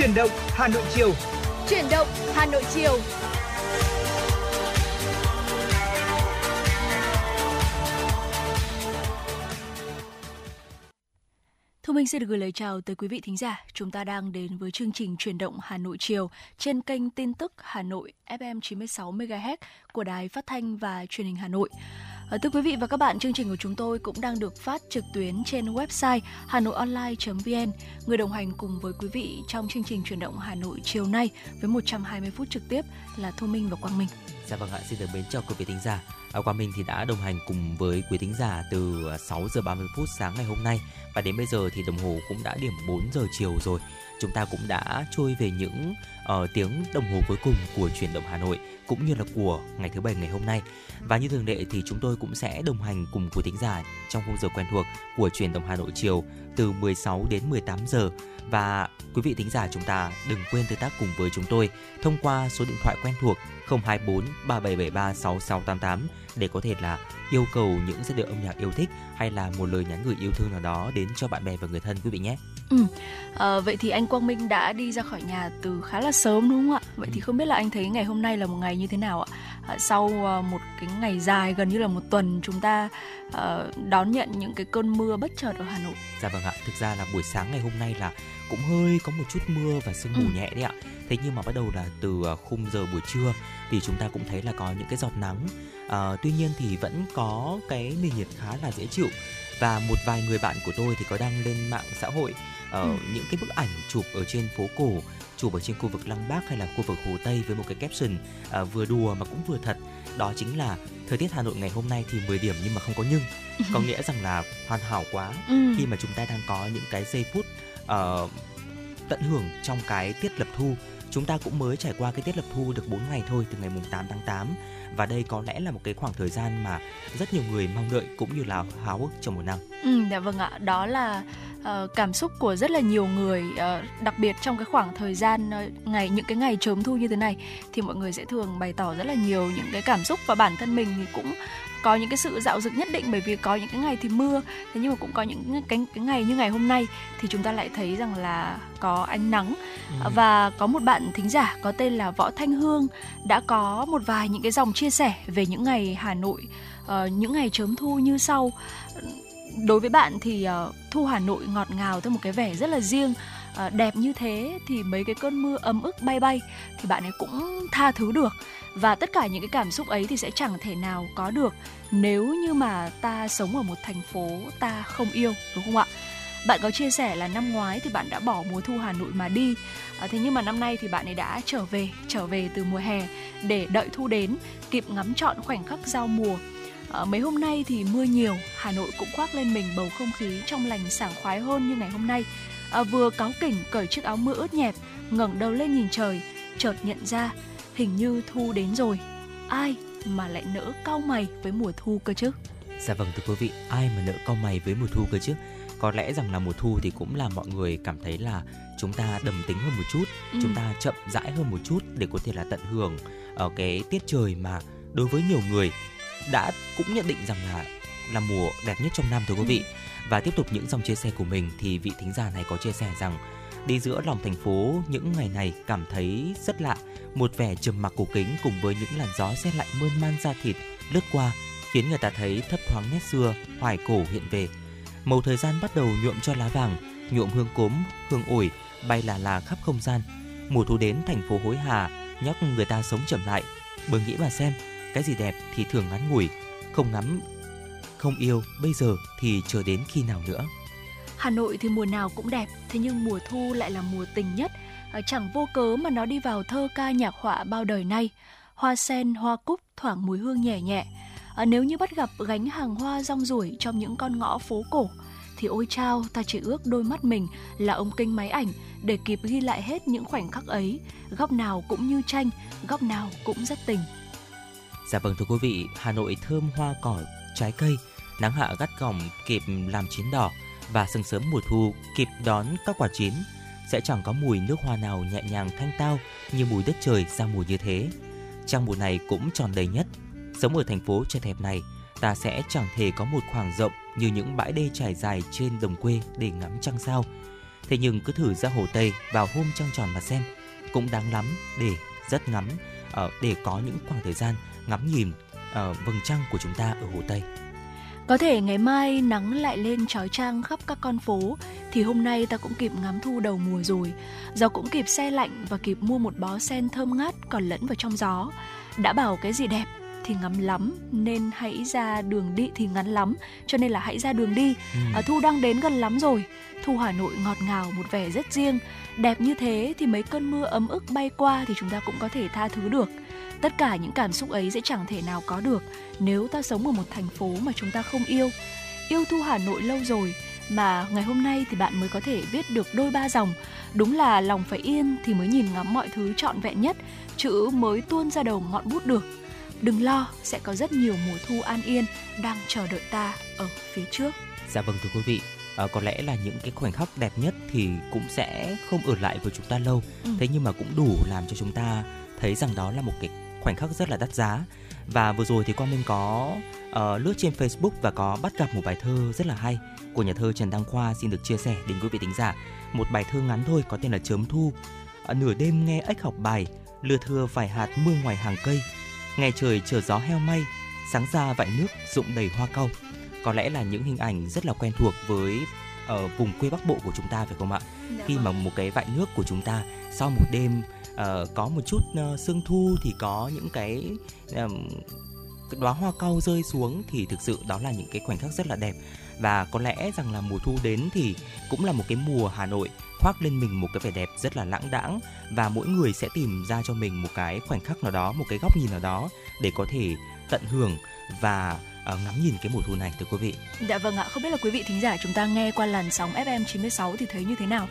Chuyển động Hà Nội chiều. Chuyển động Hà Nội chiều. Thu Minh xin được gửi lời chào tới quý vị thính giả. Chúng ta đang đến với chương trình Truyền động Hà Nội chiều trên kênh tin tức Hà Nội FM 96 MHz của Đài Phát thanh và Truyền hình Hà Nội. Ờ, thưa quý vị và các bạn, chương trình của chúng tôi cũng đang được phát trực tuyến trên website hanoionline.vn. Người đồng hành cùng với quý vị trong chương trình chuyển động Hà Nội chiều nay với 120 phút trực tiếp là Thu Minh và Quang Minh. Dạ vâng ạ, xin được mến chào quý vị thính giả. À, Quang Minh thì đã đồng hành cùng với quý thính giả từ 6 giờ 30 phút sáng ngày hôm nay và đến bây giờ thì đồng hồ cũng đã điểm 4 giờ chiều rồi. Chúng ta cũng đã trôi về những uh, tiếng đồng hồ cuối cùng của chuyển động Hà Nội cũng như là của ngày thứ bảy ngày hôm nay. Và như thường lệ thì chúng tôi cũng sẽ đồng hành cùng quý thính giả trong khung giờ quen thuộc của truyền động Hà Nội chiều từ 16 đến 18 giờ và quý vị thính giả chúng ta đừng quên tương tác cùng với chúng tôi thông qua số điện thoại quen thuộc 024 3773 6688 để có thể là yêu cầu những giai điệu âm nhạc yêu thích hay là một lời nhắn gửi yêu thương nào đó đến cho bạn bè và người thân quý vị nhé. Ừ. À, vậy thì anh Quang Minh đã đi ra khỏi nhà từ khá là sớm đúng không ạ? Vậy thì không biết là anh thấy ngày hôm nay là một ngày như thế nào ạ? À, sau uh, một cái ngày dài gần như là một tuần chúng ta uh, đón nhận những cái cơn mưa bất chợt ở Hà Nội. Dạ vâng ạ, thực ra là buổi sáng ngày hôm nay là cũng hơi có một chút mưa và sương mù ừ. nhẹ đấy ạ. Thế nhưng mà bắt đầu là từ khung giờ buổi trưa thì chúng ta cũng thấy là có những cái giọt nắng. À, tuy nhiên thì vẫn có cái nền nhiệt khá là dễ chịu và một vài người bạn của tôi thì có đăng lên mạng xã hội ở ừ. những cái bức ảnh chụp ở trên phố cổ chụp ở trên khu vực Lăng Bác hay là khu vực Hồ Tây với một cái caption à, vừa đùa mà cũng vừa thật đó chính là thời tiết Hà Nội ngày hôm nay thì 10 điểm nhưng mà không có nhưng có nghĩa rằng là hoàn hảo quá ừ. khi mà chúng ta đang có những cái giây phút uh, tận hưởng trong cái tiết lập thu chúng ta cũng mới trải qua cái tiết lập thu được 4 ngày thôi từ ngày mùng 8 tháng 8 và đây có lẽ là một cái khoảng thời gian mà rất nhiều người mong đợi cũng như là háo hức trong một năm. Ừ, dạ vâng ạ, đó là uh, cảm xúc của rất là nhiều người, uh, đặc biệt trong cái khoảng thời gian uh, ngày những cái ngày chớm thu như thế này thì mọi người sẽ thường bày tỏ rất là nhiều những cái cảm xúc và bản thân mình thì cũng có những cái sự dạo dực nhất định bởi vì có những cái ngày thì mưa. Thế nhưng mà cũng có những cái cái ngày như ngày hôm nay thì chúng ta lại thấy rằng là có ánh nắng. Ừ. và có một bạn thính giả có tên là Võ Thanh Hương đã có một vài những cái dòng chia sẻ về những ngày Hà Nội uh, những ngày chớm thu như sau. Đối với bạn thì uh, thu Hà Nội ngọt ngào theo một cái vẻ rất là riêng Ờ, đẹp như thế thì mấy cái cơn mưa ấm ức bay bay thì bạn ấy cũng tha thứ được. Và tất cả những cái cảm xúc ấy thì sẽ chẳng thể nào có được nếu như mà ta sống ở một thành phố ta không yêu đúng không ạ? Bạn có chia sẻ là năm ngoái thì bạn đã bỏ mùa thu Hà Nội mà đi. À, thế nhưng mà năm nay thì bạn ấy đã trở về trở về từ mùa hè để đợi thu đến kịp ngắm trọn khoảnh khắc giao mùa. À, mấy hôm nay thì mưa nhiều Hà Nội cũng khoác lên mình bầu không khí trong lành sảng khoái hơn như ngày hôm nay à, vừa cáu kỉnh cởi chiếc áo mưa ướt nhẹp ngẩng đầu lên nhìn trời chợt nhận ra hình như thu đến rồi ai mà lại nỡ cau mày với mùa thu cơ chứ dạ vâng thưa quý vị ai mà nỡ cau mày với mùa thu cơ chứ có lẽ rằng là mùa thu thì cũng là mọi người cảm thấy là chúng ta đầm tính hơn một chút ừ. chúng ta chậm rãi hơn một chút để có thể là tận hưởng ở cái tiết trời mà đối với nhiều người đã cũng nhận định rằng là là mùa đẹp nhất trong năm thưa quý vị ừ và tiếp tục những dòng chia sẻ của mình thì vị thính giả này có chia sẻ rằng, đi giữa lòng thành phố những ngày này cảm thấy rất lạ, một vẻ trầm mặc cổ kính cùng với những làn gió rét lạnh mơn man da thịt lướt qua, khiến người ta thấy thấp thoáng nét xưa, hoài cổ hiện về. Màu thời gian bắt đầu nhuộm cho lá vàng, nhuộm hương cốm, hương ổi, bay là là khắp không gian. Mùa thu đến thành phố hối hà nhóc người ta sống chậm lại. Bởi nghĩ mà xem, cái gì đẹp thì thường ngắn ngủi, không ngắm không yêu bây giờ thì chờ đến khi nào nữa Hà Nội thì mùa nào cũng đẹp, thế nhưng mùa thu lại là mùa tình nhất. À, chẳng vô cớ mà nó đi vào thơ ca nhạc họa bao đời nay. Hoa sen, hoa cúc thoảng mùi hương nhẹ nhẹ. À, nếu như bắt gặp gánh hàng hoa rong ruổi trong những con ngõ phố cổ, thì ôi chao ta chỉ ước đôi mắt mình là ống kính máy ảnh để kịp ghi lại hết những khoảnh khắc ấy, góc nào cũng như tranh, góc nào cũng rất tình. Dạ vâng thưa quý vị, Hà Nội thơm hoa cỏ, trái cây, nắng hạ gắt gỏng kịp làm chín đỏ, và sương sớm mùa thu kịp đón các quả chín sẽ chẳng có mùi nước hoa nào nhẹ nhàng thanh tao như mùi đất trời ra mùa như thế. Trang mùa này cũng tròn đầy nhất. Sống ở thành phố chật hẹp này, ta sẽ chẳng thể có một khoảng rộng như những bãi đê trải dài trên đồng quê để ngắm trăng sao. Thế nhưng cứ thử ra Hồ Tây vào hôm trăng tròn mà xem, cũng đáng lắm để rất ngắm, ờ, để có những khoảng thời gian ngắm nhìn ờ, vầng trăng của chúng ta ở Hồ Tây. Có thể ngày mai nắng lại lên trói trang khắp các con phố thì hôm nay ta cũng kịp ngắm thu đầu mùa rồi. Gió cũng kịp xe lạnh và kịp mua một bó sen thơm ngát còn lẫn vào trong gió. Đã bảo cái gì đẹp thì ngắm lắm nên hãy ra đường đi thì ngắn lắm cho nên là hãy ra đường đi ừ. à, thu đang đến gần lắm rồi thu hà nội ngọt ngào một vẻ rất riêng đẹp như thế thì mấy cơn mưa ấm ức bay qua thì chúng ta cũng có thể tha thứ được tất cả những cảm xúc ấy sẽ chẳng thể nào có được nếu ta sống ở một thành phố mà chúng ta không yêu. Yêu thu hà nội lâu rồi mà ngày hôm nay thì bạn mới có thể viết được đôi ba dòng. Đúng là lòng phải yên thì mới nhìn ngắm mọi thứ trọn vẹn nhất chữ mới tuôn ra đầu ngọn bút được. Đừng lo sẽ có rất nhiều mùa thu an yên đang chờ đợi ta ở phía trước. Dạ vâng thưa quý vị à, có lẽ là những cái khoảnh khắc đẹp nhất thì cũng sẽ không ở lại với chúng ta lâu. Ừ. thế nhưng mà cũng đủ làm cho chúng ta thấy rằng đó là một cái khoảnh khắc rất là đắt giá. Và vừa rồi thì quang minh có uh, lướt trên facebook và có bắt gặp một bài thơ rất là hay của nhà thơ trần đăng khoa xin được chia sẻ đến quý vị tính giả. Một bài thơ ngắn thôi có tên là chớm thu. À, nửa đêm nghe ếch học bài lưa thưa vài hạt mưa ngoài hàng cây. Ngày trời chờ gió heo may sáng ra vại nước rụng đầy hoa cau. Có lẽ là những hình ảnh rất là quen thuộc với ở vùng quê bắc bộ của chúng ta phải không ạ? Dạ khi vâng. mà một cái vại nước của chúng ta sau một đêm uh, có một chút uh, sương thu thì có những cái um, đóa hoa cau rơi xuống thì thực sự đó là những cái khoảnh khắc rất là đẹp. Và có lẽ rằng là mùa thu đến thì cũng là một cái mùa Hà Nội khoác lên mình một cái vẻ đẹp rất là lãng đãng và mỗi người sẽ tìm ra cho mình một cái khoảnh khắc nào đó, một cái góc nhìn nào đó để có thể tận hưởng và ngắm nhìn cái mùa thu này thưa quý vị. Dạ vâng ạ, không biết là quý vị thính giả chúng ta nghe qua làn sóng FM 96 thì thấy như thế nào.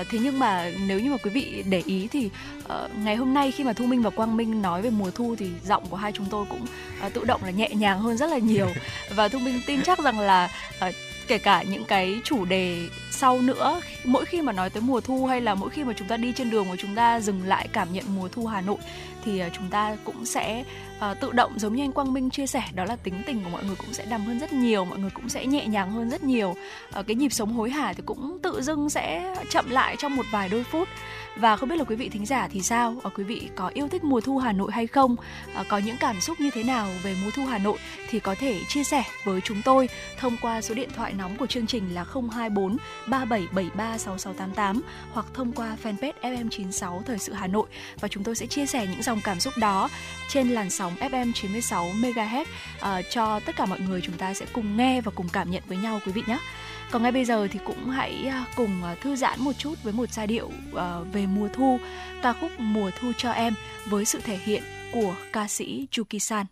Uh, thế nhưng mà nếu như mà quý vị để ý thì uh, ngày hôm nay khi mà Thu Minh và Quang Minh nói về mùa thu thì giọng của hai chúng tôi cũng uh, tự động là nhẹ nhàng hơn rất là nhiều và Thu Minh tin chắc rằng là uh, kể cả những cái chủ đề sau nữa mỗi khi mà nói tới mùa thu hay là mỗi khi mà chúng ta đi trên đường và chúng ta dừng lại cảm nhận mùa thu Hà Nội thì chúng ta cũng sẽ uh, tự động giống như anh Quang Minh chia sẻ đó là tính tình của mọi người cũng sẽ đầm hơn rất nhiều mọi người cũng sẽ nhẹ nhàng hơn rất nhiều. Uh, cái nhịp sống hối hả thì cũng tự dưng sẽ chậm lại trong một vài đôi phút. Và không biết là quý vị thính giả thì sao? Uh, quý vị có yêu thích mùa thu Hà Nội hay không? Uh, có những cảm xúc như thế nào về mùa thu Hà Nội thì có thể chia sẻ với chúng tôi thông qua số điện thoại nóng của chương trình là 024 3773 6688 hoặc thông qua fanpage FM96 Thời sự Hà Nội. Và chúng tôi sẽ chia sẻ những dòng cảm xúc đó trên làn sóng FM 96 MHz uh, cho tất cả mọi người chúng ta sẽ cùng nghe và cùng cảm nhận với nhau quý vị nhé. Còn ngay bây giờ thì cũng hãy ờ, cùng ờ, thư giãn một chút với một giai điệu à, về mùa thu, ca khúc Mùa thu cho em với sự thể hiện của ca sĩ Yuki San.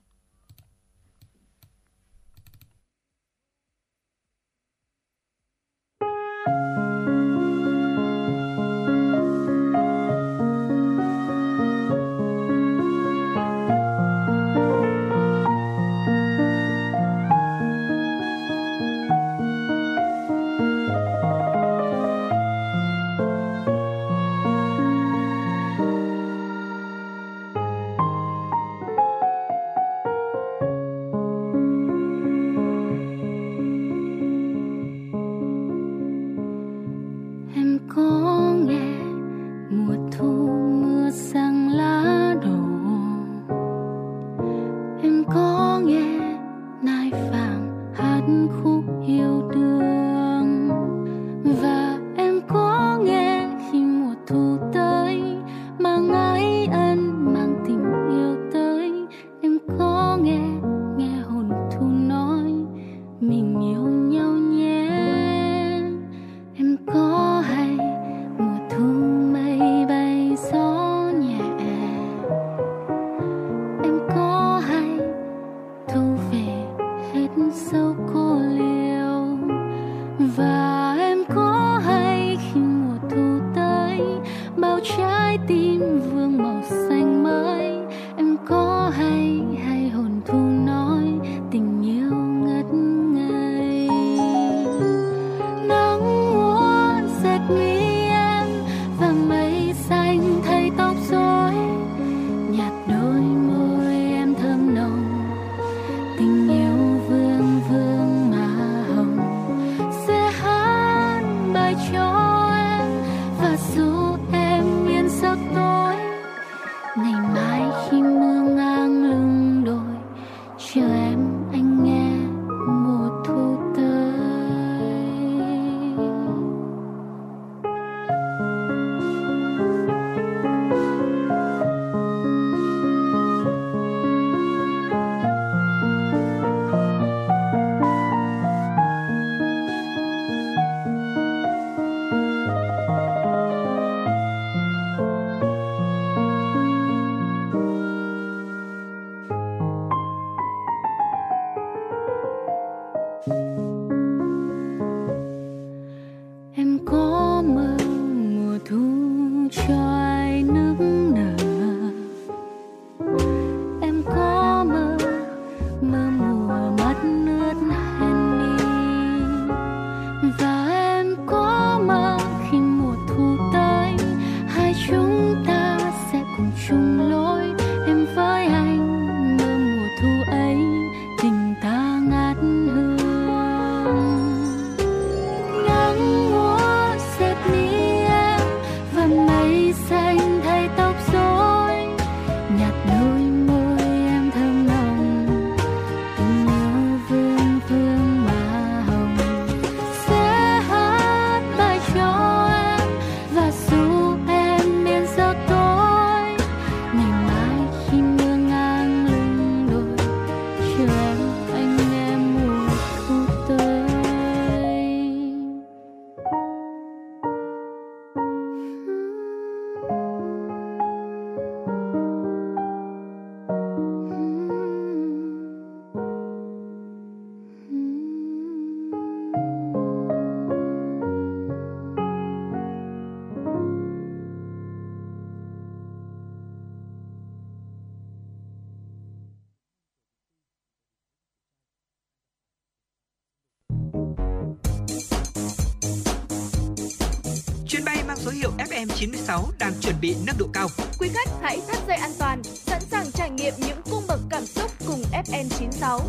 Chuẩn bị nâng độ cao. Quý khách hãy thắt dây an toàn, sẵn sàng trải nghiệm những cung bậc cảm xúc cùng FM96.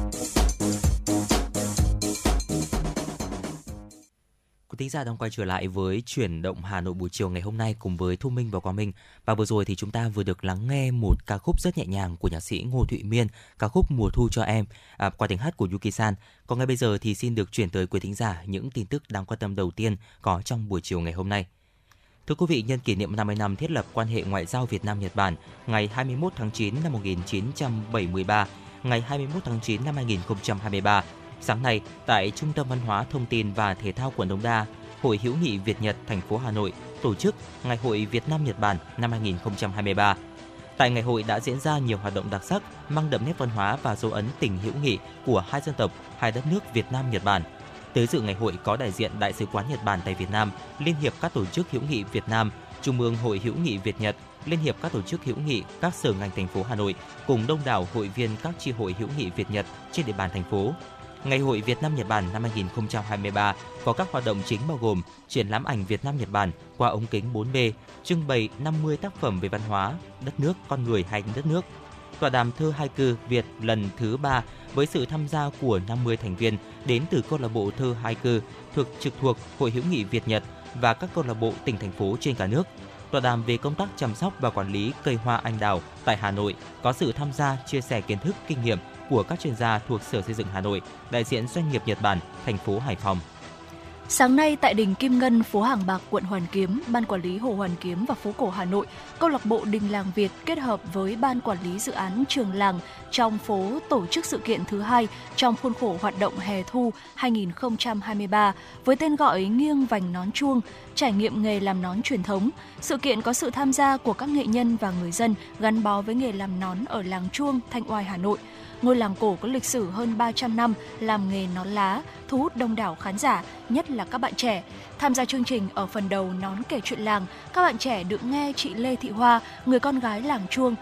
Quý thính giả đang quay trở lại với chuyển động Hà Nội buổi chiều ngày hôm nay cùng với Thu Minh và Quang Minh. Và vừa rồi thì chúng ta vừa được lắng nghe một ca khúc rất nhẹ nhàng của nhạc sĩ Ngô Thụy Miên, ca khúc Mùa thu cho em à, qua tiếng hát của Yuki San. Còn ngay bây giờ thì xin được chuyển tới quý thính giả những tin tức đáng quan tâm đầu tiên có trong buổi chiều ngày hôm nay. Thưa quý vị, nhân kỷ niệm 50 năm thiết lập quan hệ ngoại giao Việt Nam Nhật Bản ngày 21 tháng 9 năm 1973, ngày 21 tháng 9 năm 2023 Sáng nay, tại Trung tâm Văn hóa Thông tin và Thể thao quận Đống Đa, Hội hữu nghị Việt Nhật thành phố Hà Nội tổ chức Ngày hội Việt Nam Nhật Bản năm 2023. Tại ngày hội đã diễn ra nhiều hoạt động đặc sắc, mang đậm nét văn hóa và dấu ấn tình hữu nghị của hai dân tộc, hai đất nước Việt Nam Nhật Bản. Tới dự ngày hội có đại diện Đại sứ quán Nhật Bản tại Việt Nam, Liên hiệp các tổ chức hữu nghị Việt Nam, Trung ương Hội hữu nghị Việt Nhật, Liên hiệp các tổ chức hữu nghị các sở ngành thành phố Hà Nội cùng đông đảo hội viên các chi hội hữu nghị Việt Nhật trên địa bàn thành phố Ngày hội Việt Nam Nhật Bản năm 2023 có các hoạt động chính bao gồm triển lãm ảnh Việt Nam Nhật Bản qua ống kính 4D, trưng bày 50 tác phẩm về văn hóa, đất nước, con người hay đất nước. Tọa đàm thơ hai cư Việt lần thứ 3 với sự tham gia của 50 thành viên đến từ câu lạc bộ thơ hai cư thuộc trực thuộc Hội hữu nghị Việt Nhật và các câu lạc bộ tỉnh thành phố trên cả nước. Tọa đàm về công tác chăm sóc và quản lý cây hoa anh đào tại Hà Nội có sự tham gia chia sẻ kiến thức, kinh nghiệm của các chuyên gia thuộc Sở Xây dựng Hà Nội, đại diện doanh nghiệp Nhật Bản, thành phố Hải Phòng. Sáng nay tại đình Kim Ngân, phố Hàng Bạc, quận Hoàn Kiếm, Ban Quản lý Hồ Hoàn Kiếm và phố cổ Hà Nội, câu lạc bộ Đình Làng Việt kết hợp với Ban Quản lý dự án Trường Làng trong phố tổ chức sự kiện thứ hai trong khuôn khổ hoạt động hè thu 2023 với tên gọi Nghiêng vành nón chuông, trải nghiệm nghề làm nón truyền thống. Sự kiện có sự tham gia của các nghệ nhân và người dân gắn bó với nghề làm nón ở làng Chuông, Thanh Oai, Hà Nội – Ngôi làng cổ có lịch sử hơn 300 năm làm nghề nón lá, thu hút đông đảo khán giả, nhất là các bạn trẻ. Tham gia chương trình ở phần đầu nón kể chuyện làng, các bạn trẻ được nghe chị Lê Thị Hoa, người con gái làng Chuông,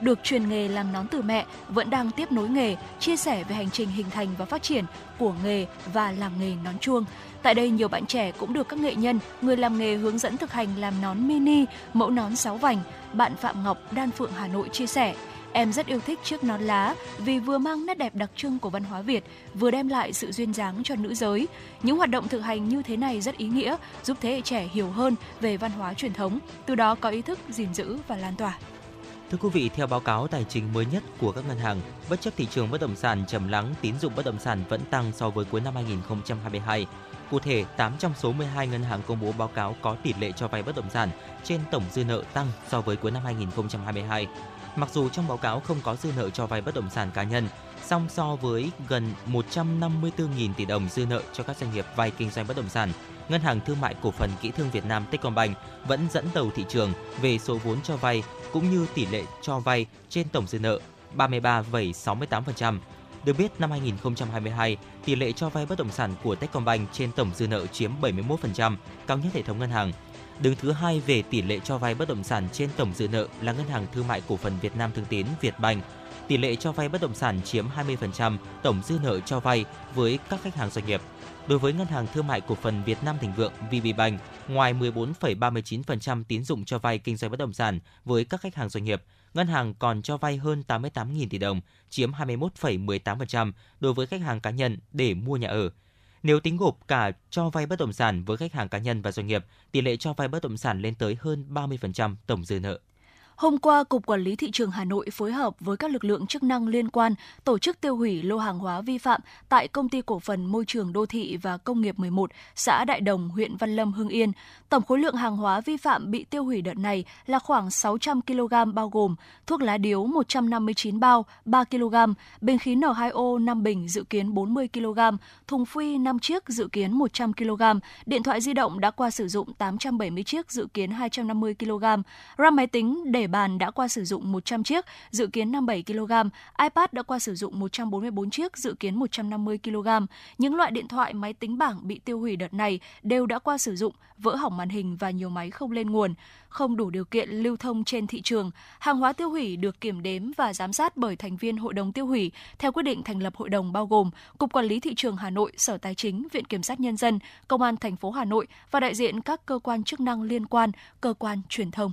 được truyền nghề làm nón từ mẹ, vẫn đang tiếp nối nghề, chia sẻ về hành trình hình thành và phát triển của nghề và làm nghề nón chuông. Tại đây, nhiều bạn trẻ cũng được các nghệ nhân, người làm nghề hướng dẫn thực hành làm nón mini, mẫu nón sáu vành. Bạn Phạm Ngọc, Đan Phượng, Hà Nội chia sẻ, Em rất yêu thích chiếc nón lá vì vừa mang nét đẹp đặc trưng của văn hóa Việt, vừa đem lại sự duyên dáng cho nữ giới. Những hoạt động thực hành như thế này rất ý nghĩa, giúp thế hệ trẻ hiểu hơn về văn hóa truyền thống, từ đó có ý thức gìn giữ và lan tỏa. Thưa quý vị, theo báo cáo tài chính mới nhất của các ngân hàng, bất chấp thị trường bất động sản trầm lắng, tín dụng bất động sản vẫn tăng so với cuối năm 2022. Cụ thể, 8 trong số 12 ngân hàng công bố báo cáo có tỷ lệ cho vay bất động sản trên tổng dư nợ tăng so với cuối năm 2022. Mặc dù trong báo cáo không có dư nợ cho vay bất động sản cá nhân, song so với gần 154.000 tỷ đồng dư nợ cho các doanh nghiệp vay kinh doanh bất động sản, Ngân hàng Thương mại Cổ phần Kỹ thương Việt Nam Techcombank vẫn dẫn đầu thị trường về số vốn cho vay cũng như tỷ lệ cho vay trên tổng dư nợ 33,68%. Được biết, năm 2022, tỷ lệ cho vay bất động sản của Techcombank trên tổng dư nợ chiếm 71%, cao nhất hệ thống ngân hàng. Đứng thứ hai về tỷ lệ cho vay bất động sản trên tổng dư nợ là Ngân hàng Thương mại Cổ phần Việt Nam Thương Tín Vietbank. Tỷ lệ cho vay bất động sản chiếm 20% tổng dư nợ cho vay với các khách hàng doanh nghiệp. Đối với Ngân hàng Thương mại Cổ phần Việt Nam Thịnh Vượng VPBank, ngoài 14,39% tín dụng cho vay kinh doanh bất động sản với các khách hàng doanh nghiệp, ngân hàng còn cho vay hơn 88.000 tỷ đồng, chiếm 21,18% đối với khách hàng cá nhân để mua nhà ở. Nếu tính gộp cả cho vay bất động sản với khách hàng cá nhân và doanh nghiệp, tỷ lệ cho vay bất động sản lên tới hơn 30% tổng dư nợ. Hôm qua, Cục Quản lý Thị trường Hà Nội phối hợp với các lực lượng chức năng liên quan tổ chức tiêu hủy lô hàng hóa vi phạm tại Công ty Cổ phần Môi trường Đô thị và Công nghiệp 11, xã Đại Đồng, huyện Văn Lâm, Hưng Yên. Tổng khối lượng hàng hóa vi phạm bị tiêu hủy đợt này là khoảng 600 kg bao gồm thuốc lá điếu 159 bao, 3 kg, bình khí N2O 5 bình dự kiến 40 kg, thùng phi 5 chiếc dự kiến 100 kg, điện thoại di động đã qua sử dụng 870 chiếc dự kiến 250 kg, RAM máy tính để bàn đã qua sử dụng 100 chiếc, dự kiến 57 kg, iPad đã qua sử dụng 144 chiếc, dự kiến 150 kg. Những loại điện thoại, máy tính bảng bị tiêu hủy đợt này đều đã qua sử dụng, vỡ hỏng màn hình và nhiều máy không lên nguồn, không đủ điều kiện lưu thông trên thị trường. Hàng hóa tiêu hủy được kiểm đếm và giám sát bởi thành viên hội đồng tiêu hủy theo quyết định thành lập hội đồng bao gồm Cục Quản lý thị trường Hà Nội, Sở Tài chính, Viện Kiểm sát Nhân dân, Công an thành phố Hà Nội và đại diện các cơ quan chức năng liên quan, cơ quan truyền thông.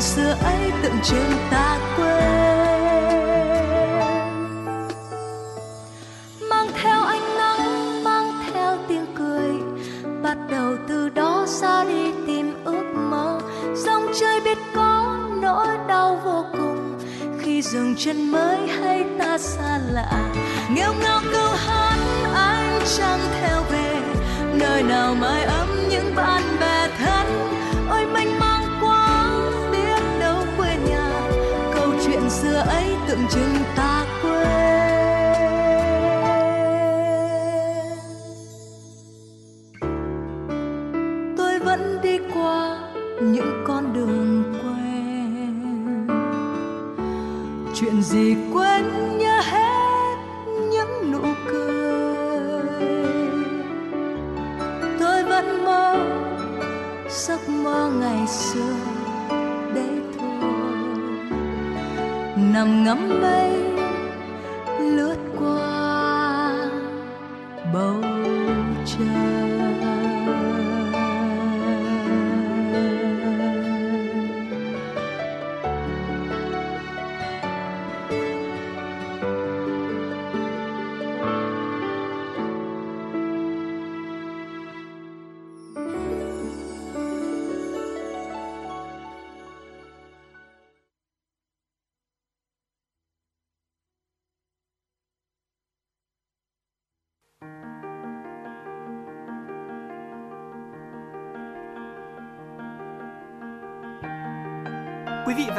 Câu xưa ấy tượng trưng ta quên. Mang theo ánh nắng, mang theo tiếng cười, bắt đầu từ đó ra đi tìm ước mơ. Dòng chơi biết có nỗi đau vô cùng, khi dừng chân mới hay ta xa lạ. Nghêu ngao câu hát anh chẳng theo về, nơi nào mai ấy tượng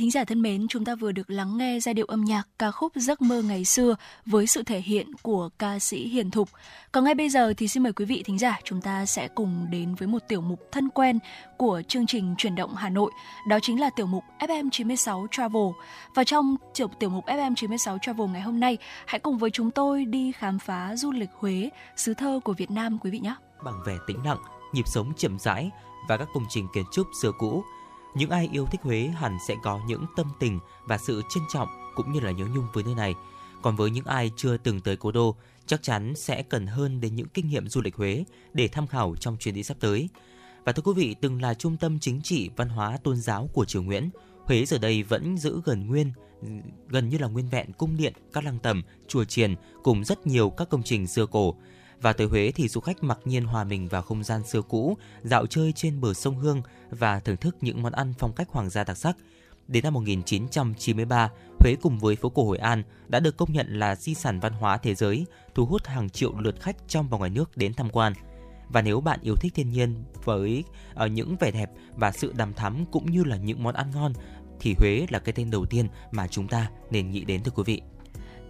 thính giả thân mến, chúng ta vừa được lắng nghe giai điệu âm nhạc ca khúc Giấc mơ ngày xưa với sự thể hiện của ca sĩ Hiền Thục. Còn ngay bây giờ thì xin mời quý vị thính giả chúng ta sẽ cùng đến với một tiểu mục thân quen của chương trình Chuyển động Hà Nội. Đó chính là tiểu mục FM96 Travel. Và trong tiểu, tiểu mục FM96 Travel ngày hôm nay, hãy cùng với chúng tôi đi khám phá du lịch Huế, xứ thơ của Việt Nam quý vị nhé. bằng vẻ tĩnh lặng, nhịp sống chậm rãi và các công trình kiến trúc xưa cũ. Những ai yêu thích Huế hẳn sẽ có những tâm tình và sự trân trọng cũng như là nhớ nhung với nơi này. Còn với những ai chưa từng tới cố đô, chắc chắn sẽ cần hơn đến những kinh nghiệm du lịch Huế để tham khảo trong chuyến đi sắp tới. Và thưa quý vị, từng là trung tâm chính trị, văn hóa, tôn giáo của triều Nguyễn, Huế giờ đây vẫn giữ gần nguyên, gần như là nguyên vẹn cung điện, các lăng tẩm, chùa chiền cùng rất nhiều các công trình xưa cổ. Và tới Huế thì du khách mặc nhiên hòa mình vào không gian xưa cũ, dạo chơi trên bờ sông Hương và thưởng thức những món ăn phong cách hoàng gia đặc sắc. Đến năm 1993, Huế cùng với phố cổ Hội An đã được công nhận là di sản văn hóa thế giới, thu hút hàng triệu lượt khách trong và ngoài nước đến tham quan. Và nếu bạn yêu thích thiên nhiên với ở những vẻ đẹp và sự đằm thắm cũng như là những món ăn ngon thì Huế là cái tên đầu tiên mà chúng ta nên nghĩ đến thưa quý vị.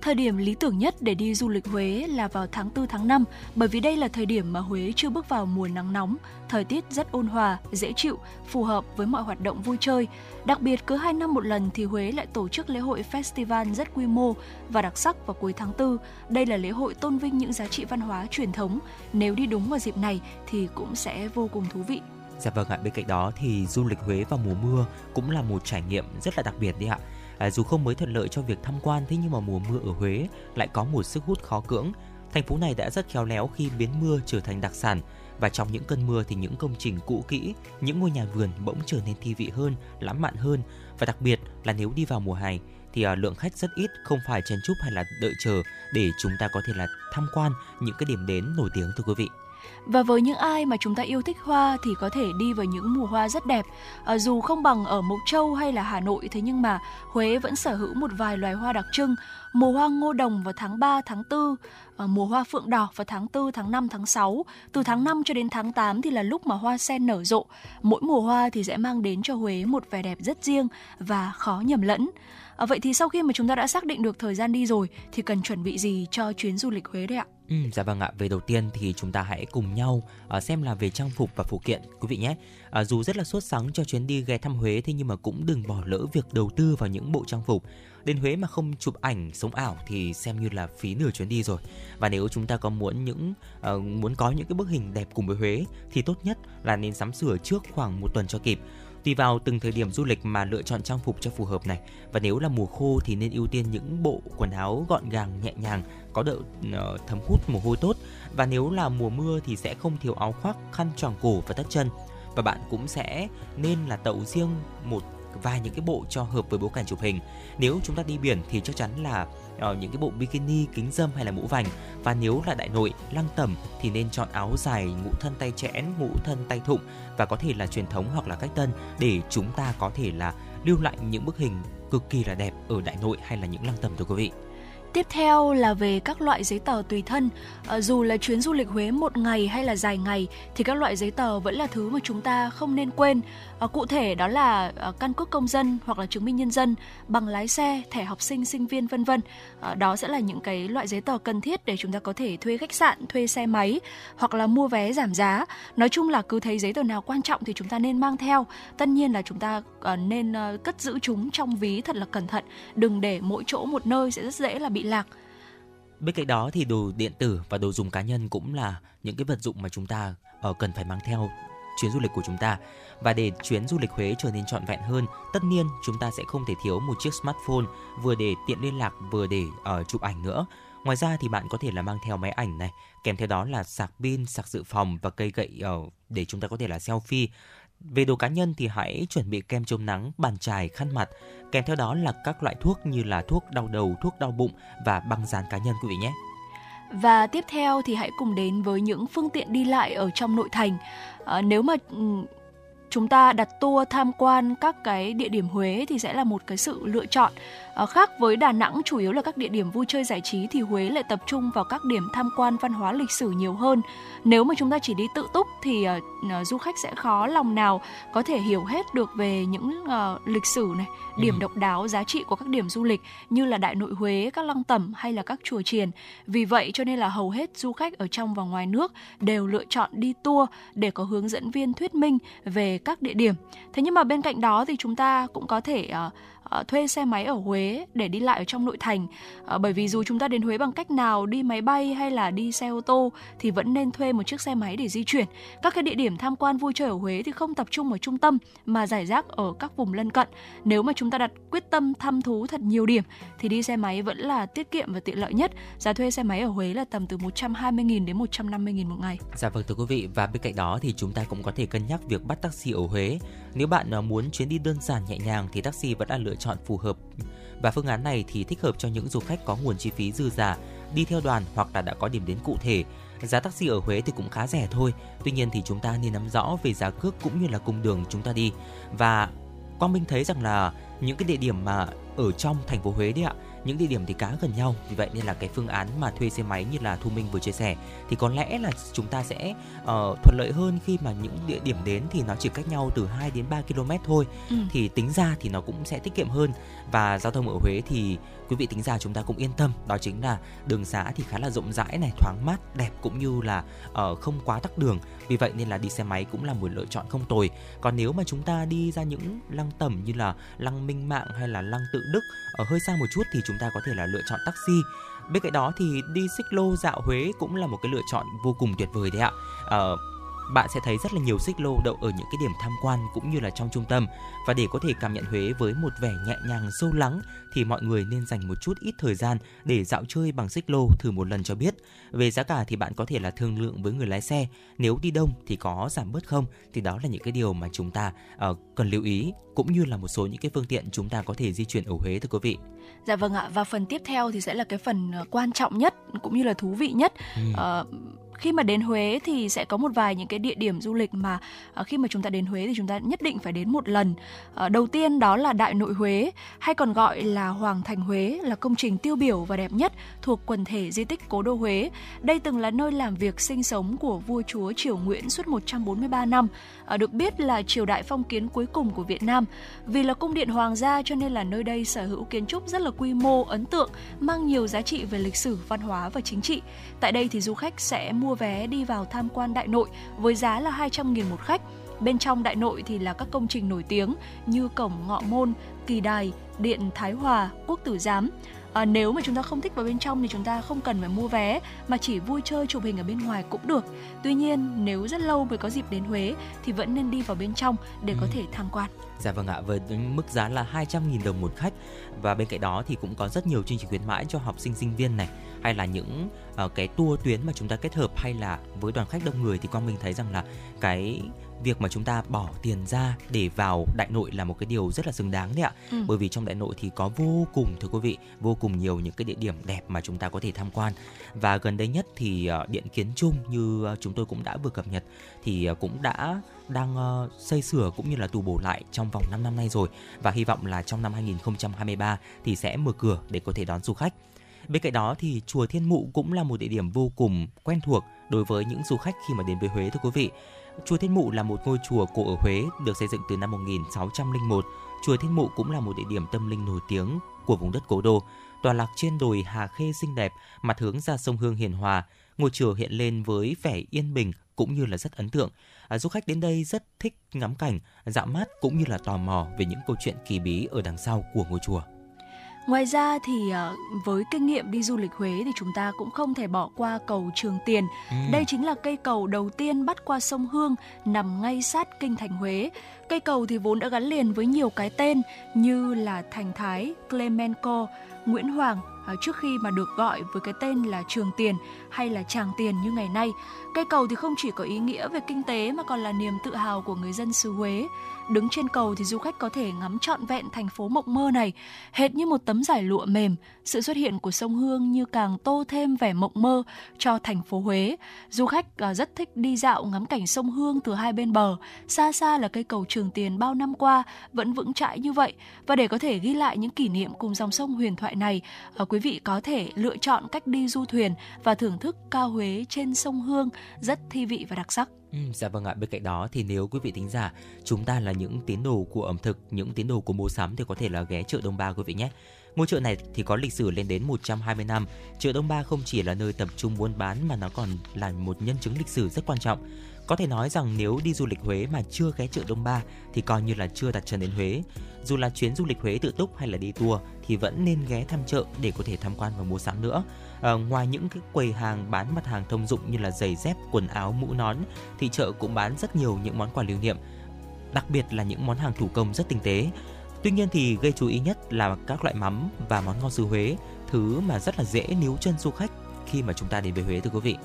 Thời điểm lý tưởng nhất để đi du lịch Huế là vào tháng 4 tháng 5 bởi vì đây là thời điểm mà Huế chưa bước vào mùa nắng nóng, thời tiết rất ôn hòa, dễ chịu, phù hợp với mọi hoạt động vui chơi. Đặc biệt cứ 2 năm một lần thì Huế lại tổ chức lễ hội festival rất quy mô và đặc sắc vào cuối tháng 4. Đây là lễ hội tôn vinh những giá trị văn hóa truyền thống. Nếu đi đúng vào dịp này thì cũng sẽ vô cùng thú vị. Dạ vâng ạ, bên cạnh đó thì du lịch Huế vào mùa mưa cũng là một trải nghiệm rất là đặc biệt đi ạ. À, dù không mới thuận lợi cho việc tham quan thế nhưng mà mùa mưa ở Huế lại có một sức hút khó cưỡng. Thành phố này đã rất khéo léo khi biến mưa trở thành đặc sản và trong những cơn mưa thì những công trình cũ kỹ, những ngôi nhà vườn bỗng trở nên thi vị hơn, lãng mạn hơn và đặc biệt là nếu đi vào mùa hè thì à, lượng khách rất ít, không phải chen chúc hay là đợi chờ để chúng ta có thể là tham quan những cái điểm đến nổi tiếng thưa quý vị. Và với những ai mà chúng ta yêu thích hoa thì có thể đi vào những mùa hoa rất đẹp. À, dù không bằng ở Mộc Châu hay là Hà Nội thế nhưng mà Huế vẫn sở hữu một vài loài hoa đặc trưng. Mùa hoa ngô đồng vào tháng 3, tháng 4, à, mùa hoa phượng đỏ vào tháng 4, tháng 5, tháng 6. Từ tháng 5 cho đến tháng 8 thì là lúc mà hoa sen nở rộ. Mỗi mùa hoa thì sẽ mang đến cho Huế một vẻ đẹp rất riêng và khó nhầm lẫn. À, vậy thì sau khi mà chúng ta đã xác định được thời gian đi rồi thì cần chuẩn bị gì cho chuyến du lịch Huế đấy ạ? Ừ, dạ vâng ạ. Về đầu tiên thì chúng ta hãy cùng nhau uh, xem là về trang phục và phụ kiện quý vị nhé. Uh, dù rất là sốt sắng cho chuyến đi ghé thăm Huế thế nhưng mà cũng đừng bỏ lỡ việc đầu tư vào những bộ trang phục. Đến Huế mà không chụp ảnh sống ảo thì xem như là phí nửa chuyến đi rồi. Và nếu chúng ta có muốn những uh, muốn có những cái bức hình đẹp cùng với Huế thì tốt nhất là nên sắm sửa trước khoảng một tuần cho kịp Tùy vào từng thời điểm du lịch mà lựa chọn trang phục cho phù hợp này. Và nếu là mùa khô thì nên ưu tiên những bộ quần áo gọn gàng, nhẹ nhàng, có độ ờ, thấm hút mồ hôi tốt. Và nếu là mùa mưa thì sẽ không thiếu áo khoác, khăn tròn cổ và tất chân. Và bạn cũng sẽ nên là tậu riêng một vài những cái bộ cho hợp với bối cảnh chụp hình. Nếu chúng ta đi biển thì chắc chắn là uh, những cái bộ bikini, kính dâm hay là mũ vành. Và nếu là đại nội, lăng tẩm thì nên chọn áo dài ngũ thân tay chẽn, ngũ thân tay thụng và có thể là truyền thống hoặc là cách tân để chúng ta có thể là lưu lại những bức hình cực kỳ là đẹp ở đại nội hay là những lăng tẩm thưa quý vị. Tiếp theo là về các loại giấy tờ tùy thân. À, dù là chuyến du lịch Huế một ngày hay là dài ngày thì các loại giấy tờ vẫn là thứ mà chúng ta không nên quên. À, cụ thể đó là à, căn cước công dân hoặc là chứng minh nhân dân, bằng lái xe, thẻ học sinh, sinh viên vân vân. À, đó sẽ là những cái loại giấy tờ cần thiết để chúng ta có thể thuê khách sạn, thuê xe máy hoặc là mua vé giảm giá. Nói chung là cứ thấy giấy tờ nào quan trọng thì chúng ta nên mang theo. Tất nhiên là chúng ta à, nên à, cất giữ chúng trong ví thật là cẩn thận, đừng để mỗi chỗ một nơi sẽ rất dễ là bị lạc. Bên cạnh đó thì đồ điện tử và đồ dùng cá nhân cũng là những cái vật dụng mà chúng ta uh, cần phải mang theo chuyến du lịch của chúng ta. Và để chuyến du lịch Huế trở nên trọn vẹn hơn, tất nhiên chúng ta sẽ không thể thiếu một chiếc smartphone vừa để tiện liên lạc vừa để uh, chụp ảnh nữa. Ngoài ra thì bạn có thể là mang theo máy ảnh này, kèm theo đó là sạc pin, sạc dự phòng và cây gậy uh, để chúng ta có thể là selfie. Về đồ cá nhân thì hãy chuẩn bị kem chống nắng, bàn chải, khăn mặt, kèm theo đó là các loại thuốc như là thuốc đau đầu, thuốc đau bụng và băng dán cá nhân quý vị nhé. Và tiếp theo thì hãy cùng đến với những phương tiện đi lại ở trong nội thành. À, nếu mà ừ, chúng ta đặt tour tham quan các cái địa điểm Huế thì sẽ là một cái sự lựa chọn À, khác với Đà Nẵng chủ yếu là các địa điểm vui chơi giải trí thì Huế lại tập trung vào các điểm tham quan văn hóa lịch sử nhiều hơn. Nếu mà chúng ta chỉ đi tự túc thì uh, du khách sẽ khó lòng nào có thể hiểu hết được về những uh, lịch sử này, điểm ừ. độc đáo, giá trị của các điểm du lịch như là Đại Nội Huế, các lăng tẩm hay là các chùa chiền. Vì vậy cho nên là hầu hết du khách ở trong và ngoài nước đều lựa chọn đi tour để có hướng dẫn viên thuyết minh về các địa điểm. Thế nhưng mà bên cạnh đó thì chúng ta cũng có thể uh, uh, thuê xe máy ở Huế để đi lại ở trong nội thành. Uh, bởi vì dù chúng ta đến Huế bằng cách nào đi máy bay hay là đi xe ô tô thì vẫn nên thuê một chiếc xe máy để di chuyển. Các cái địa điểm tham quan vui chơi ở Huế thì không tập trung ở trung tâm mà giải rác ở các vùng lân cận. Nếu mà chúng ta đặt quyết tâm thăm thú thật nhiều điểm thì đi xe máy vẫn là tiết kiệm và tiện lợi nhất. Giá thuê xe máy ở Huế là tầm từ 120.000 đến 150.000 một ngày. Dạ vâng thưa quý vị. Và bên cạnh đó thì chúng ta cũng có thể cân nhắc việc bắt taxi ở Huế. Nếu bạn ờ, muốn chuyến đi đơn giản nhẹ nhàng thì taxi vẫn là lựa lựa chọn phù hợp và phương án này thì thích hợp cho những du khách có nguồn chi phí dư giả, đi theo đoàn hoặc là đã có điểm đến cụ thể. Giá taxi ở Huế thì cũng khá rẻ thôi. Tuy nhiên thì chúng ta nên nắm rõ về giá cước cũng như là cung đường chúng ta đi. Và Quang Minh thấy rằng là những cái địa điểm mà ở trong thành phố Huế đấy ạ những địa điểm thì khá gần nhau vì vậy nên là cái phương án mà thuê xe máy như là thu minh vừa chia sẻ thì có lẽ là chúng ta sẽ uh, thuận lợi hơn khi mà những địa điểm đến thì nó chỉ cách nhau từ 2 đến 3 km thôi ừ. thì tính ra thì nó cũng sẽ tiết kiệm hơn và giao thông ở Huế thì quý vị tính ra chúng ta cũng yên tâm đó chính là đường xá thì khá là rộng rãi này thoáng mát đẹp cũng như là uh, không quá tắc đường. Vì vậy nên là đi xe máy cũng là một lựa chọn không tồi. Còn nếu mà chúng ta đi ra những lăng tẩm như là lăng minh mạng hay là lăng tự đức ở hơi xa một chút thì chúng ta có thể là lựa chọn taxi. Bên cạnh đó thì đi xích lô dạo Huế cũng là một cái lựa chọn vô cùng tuyệt vời đấy ạ. Uh, bạn sẽ thấy rất là nhiều xích lô đậu ở những cái điểm tham quan cũng như là trong trung tâm và để có thể cảm nhận Huế với một vẻ nhẹ nhàng sâu lắng thì mọi người nên dành một chút ít thời gian để dạo chơi bằng xích lô thử một lần cho biết. Về giá cả thì bạn có thể là thương lượng với người lái xe, nếu đi đông thì có giảm bớt không thì đó là những cái điều mà chúng ta uh, cần lưu ý cũng như là một số những cái phương tiện chúng ta có thể di chuyển ở Huế thưa quý vị. Dạ vâng ạ và phần tiếp theo thì sẽ là cái phần ờ, quan trọng nhất cũng như là thú vị nhất. Ừ. Uh, khi mà đến Huế thì sẽ có một vài những cái địa điểm du lịch mà uh, khi mà chúng ta đến Huế thì chúng ta nhất định phải đến một lần. Uh, đầu tiên đó là Đại Nội Huế hay còn gọi là Hoàng Thành Huế là công trình tiêu biểu và đẹp nhất thuộc quần thể di tích Cố đô Huế. Đây từng là nơi làm việc sinh sống của vua chúa Triều Nguyễn suốt 143 năm. Uh, được biết là triều đại phong kiến cuối cùng của Việt Nam. Vì là cung điện hoàng gia cho nên là nơi đây sở hữu kiến trúc rất là quy mô ấn tượng, mang nhiều giá trị về lịch sử, văn hóa và chính trị. Tại đây thì du khách sẽ mua mua vé đi vào tham quan Đại Nội với giá là 200.000 một khách. Bên trong Đại Nội thì là các công trình nổi tiếng như cổng Ngọ Môn, Kỳ Đài, Điện Thái Hòa, Quốc Tử Giám. À, nếu mà chúng ta không thích vào bên trong thì chúng ta không cần phải mua vé mà chỉ vui chơi chụp hình ở bên ngoài cũng được. Tuy nhiên nếu rất lâu mới có dịp đến Huế thì vẫn nên đi vào bên trong để ừ. có thể tham quan. Dạ vâng ạ, với mức giá là 200.000 đồng một khách và bên cạnh đó thì cũng có rất nhiều chương trình khuyến mãi cho học sinh sinh viên này hay là những uh, cái tour tuyến mà chúng ta kết hợp hay là với đoàn khách đông người thì con mình thấy rằng là cái việc mà chúng ta bỏ tiền ra để vào đại nội là một cái điều rất là xứng đáng đấy ạ ừ. bởi vì trong đại nội thì có vô cùng thưa quý vị vô cùng nhiều những cái địa điểm đẹp mà chúng ta có thể tham quan và gần đây nhất thì uh, điện kiến trung như uh, chúng tôi cũng đã vừa cập nhật thì uh, cũng đã đang xây sửa cũng như là tu bổ lại trong vòng 5 năm nay rồi và hy vọng là trong năm 2023 thì sẽ mở cửa để có thể đón du khách. Bên cạnh đó thì chùa Thiên Mụ cũng là một địa điểm vô cùng quen thuộc đối với những du khách khi mà đến với Huế thưa quý vị. Chùa Thiên Mụ là một ngôi chùa cổ ở Huế được xây dựng từ năm 1601. Chùa Thiên Mụ cũng là một địa điểm tâm linh nổi tiếng của vùng đất cố đô. Tòa lạc trên đồi Hà Khê xinh đẹp, mặt hướng ra sông Hương hiền hòa. Ngôi chùa hiện lên với vẻ yên bình cũng như là rất ấn tượng. À, du khách đến đây rất thích ngắm cảnh, dạo mát cũng như là tò mò về những câu chuyện kỳ bí ở đằng sau của ngôi chùa. Ngoài ra thì ờ, với kinh nghiệm đi du lịch Huế thì chúng ta cũng không thể bỏ qua cầu Trường Tiền. Ừ. Đây chính là cây cầu đầu tiên bắt qua sông Hương nằm ngay sát kinh thành Huế. Cây cầu thì vốn đã gắn liền với nhiều cái tên như là Thành Thái, Clemenco, Nguyễn Hoàng à, trước khi mà được gọi với cái tên là Trường Tiền hay là Tràng Tiền như ngày nay. Cây cầu thì không chỉ có ý nghĩa về kinh tế mà còn là niềm tự hào của người dân xứ Huế. Đứng trên cầu thì du khách có thể ngắm trọn vẹn thành phố mộng mơ này, hệt như một tấm giải lụa mềm. Sự xuất hiện của sông Hương như càng tô thêm vẻ mộng mơ cho thành phố Huế. Du khách à, rất thích đi dạo ngắm cảnh sông Hương từ hai bên bờ. Xa xa là cây cầu Trường Tiền bao năm qua vẫn vững chãi như vậy. Và để có thể ghi lại những kỷ niệm cùng dòng sông huyền thoại này, ờ, quý vị có thể lựa chọn cách đi du thuyền và thưởng thức cao Huế trên sông Hương rất thi vị và đặc sắc. Ừ, dạ vâng ạ, bên cạnh đó thì nếu quý vị thính giả chúng ta là những tín đồ của ẩm thực, những tín đồ của mua sắm thì có thể là ghé chợ Đông Ba quý vị nhé. Ngôi chợ này thì có lịch sử lên đến 120 năm. Chợ Đông Ba không chỉ là nơi tập trung buôn bán mà nó còn là một nhân chứng lịch sử rất quan trọng. Có thể nói rằng nếu đi du lịch Huế mà chưa ghé chợ Đông Ba thì coi như là chưa đặt chân đến Huế. Dù là chuyến du lịch Huế tự túc hay là đi tour thì vẫn nên ghé thăm chợ để có thể tham quan và mua sắm nữa. À, ngoài những cái quầy hàng bán mặt hàng thông dụng như là giày dép, quần áo, mũ nón thì chợ cũng bán rất nhiều những món quà lưu niệm, đặc biệt là những món hàng thủ công rất tinh tế. Tuy nhiên thì gây chú ý nhất là các loại mắm và món ngon xứ Huế, thứ mà rất là dễ níu chân du khách khi mà chúng ta đến với Huế thưa quý vị.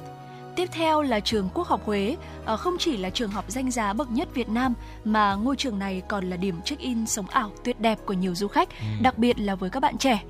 Tiếp theo là trường Quốc học Huế, ờ, không chỉ là trường học danh giá bậc nhất Việt Nam mà ngôi trường này còn là điểm check-in sống ảo tuyệt đẹp của nhiều du khách, ừ. đặc biệt là với các bạn trẻ.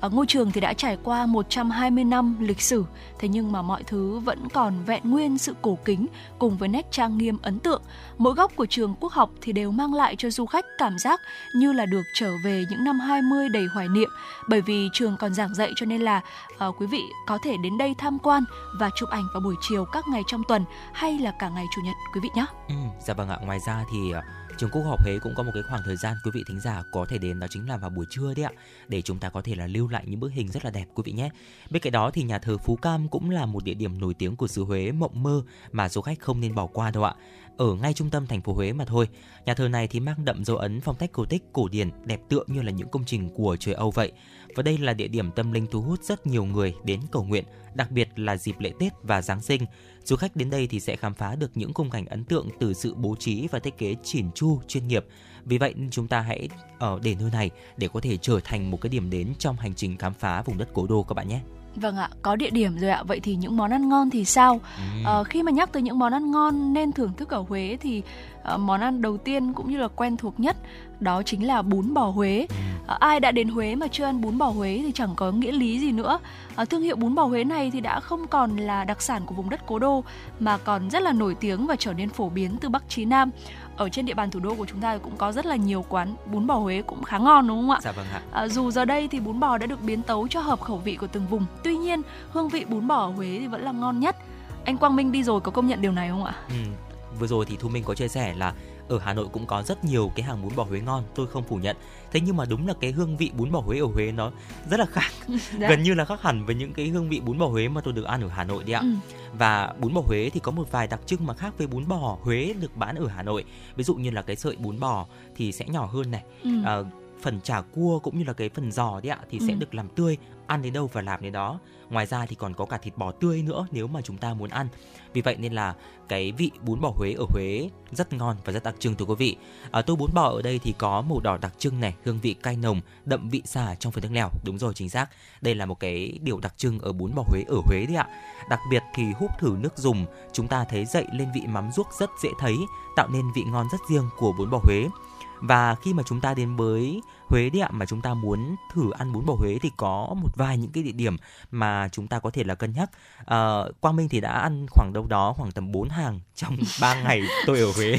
Ở ngôi trường thì đã trải qua 120 năm lịch sử, thế nhưng mà mọi thứ vẫn còn vẹn nguyên sự cổ kính cùng với nét trang nghiêm ấn tượng. Mỗi góc của trường quốc học thì đều mang lại cho du khách cảm giác như là được trở về những năm 20 đầy hoài niệm, bởi vì trường còn giảng dạy cho nên là uh, quý vị có thể đến đây tham quan và chụp ảnh vào buổi chiều các ngày trong tuần hay là cả ngày chủ nhật quý vị nhé. Ừ, dạ vâng ạ. Ngoài ra thì uh Trường Quốc học Huế cũng có một cái khoảng thời gian quý vị thính giả có thể đến đó chính là vào buổi trưa đấy ạ để chúng ta có thể là lưu lại những bức hình rất là đẹp quý vị nhé. Bên cạnh đó thì nhà thờ Phú Cam cũng là một địa điểm nổi tiếng của xứ Huế mộng mơ mà du khách không nên bỏ qua đâu ạ. ở ngay trung tâm thành phố Huế mà thôi. Nhà thờ này thì mang đậm dấu ấn phong cách cổ tích cổ điển, đẹp tựa như là những công trình của trời Âu vậy. Và đây là địa điểm tâm linh thu hút rất nhiều người đến cầu nguyện, đặc biệt là dịp lễ Tết và Giáng sinh. Du khách đến đây thì sẽ khám phá được những khung cảnh ấn tượng từ sự bố trí và thiết kế chỉn chu chuyên nghiệp. Vì vậy, chúng ta hãy ở để nơi này để có thể trở thành một cái điểm đến trong hành trình khám phá vùng đất cố đô các bạn nhé. Vâng ạ, có địa điểm rồi ạ. Vậy thì những món ăn ngon thì sao? Ừ. À, khi mà nhắc tới những món ăn ngon nên thưởng thức ở Huế thì uh, món ăn đầu tiên cũng như là quen thuộc nhất đó chính là bún bò Huế. À, ai đã đến Huế mà chưa ăn bún bò Huế thì chẳng có nghĩa lý gì nữa. À, thương hiệu bún bò Huế này thì đã không còn là đặc sản của vùng đất Cố Đô mà còn rất là nổi tiếng và trở nên phổ biến từ Bắc chí Nam ở trên địa bàn thủ đô của chúng ta cũng có rất là nhiều quán bún bò Huế cũng khá ngon đúng không ạ? Dạ vâng ạ. À, dù giờ đây thì bún bò đã được biến tấu cho hợp khẩu vị của từng vùng. Tuy nhiên, hương vị bún bò ở Huế thì vẫn là ngon nhất. Anh Quang Minh đi rồi có công nhận điều này không ạ? Ừ, vừa rồi thì Thu Minh có chia sẻ là ở Hà Nội cũng có rất nhiều cái hàng bún bò Huế ngon, tôi không phủ nhận. Thế nhưng mà đúng là cái hương vị bún bò Huế ở Huế nó rất là khác, dạ. gần như là khác hẳn với những cái hương vị bún bò Huế mà tôi được ăn ở Hà Nội đi ạ. Ừ. Và bún bò Huế thì có một vài đặc trưng mà khác với bún bò Huế được bán ở Hà Nội. Ví dụ như là cái sợi bún bò thì sẽ nhỏ hơn này. Ừ. À, phần chả cua cũng như là cái phần giò đấy ạ thì ừ. sẽ được làm tươi ăn đến đâu và làm đến đó. Ngoài ra thì còn có cả thịt bò tươi nữa nếu mà chúng ta muốn ăn. Vì vậy nên là cái vị bún bò Huế ở Huế rất ngon và rất đặc trưng thưa quý vị. Ở tô bún bò ở đây thì có màu đỏ đặc trưng này, hương vị cay nồng, đậm vị xả trong phần nước lèo. Đúng rồi, chính xác. Đây là một cái điều đặc trưng ở bún bò Huế ở Huế đấy ạ. Đặc biệt thì húp thử nước dùng, chúng ta thấy dậy lên vị mắm ruốc rất dễ thấy, tạo nên vị ngon rất riêng của bún bò Huế. Và khi mà chúng ta đến với Huế đi ạ mà chúng ta muốn thử ăn bún bò Huế thì có một vài những cái địa điểm mà chúng ta có thể là cân nhắc. À, Quang Minh thì đã ăn khoảng đâu đó khoảng tầm 4 hàng trong 3 ngày tôi ở Huế.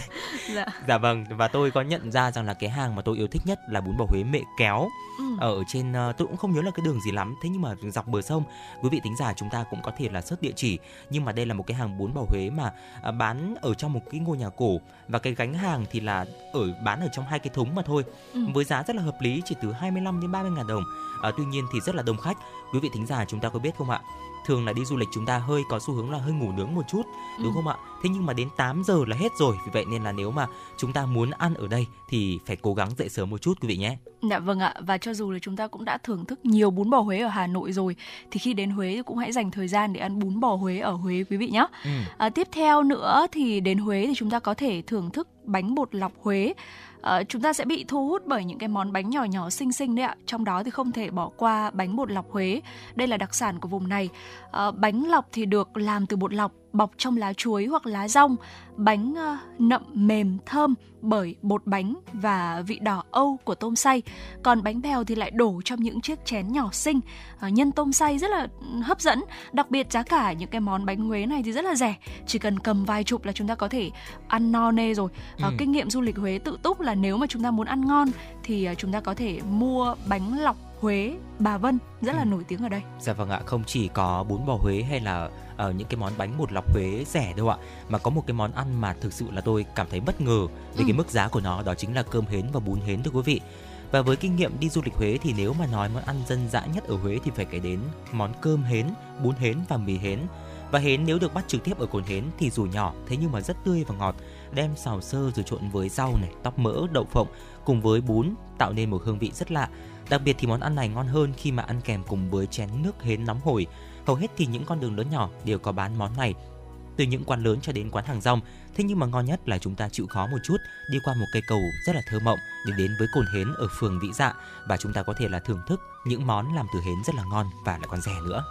dạ. dạ vâng và tôi có nhận ra rằng là cái hàng mà tôi yêu thích nhất là bún bò Huế mẹ kéo. Ừ. Ở trên uh, tôi cũng không nhớ là cái đường gì lắm thế nhưng mà dọc bờ sông quý vị tính giả chúng ta cũng có thể là search địa chỉ nhưng mà đây là một cái hàng bún bò Huế mà uh, bán ở trong một cái ngôi nhà cổ và cái gánh hàng thì là ở bán ở trong hai cái thúng mà thôi ừ. với giá rất là hợp lý chỉ từ 25 đến 30 ngàn đồng. À, tuy nhiên thì rất là đông khách. Quý vị thính giả chúng ta có biết không ạ? thường là đi du lịch chúng ta hơi có xu hướng là hơi ngủ nướng một chút đúng ừ. không ạ thế nhưng mà đến 8 giờ là hết rồi vì vậy nên là nếu mà chúng ta muốn ăn ở đây thì phải cố gắng dậy sớm một chút quý vị nhé dạ vâng ạ và cho dù là chúng ta cũng đã thưởng thức nhiều bún bò Huế ở Hà Nội rồi thì khi đến Huế cũng hãy dành thời gian để ăn bún bò Huế ở Huế quý vị nhé ừ. à, tiếp theo nữa thì đến Huế thì chúng ta có thể thưởng thức bánh bột lọc Huế uh, chúng ta sẽ bị thu hút bởi những cái món bánh nhỏ nhỏ xinh xinh đấy ạ. Trong đó thì không thể bỏ qua bánh bột lọc Huế. Đây là đặc sản của vùng này. Uh, bánh lọc thì được làm từ bột lọc bọc trong lá chuối hoặc lá rong bánh uh, nậm mềm thơm bởi bột bánh và vị đỏ âu của tôm xay. Còn bánh bèo thì lại đổ trong những chiếc chén nhỏ xinh. Uh, nhân tôm xay rất là hấp dẫn. Đặc biệt giá cả những cái món bánh Huế này thì rất là rẻ. Chỉ cần cầm vài chục là chúng ta có thể ăn no nê rồi. Uh, ừ. kinh nghiệm du lịch Huế tự túc là nếu mà chúng ta muốn ăn ngon thì uh, chúng ta có thể mua bánh lọc Huế, Bà Vân rất là ừ. nổi tiếng ở đây. Dạ vâng ạ, không chỉ có bún bò Huế hay là uh, những cái món bánh bột lọc Huế rẻ đâu ạ, mà có một cái món ăn mà thực sự là tôi cảm thấy bất ngờ về ừ. cái mức giá của nó đó chính là cơm hến và bún hến thưa quý vị. Và với kinh nghiệm đi du lịch Huế thì nếu mà nói món ăn dân dã nhất ở Huế thì phải kể đến món cơm hến, bún hến và mì hến. Và hến nếu được bắt trực tiếp ở cồn hến thì dù nhỏ thế nhưng mà rất tươi và ngọt, đem xào sơ rồi trộn với rau này, tóc mỡ, đậu phộng cùng với bún tạo nên một hương vị rất lạ. Đặc biệt thì món ăn này ngon hơn khi mà ăn kèm cùng với chén nước hến nóng hổi. Hầu hết thì những con đường lớn nhỏ đều có bán món này. Từ những quán lớn cho đến quán hàng rong, thế nhưng mà ngon nhất là chúng ta chịu khó một chút, đi qua một cây cầu rất là thơ mộng để đến với cồn hến ở phường Vĩ Dạ và chúng ta có thể là thưởng thức những món làm từ hến rất là ngon và lại còn rẻ nữa.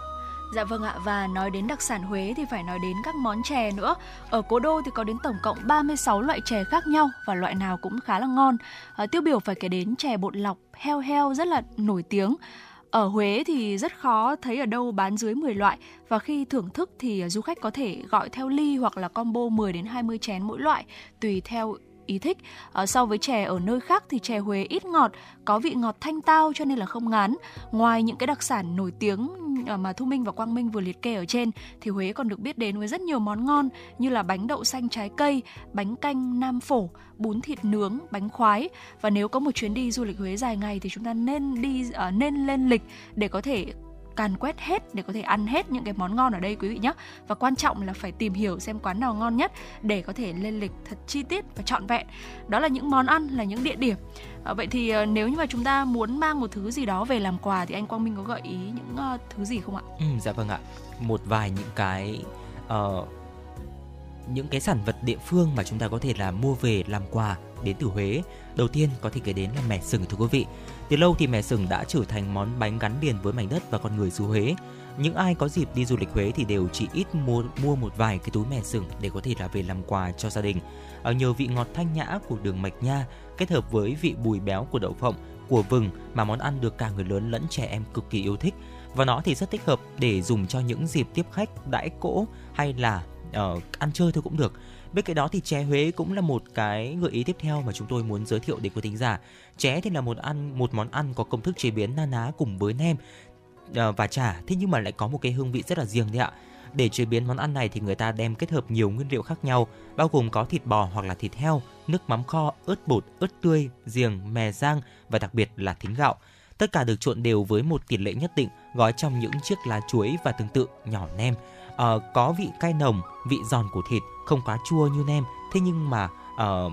Dạ vâng ạ và nói đến đặc sản Huế thì phải nói đến các món chè nữa. Ở Cố Đô thì có đến tổng cộng 36 loại chè khác nhau và loại nào cũng khá là ngon. À, tiêu biểu phải kể đến chè bột lọc heo heo rất là nổi tiếng. Ở Huế thì rất khó thấy ở đâu bán dưới 10 loại và khi thưởng thức thì du khách có thể gọi theo ly hoặc là combo 10 đến 20 chén mỗi loại, tùy theo ý thích. À, so với chè ở nơi khác thì chè Huế ít ngọt, có vị ngọt thanh tao cho nên là không ngán. Ngoài những cái đặc sản nổi tiếng ờ, mà Thu Minh và Quang Minh vừa liệt kê ở trên thì Huế còn được biết đến với rất nhiều món ngon như là bánh đậu xanh trái cây, bánh canh nam phổ, bún thịt nướng, bánh khoái. Và nếu có một chuyến đi du lịch Huế dài ngày thì chúng ta nên đi uh, nên lên lịch để có thể càn quét hết để có thể ăn hết những cái món ngon ở đây quý vị nhé và quan trọng là phải tìm hiểu xem quán nào ngon nhất để có thể lên lịch thật chi tiết và trọn vẹn. Đó là những món ăn là những địa điểm. À, vậy thì uh, nếu như mà chúng ta muốn mang một thứ gì đó về làm quà thì anh Quang Minh có gợi ý những uh, thứ gì không ạ? Ừ, dạ vâng ạ. Một vài những cái uh, những cái sản vật địa phương mà chúng ta có thể là mua về làm quà đến từ Huế. Đầu tiên có thể kể đến là mè sừng thưa quý vị. Từ lâu thì mè sừng đã trở thành món bánh gắn liền với mảnh đất và con người xứ Huế. Những ai có dịp đi du lịch Huế thì đều chỉ ít mua mua một vài cái túi mè sừng để có thể là về làm quà cho gia đình. Ở nhờ vị ngọt thanh nhã của đường mạch nha kết hợp với vị bùi béo của đậu phộng, của vừng mà món ăn được cả người lớn lẫn trẻ em cực kỳ yêu thích và nó thì rất thích hợp để dùng cho những dịp tiếp khách đãi cỗ hay là uh, ăn chơi thôi cũng được bên cạnh đó thì chè Huế cũng là một cái gợi ý tiếp theo mà chúng tôi muốn giới thiệu đến quý thính giả chè thì là một ăn một món ăn có công thức chế biến na ná cùng với nem à, và chả thế nhưng mà lại có một cái hương vị rất là riêng đấy ạ để chế biến món ăn này thì người ta đem kết hợp nhiều nguyên liệu khác nhau, bao gồm có thịt bò hoặc là thịt heo, nước mắm kho, ớt bột, ớt tươi, giềng, mè rang và đặc biệt là thính gạo. Tất cả được trộn đều với một tỷ lệ nhất định, gói trong những chiếc lá chuối và tương tự nhỏ nem. À, có vị cay nồng, vị giòn của thịt, không quá chua như nem, thế nhưng mà uh,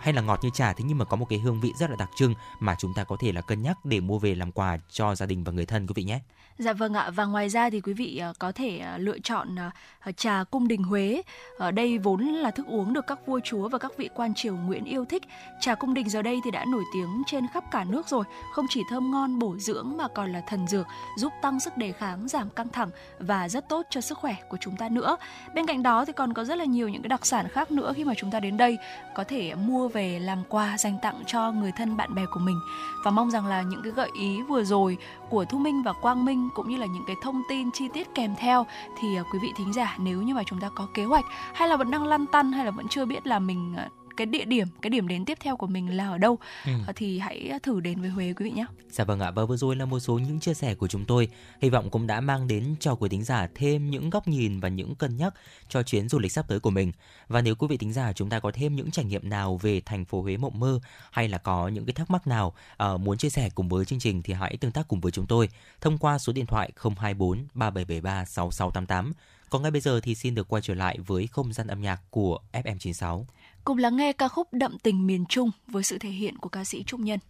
hay là ngọt như trà thế nhưng mà có một cái hương vị rất là đặc trưng mà chúng ta có thể là cân nhắc để mua về làm quà cho gia đình và người thân quý vị nhé. Dạ vâng ạ và ngoài ra thì quý vị ờ, có thể ờ, lựa chọn ờ, trà cung đình Huế. Ở đây vốn là thức uống được các vua chúa và các vị quan triều Nguyễn yêu thích. Trà cung đình giờ đây thì đã nổi tiếng trên khắp cả nước rồi, không chỉ thơm ngon bổ dưỡng mà còn là thần dược, giúp tăng sức đề kháng, giảm căng thẳng và rất tốt cho sức khỏe của chúng ta nữa. Bên cạnh đó thì còn có rất là nhiều những cái đặc sản khác nữa khi mà chúng ta đến đây có thể mua về làm quà dành tặng cho người thân bạn bè của mình. Và mong rằng là những cái gợi ý vừa rồi của Thu Minh và Quang Minh cũng như là những cái thông tin chi tiết kèm theo thì à, quý vị thính giả nếu như mà chúng ta có kế hoạch hay là vẫn đang lăn tăn hay là vẫn chưa biết là mình à, cái địa điểm cái điểm đến tiếp theo của mình là ở đâu ừ. Ờ, thì hãy thử đến với Huế quý vị nhé. Dạ vâng ạ và vừa rồi là một số những chia sẻ của chúng tôi hy vọng cũng đã mang đến cho quý thính giả thêm những góc nhìn và những cân nhắc cho chuyến du lịch sắp tới của mình và nếu quý vị thính giả chúng ta có thêm những trải nghiệm nào về thành phố Huế mộng mơ hay là có những cái thắc mắc nào uh, muốn chia sẻ cùng với chương trình thì hãy tương tác cùng với chúng tôi thông qua số điện thoại 024 3773 6688 còn ngay bây giờ thì xin được quay trở lại với không gian âm nhạc của FM96. Cùng lắng nghe ca khúc Đậm tình miền Trung với sự thể hiện của ca sĩ Trung Nhân.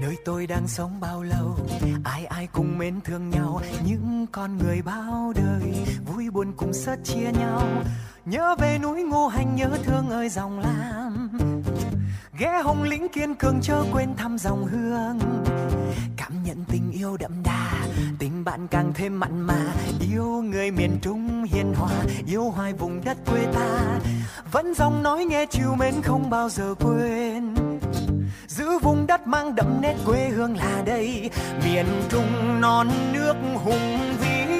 nơi tôi đang sống bao lâu, ai ai cùng mến thương nhau, những con người bao đời, vui buồn cùng sớt chia nhau nhớ về núi ngô hành, nhớ thương ơi dòng lam. Ghé hồng lĩnh kiên cường, chớ quên thăm dòng hương. Cảm nhận tình yêu đậm đà, tình bạn càng thêm mặn mà. Yêu người miền trung hiền hòa, yêu hoài vùng đất quê ta. Vẫn dòng nói nghe chiều mến không bao giờ quên. Giữ vùng đất mang đậm nét quê hương là đây. Miền trung non nước hùng vĩ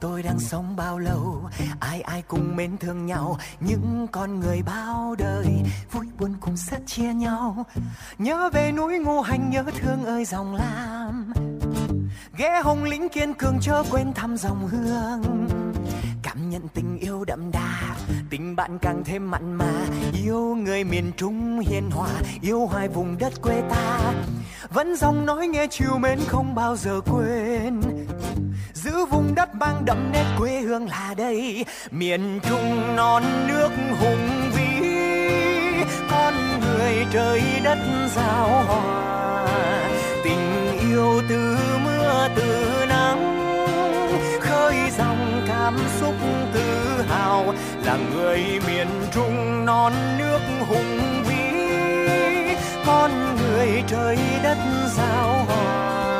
tôi đang sống bao lâu? Ai ai cùng mến thương nhau, những con người bao đời. Vui buồn cùng sát chia nhau. Nhớ về núi ngô hành, nhớ thương ơi dòng lam. Ghé hồng lĩnh kiên cường, chớ quên thăm dòng hương. Cảm nhận tình yêu đậm đà, tình bạn càng thêm mặn mà. Yêu người miền trung hiền hòa, yêu hoài vùng đất quê ta. Vẫn dòng nói nghe chiều mến không bao giờ quên giữ vùng đất mang đậm nét quê hương là đây. Miền trung non nước hùng vĩ, con người trời đất giao hòa. Tình yêu từ mưa từ nắng, khơi dòng cảm xúc tự hào. Là người miền trung non nước hùng vĩ, con người trời đất giao hòa.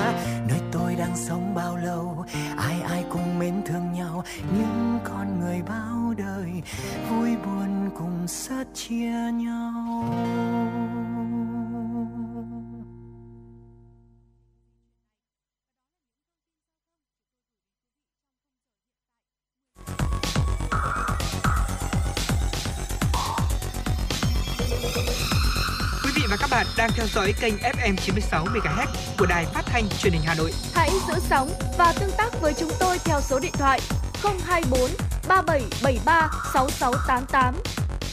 đang sống bao lâu. Ai ai cũng mến thương nhau, những con người bao đời vui buồn cùng sát chia nhau. Và các bạn đang theo dõi kênh FM 96 MHz của đài phát thanh truyền hình Hà Nội. Hãy giữ sóng và tương tác với chúng tôi theo số điện thoại 024 3773 6688.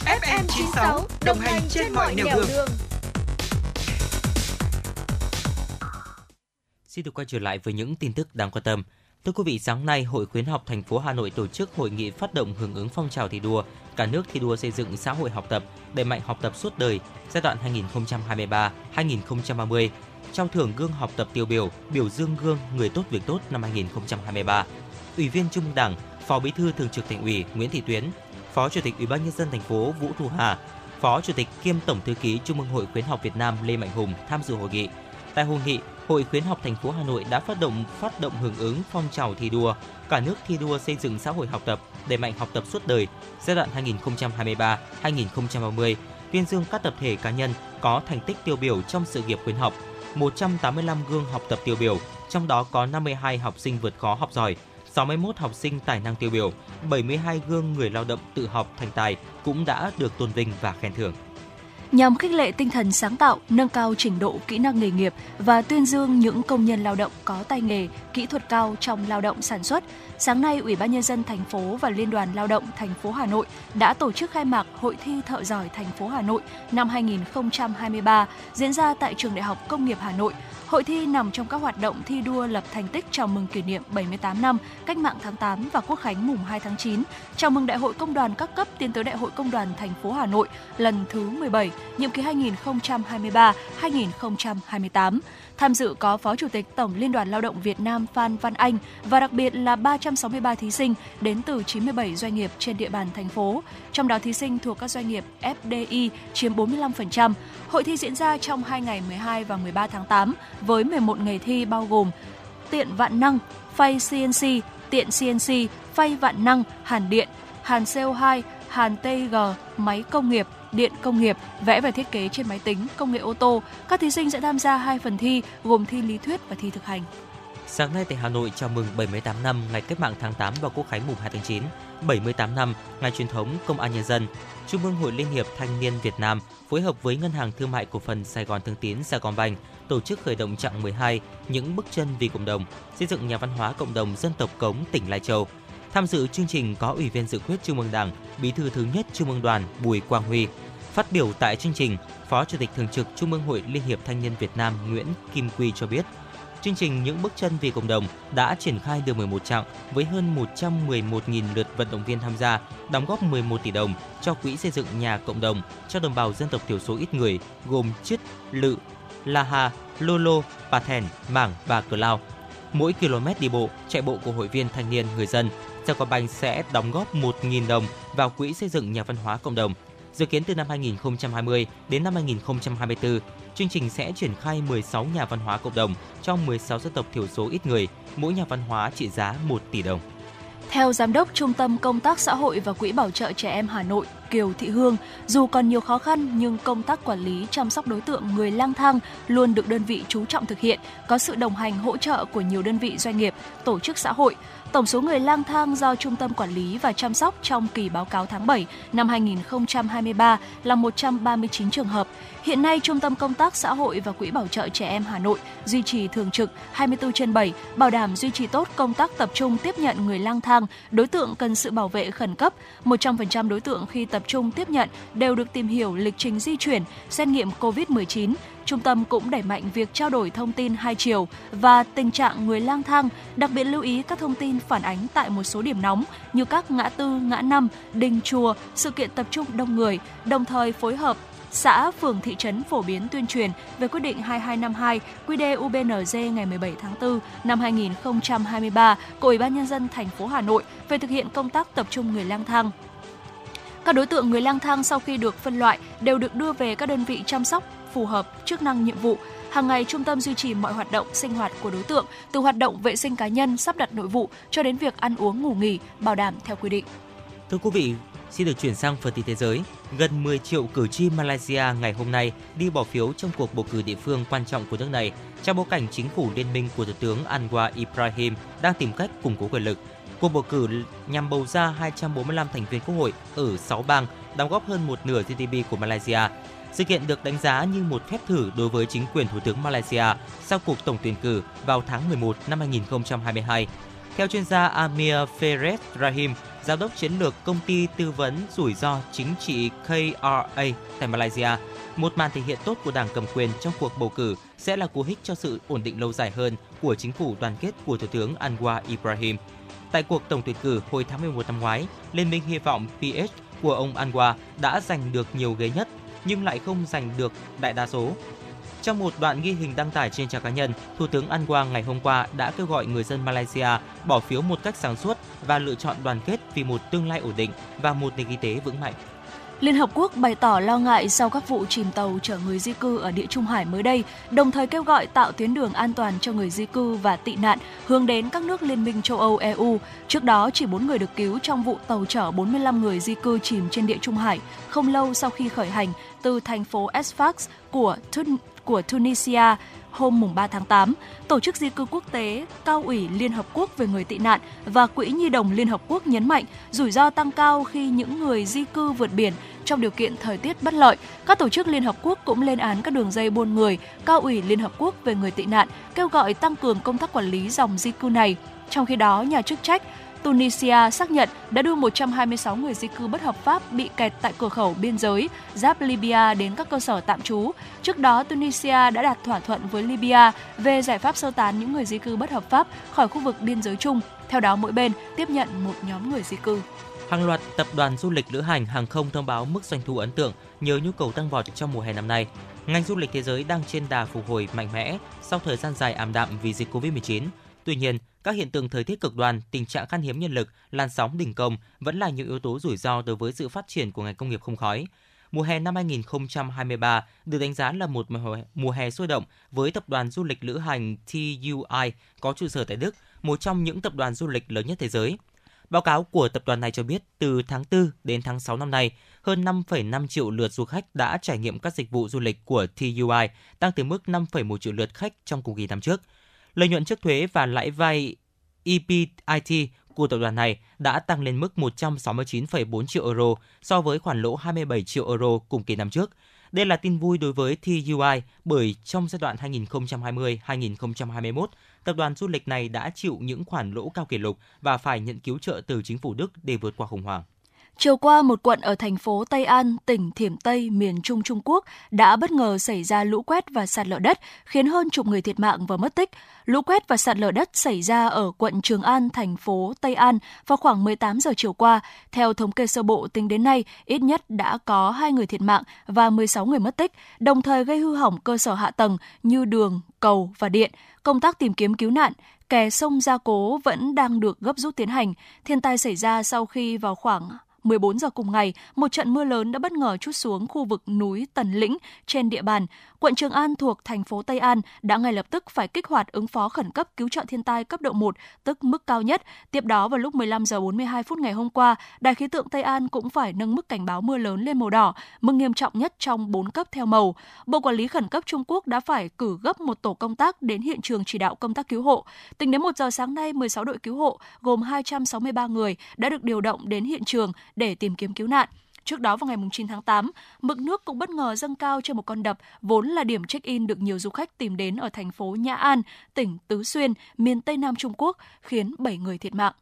FM 96 đồng hành trên mọi nẻo đường. Xin được quay trở lại với những tin tức đáng quan tâm. Thưa quý vị, sáng nay, Hội khuyến học thành phố Hà Nội tổ chức hội nghị phát động hưởng ứng phong trào thi đua, cả nước thi đua xây dựng xã hội học tập, đẩy mạnh học tập suốt đời giai đoạn 2023-2030, trao thưởng gương học tập tiêu biểu, biểu dương gương người tốt việc tốt năm 2023. Ủy viên Trung ương Đảng, Phó Bí thư Thường trực Thành ủy Nguyễn Thị Tuyến, Phó Chủ tịch Ủy ban nhân dân thành phố Vũ Thu Hà, Phó Chủ tịch kiêm Tổng thư ký Trung ương Hội khuyến học Việt Nam Lê Mạnh Hùng tham dự hội nghị. Tại hội nghị, Hội khuyến học thành phố Hà Nội đã phát động phát động hưởng ứng phong trào thi đua, cả nước thi đua xây dựng xã hội học tập, đẩy mạnh học tập suốt đời giai đoạn 2023-2030, tuyên dương các tập thể cá nhân có thành tích tiêu biểu trong sự nghiệp khuyến học, 185 gương học tập tiêu biểu, trong đó có 52 học sinh vượt khó học giỏi, 61 học sinh tài năng tiêu biểu, 72 gương người lao động tự học thành tài cũng đã được tôn vinh và khen thưởng nhằm khích lệ tinh thần sáng tạo, nâng cao trình độ kỹ năng nghề nghiệp và tuyên dương những công nhân lao động có tay nghề, kỹ thuật cao trong lao động sản xuất. Sáng nay, Ủy ban nhân dân thành phố và Liên đoàn Lao động thành phố Hà Nội đã tổ chức khai mạc Hội thi thợ giỏi thành phố Hà Nội năm 2023 diễn ra tại Trường Đại học Công nghiệp Hà Nội. Hội thi nằm trong các hoạt động thi đua lập thành tích chào mừng kỷ niệm 78 năm Cách mạng tháng 8 và Quốc khánh mùng 2 tháng 9, chào mừng Đại hội Công đoàn các cấp tiến tới Đại hội Công đoàn thành phố Hà Nội lần thứ 17, nhiệm kỳ 2023-2028. Tham dự có Phó Chủ tịch Tổng Liên đoàn Lao động Việt Nam Phan Văn Anh và đặc biệt là 363 thí sinh đến từ 97 doanh nghiệp trên địa bàn thành phố. Trong đó thí sinh thuộc các doanh nghiệp FDI chiếm 45%. Hội thi diễn ra trong 2 ngày 12 và 13 tháng 8 với 11 nghề thi bao gồm tiện vạn năng, phay CNC, tiện CNC, phay vạn năng, hàn điện, hàn CO2, hàn TG, máy công nghiệp, điện công nghiệp, vẽ và thiết kế trên máy tính, công nghệ ô tô. Các thí sinh sẽ tham gia hai phần thi gồm thi lý thuyết và thi thực hành. Sáng nay tại Hà Nội chào mừng 78 năm ngày Cách mạng tháng 8 và Quốc khánh mùng 2 tháng 9, 78 năm ngày truyền thống Công an nhân dân. Trung ương Hội Liên hiệp Thanh niên Việt Nam phối hợp với Ngân hàng Thương mại Cổ phần Sài Gòn Thương tín Saigonbank tổ chức khởi động chặng 12 những bước chân vì cộng đồng, xây dựng nhà văn hóa cộng đồng dân tộc Cống tỉnh Lai Châu. Tham dự chương trình có Ủy viên dự khuyết Trung ương Đảng, Bí thư thứ nhất Trung ương Đoàn Bùi Quang Huy. Phát biểu tại chương trình, Phó Chủ tịch Thường trực Trung ương Hội Liên hiệp Thanh niên Việt Nam Nguyễn Kim Quy cho biết, chương trình Những bước chân vì cộng đồng đã triển khai được 11 trạng với hơn 111.000 lượt vận động viên tham gia, đóng góp 11 tỷ đồng cho quỹ xây dựng nhà cộng đồng cho đồng bào dân tộc thiểu số ít người gồm Chít, Lự, La Ha, Lolo, Bà Thèn, Mảng và Cờ Lao. Mỗi km đi bộ, chạy bộ của hội viên thanh niên người dân, Saigonbank sẽ đóng góp 1.000 đồng vào quỹ xây dựng nhà văn hóa cộng đồng. Dự kiến từ năm 2020 đến năm 2024, chương trình sẽ triển khai 16 nhà văn hóa cộng đồng trong 16 dân tộc thiểu số ít người, mỗi nhà văn hóa trị giá 1 tỷ đồng. Theo Giám đốc Trung tâm Công tác Xã hội và Quỹ Bảo trợ Trẻ Em Hà Nội, Kiều Thị Hương, dù còn nhiều khó khăn nhưng công tác quản lý chăm sóc đối tượng người lang thang luôn được đơn vị chú trọng thực hiện, có sự đồng hành hỗ trợ của nhiều đơn vị doanh nghiệp, tổ chức xã hội. Tổng số người lang thang do Trung tâm Quản lý và Chăm sóc trong kỳ báo cáo tháng 7 năm 2023 là 139 trường hợp. Hiện nay, Trung tâm Công tác Xã hội và Quỹ Bảo trợ Trẻ Em Hà Nội duy trì thường trực 24 trên 7, bảo đảm duy trì tốt công tác tập trung tiếp nhận người lang thang, đối tượng cần sự bảo vệ khẩn cấp. 100% đối tượng khi tập tập trung tiếp nhận đều được tìm hiểu lịch trình di chuyển, xét nghiệm COVID-19. Trung tâm cũng đẩy mạnh việc trao đổi thông tin hai chiều và tình trạng người lang thang, đặc biệt lưu ý các thông tin phản ánh tại một số điểm nóng như các ngã tư, ngã năm, đình chùa, sự kiện tập trung đông người, đồng thời phối hợp xã, phường, thị trấn phổ biến tuyên truyền về quyết định 2252 QĐ UBND ngày 17 tháng 4 năm 2023 của Ủy ban nhân dân thành phố Hà Nội về thực hiện công tác tập trung người lang thang. Các đối tượng người lang thang sau khi được phân loại đều được đưa về các đơn vị chăm sóc phù hợp chức năng nhiệm vụ. Hàng ngày trung tâm duy trì mọi hoạt động sinh hoạt của đối tượng, từ hoạt động vệ sinh cá nhân, sắp đặt nội vụ cho đến việc ăn uống ngủ nghỉ bảo đảm theo quy định. Thưa quý vị, xin được chuyển sang phần tin thế giới. Gần 10 triệu cử tri Malaysia ngày hôm nay đi bỏ phiếu trong cuộc bầu cử địa phương quan trọng của nước này, trong bối cảnh chính phủ liên minh của Thủ tướng Anwar Ibrahim đang tìm cách củng cố quyền lực. Cuộc bầu cử nhằm bầu ra 245 thành viên quốc hội ở 6 bang, đóng góp hơn một nửa GDP của Malaysia. Sự kiện được đánh giá như một phép thử đối với chính quyền Thủ tướng Malaysia sau cuộc tổng tuyển cử vào tháng 11 năm 2022. Theo chuyên gia Amir Ferez Rahim, giám đốc chiến lược công ty tư vấn rủi ro chính trị KRA tại Malaysia, một màn thể hiện tốt của đảng cầm quyền trong cuộc bầu cử sẽ là cú hích cho sự ổn định lâu dài hơn của chính phủ đoàn kết của Thủ tướng Anwar Ibrahim. Tại cuộc tổng tuyển cử hồi tháng 11 năm ngoái, Liên minh hy vọng PH của ông Anwar đã giành được nhiều ghế nhất nhưng lại không giành được đại đa số. Trong một đoạn ghi hình đăng tải trên trang cá nhân, Thủ tướng Anwar ngày hôm qua đã kêu gọi người dân Malaysia bỏ phiếu một cách sáng suốt và lựa chọn đoàn kết vì một tương lai ổn định và một nền kinh tế vững mạnh. Liên Hợp Quốc bày tỏ lo ngại sau các vụ chìm tàu chở người di cư ở địa Trung Hải mới đây, đồng thời kêu gọi tạo tuyến đường an toàn cho người di cư và tị nạn hướng đến các nước Liên minh châu Âu EU. Trước đó, chỉ 4 người được cứu trong vụ tàu chở 45 người di cư chìm trên địa Trung Hải không lâu sau khi khởi hành từ thành phố Sfax của của Tunisia hôm mùng 3 tháng 8, Tổ chức Di cư Quốc tế, Cao ủy Liên Hợp Quốc về người tị nạn và Quỹ Nhi đồng Liên Hợp Quốc nhấn mạnh rủi ro tăng cao khi những người di cư vượt biển trong điều kiện thời tiết bất lợi. Các tổ chức Liên Hợp Quốc cũng lên án các đường dây buôn người. Cao ủy Liên Hợp Quốc về người tị nạn kêu gọi tăng cường công tác quản lý dòng di cư này. Trong khi đó, nhà chức trách Tunisia xác nhận đã đưa 126 người di cư bất hợp pháp bị kẹt tại cửa khẩu biên giới giáp Libya đến các cơ sở tạm trú. Trước đó, Tunisia đã đạt thỏa thuận với Libya về giải pháp sơ tán những người di cư bất hợp pháp khỏi khu vực biên giới chung. Theo đó, mỗi bên tiếp nhận một nhóm người di cư. Hàng loạt tập đoàn du lịch lữ hành hàng không thông báo mức doanh thu ấn tượng nhờ nhu cầu tăng vọt trong mùa hè năm nay. Ngành du lịch thế giới đang trên đà phục hồi mạnh mẽ sau thời gian dài ảm đạm vì dịch Covid-19. Tuy nhiên, các hiện tượng thời tiết cực đoan, tình trạng khan hiếm nhân lực, làn sóng đỉnh công vẫn là những yếu tố rủi ro đối với sự phát triển của ngành công nghiệp không khói. Mùa hè năm 2023 được đánh giá là một mùa hè sôi động với tập đoàn du lịch lữ hành TUI có trụ sở tại Đức, một trong những tập đoàn du lịch lớn nhất thế giới. Báo cáo của tập đoàn này cho biết từ tháng 4 đến tháng 6 năm nay, hơn 5,5 triệu lượt du khách đã trải nghiệm các dịch vụ du lịch của TUI, tăng từ mức 5,1 triệu lượt khách trong cùng kỳ năm trước – Lợi nhuận trước thuế và lãi vay EBIT của tập đoàn này đã tăng lên mức 169,4 triệu euro so với khoản lỗ 27 triệu euro cùng kỳ năm trước. Đây là tin vui đối với TUI bởi trong giai đoạn 2020-2021, tập đoàn du lịch này đã chịu những khoản lỗ cao kỷ lục và phải nhận cứu trợ từ chính phủ Đức để vượt qua khủng hoảng. Chiều qua, một quận ở thành phố Tây An, tỉnh Thiểm Tây, miền Trung Trung Quốc đã bất ngờ xảy ra lũ quét và sạt lở đất, khiến hơn chục người thiệt mạng và mất tích. Lũ quét và sạt lở đất xảy ra ở quận Trường An, thành phố Tây An vào khoảng 18 giờ chiều qua. Theo thống kê sơ bộ, tính đến nay, ít nhất đã có 2 người thiệt mạng và 16 người mất tích, đồng thời gây hư hỏng cơ sở hạ tầng như đường, cầu và điện. Công tác tìm kiếm cứu nạn, kè sông Gia Cố vẫn đang được gấp rút tiến hành. Thiên tai xảy ra sau khi vào khoảng 14 giờ cùng ngày, một trận mưa lớn đã bất ngờ chút xuống khu vực núi Tần Lĩnh trên địa bàn. Quận Trường An thuộc thành phố Tây An đã ngay lập tức phải kích hoạt ứng phó khẩn cấp cứu trợ thiên tai cấp độ 1, tức mức cao nhất. Tiếp đó vào lúc 15 giờ 42 phút ngày hôm qua, Đài khí tượng Tây An cũng phải nâng mức cảnh báo mưa lớn lên màu đỏ, mức nghiêm trọng nhất trong 4 cấp theo màu. Bộ Quản lý khẩn cấp Trung Quốc đã phải cử gấp một tổ công tác đến hiện trường chỉ đạo công tác cứu hộ. Tính đến 1 giờ sáng nay, 16 đội cứu hộ gồm 263 người đã được điều động đến hiện trường để tìm kiếm cứu nạn. Trước đó vào ngày 9 tháng 8, mực nước cũng bất ngờ dâng cao trên một con đập vốn là điểm check-in được nhiều du khách tìm đến ở thành phố Nhã An, tỉnh Tứ Xuyên, miền Tây Nam Trung Quốc, khiến 7 người thiệt mạng.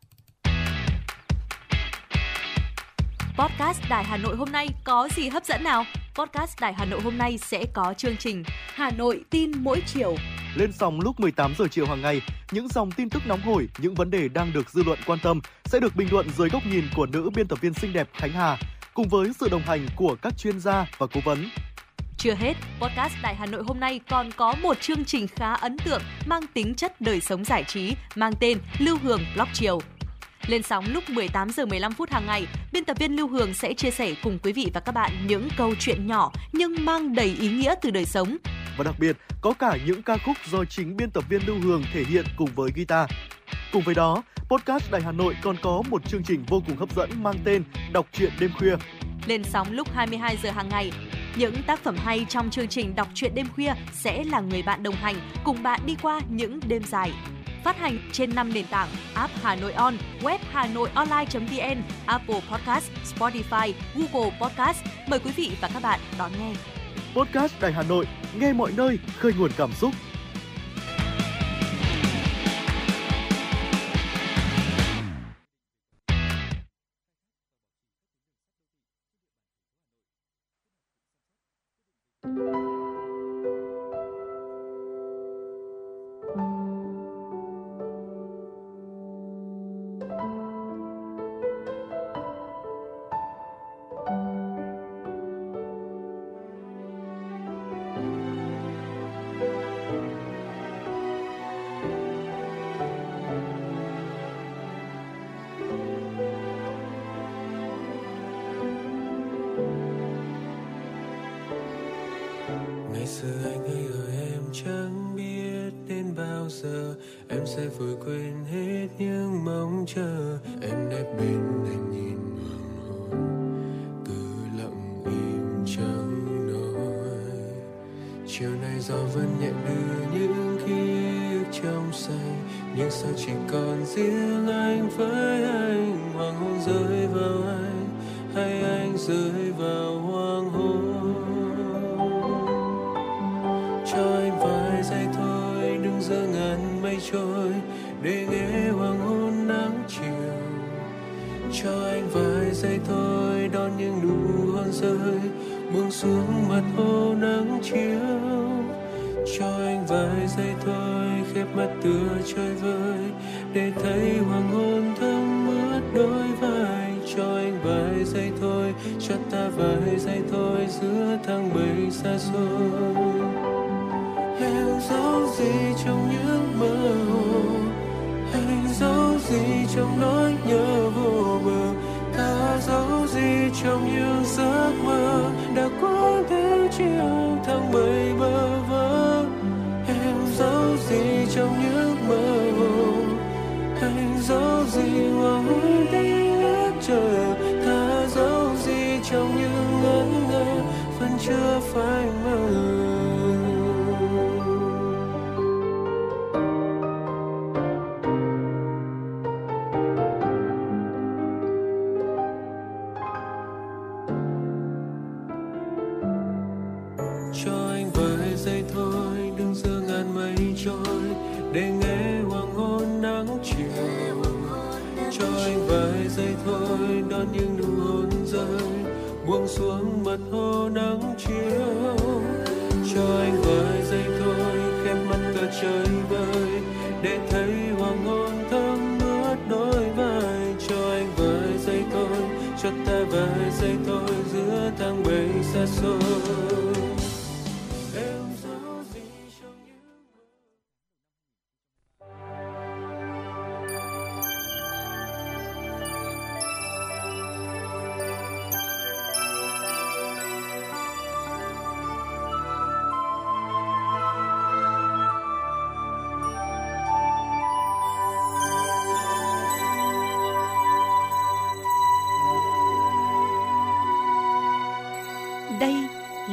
Podcast Đài Hà Nội hôm nay có gì hấp dẫn nào? Podcast Đài Hà Nội hôm nay sẽ có chương trình Hà Nội tin mỗi chiều. Lên sóng lúc 18 giờ chiều hàng ngày, những dòng tin tức nóng hổi, những vấn đề đang được dư luận quan tâm sẽ được bình luận dưới góc nhìn của nữ biên tập viên xinh đẹp Khánh Hà cùng với sự đồng hành của các chuyên gia và cố vấn. Chưa hết, podcast Đài Hà Nội hôm nay còn có một chương trình khá ấn tượng mang tính chất đời sống giải trí mang tên Lưu Hương Blog Chiều. Lên sóng lúc 18 giờ 15 phút hàng ngày, biên tập viên Lưu Hương sẽ chia sẻ cùng quý vị và các bạn những câu chuyện nhỏ nhưng mang đầy ý nghĩa từ đời sống. Và đặc biệt, có cả những ca khúc do chính biên tập viên Lưu Hương thể hiện cùng với guitar. Cùng với đó, podcast Đài Hà Nội còn có một chương trình vô cùng hấp dẫn mang tên Đọc truyện đêm khuya. Lên sóng lúc 22 giờ hàng ngày, những tác phẩm hay trong chương trình Đọc truyện đêm khuya sẽ là người bạn đồng hành cùng bạn đi qua những đêm dài. Phát hành trên 5 nền tảng app Hà Nội On, web Hà Nội Online.vn, Apple Podcast, Spotify, Google Podcast. Mời quý vị và các bạn đón nghe. Podcast Đài Hà Nội, nghe mọi nơi, khơi nguồn cảm xúc.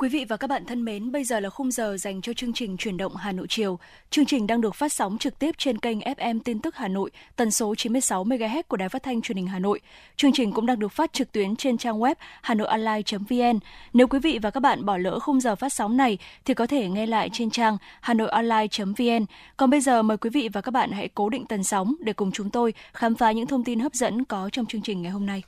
Quý vị và các bạn thân mến, bây giờ là khung giờ dành cho chương trình chuyển động Hà Nội chiều. Chương trình đang được phát sóng trực tiếp trên kênh FM tin tức Hà Nội, tần số 96 MHz của Đài Phát thanh Truyền hình Hà Nội. Chương trình cũng đang được phát trực tuyến trên trang web hanoionline.vn. Nếu quý vị và các bạn bỏ lỡ khung giờ phát sóng này thì có thể nghe lại trên trang hanoionline.vn. Còn bây giờ mời quý vị và các bạn hãy cố định tần sóng để cùng chúng tôi khám phá những thông tin hấp dẫn có trong chương trình ngày hôm nay.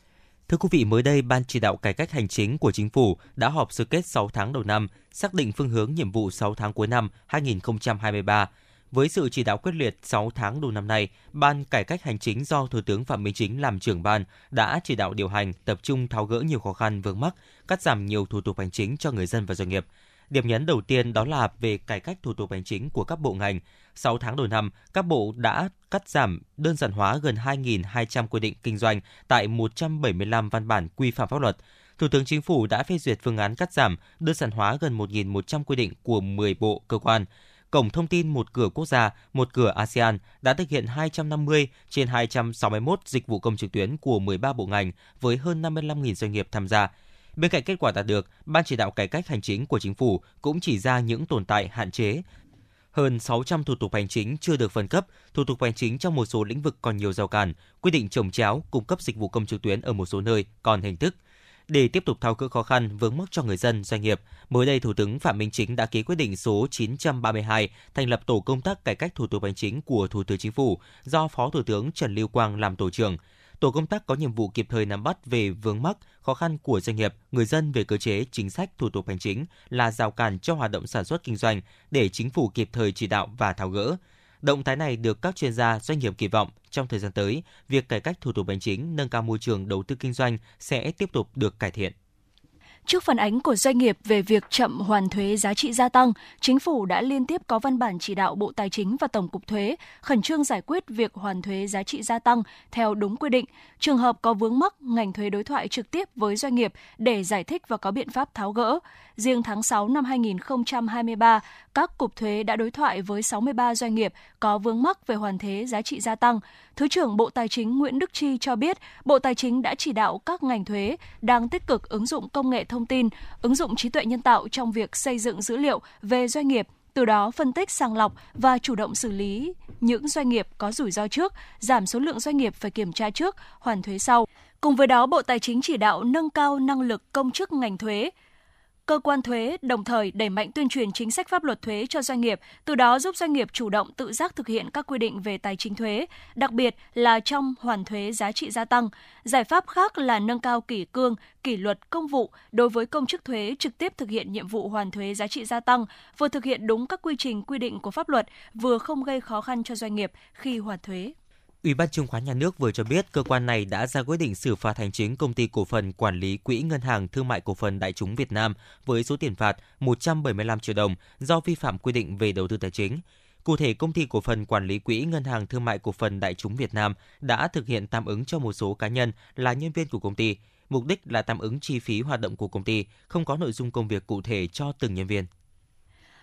Thưa quý vị, mới đây Ban chỉ đạo cải cách hành chính của chính phủ đã họp sơ kết 6 tháng đầu năm, xác định phương hướng nhiệm vụ 6 tháng cuối năm 2023. Với sự chỉ đạo quyết liệt 6 tháng đầu năm nay, Ban cải cách hành chính do Thủ tướng Phạm Minh Chính làm trưởng ban đã chỉ đạo điều hành, tập trung tháo gỡ nhiều khó khăn vướng mắc, cắt giảm nhiều thủ tục hành chính cho người dân và doanh nghiệp. Điểm nhấn đầu tiên đó là về cải cách thủ tục hành chính của các bộ ngành. 6 tháng đầu năm, các bộ đã cắt giảm đơn giản hóa gần 2.200 quy định kinh doanh tại 175 văn bản quy phạm pháp luật. Thủ tướng Chính phủ đã phê duyệt phương án cắt giảm, đơn giản hóa gần 1.100 quy định của 10 bộ cơ quan. Cổng thông tin một cửa quốc gia, một cửa ASEAN đã thực hiện 250 trên 261 dịch vụ công trực tuyến của 13 bộ ngành với hơn 55.000 doanh nghiệp tham gia. Bên cạnh kết quả đạt được, Ban chỉ đạo cải cách hành chính của chính phủ cũng chỉ ra những tồn tại hạn chế. Hơn 600 thủ tục hành chính chưa được phân cấp, thủ tục hành chính trong một số lĩnh vực còn nhiều rào cản, quy định trồng chéo, cung cấp dịch vụ công trực tuyến ở một số nơi còn hình thức. Để tiếp tục tháo gỡ khó khăn vướng mắc cho người dân, doanh nghiệp, mới đây Thủ tướng Phạm Minh Chính đã ký quyết định số 932 thành lập tổ công tác cải cách thủ tục hành chính của Thủ tướng Chính phủ do Phó Thủ tướng Trần Lưu Quang làm tổ trưởng. Tổ công tác có nhiệm vụ kịp thời nắm bắt về vướng mắc, khó khăn của doanh nghiệp, người dân về cơ chế, chính sách, thủ tục hành chính là rào cản cho hoạt động sản xuất kinh doanh để chính phủ kịp thời chỉ đạo và tháo gỡ. Động thái này được các chuyên gia doanh nghiệp kỳ vọng trong thời gian tới, việc cải cách thủ tục hành chính, nâng cao môi trường đầu tư kinh doanh sẽ tiếp tục được cải thiện. Trước phản ánh của doanh nghiệp về việc chậm hoàn thuế giá trị gia tăng, chính phủ đã liên tiếp có văn bản chỉ đạo Bộ Tài chính và Tổng cục Thuế khẩn trương giải quyết việc hoàn thuế giá trị gia tăng theo đúng quy định. Trường hợp có vướng mắc, ngành thuế đối thoại trực tiếp với doanh nghiệp để giải thích và có biện pháp tháo gỡ. Riêng tháng 6 năm 2023, các cục thuế đã đối thoại với 63 doanh nghiệp có vướng mắc về hoàn thuế giá trị gia tăng. Thứ trưởng Bộ Tài chính Nguyễn Đức Chi cho biết, Bộ Tài chính đã chỉ đạo các ngành thuế đang tích cực ứng dụng công nghệ thông tin, ứng dụng trí tuệ nhân tạo trong việc xây dựng dữ liệu về doanh nghiệp từ đó phân tích sàng lọc và chủ động xử lý những doanh nghiệp có rủi ro trước, giảm số lượng doanh nghiệp phải kiểm tra trước, hoàn thuế sau. Cùng với đó, Bộ Tài chính chỉ đạo nâng cao năng lực công chức ngành thuế, cơ quan thuế đồng thời đẩy mạnh tuyên truyền chính sách pháp luật thuế cho doanh nghiệp, từ đó giúp doanh nghiệp chủ động tự giác thực hiện các quy định về tài chính thuế, đặc biệt là trong hoàn thuế giá trị gia tăng. Giải pháp khác là nâng cao kỷ cương, kỷ luật công vụ đối với công chức thuế trực tiếp thực hiện nhiệm vụ hoàn thuế giá trị gia tăng, vừa thực hiện đúng các quy trình quy định của pháp luật, vừa không gây khó khăn cho doanh nghiệp khi hoàn thuế. Ủy ban Chứng khoán Nhà nước vừa cho biết cơ quan này đã ra quyết định xử phạt hành chính công ty cổ phần quản lý quỹ ngân hàng thương mại cổ phần Đại chúng Việt Nam với số tiền phạt 175 triệu đồng do vi phạm quy định về đầu tư tài chính. Cụ thể, công ty cổ phần quản lý quỹ ngân hàng thương mại cổ phần Đại chúng Việt Nam đã thực hiện tạm ứng cho một số cá nhân là nhân viên của công ty. Mục đích là tạm ứng chi phí hoạt động của công ty, không có nội dung công việc cụ thể cho từng nhân viên.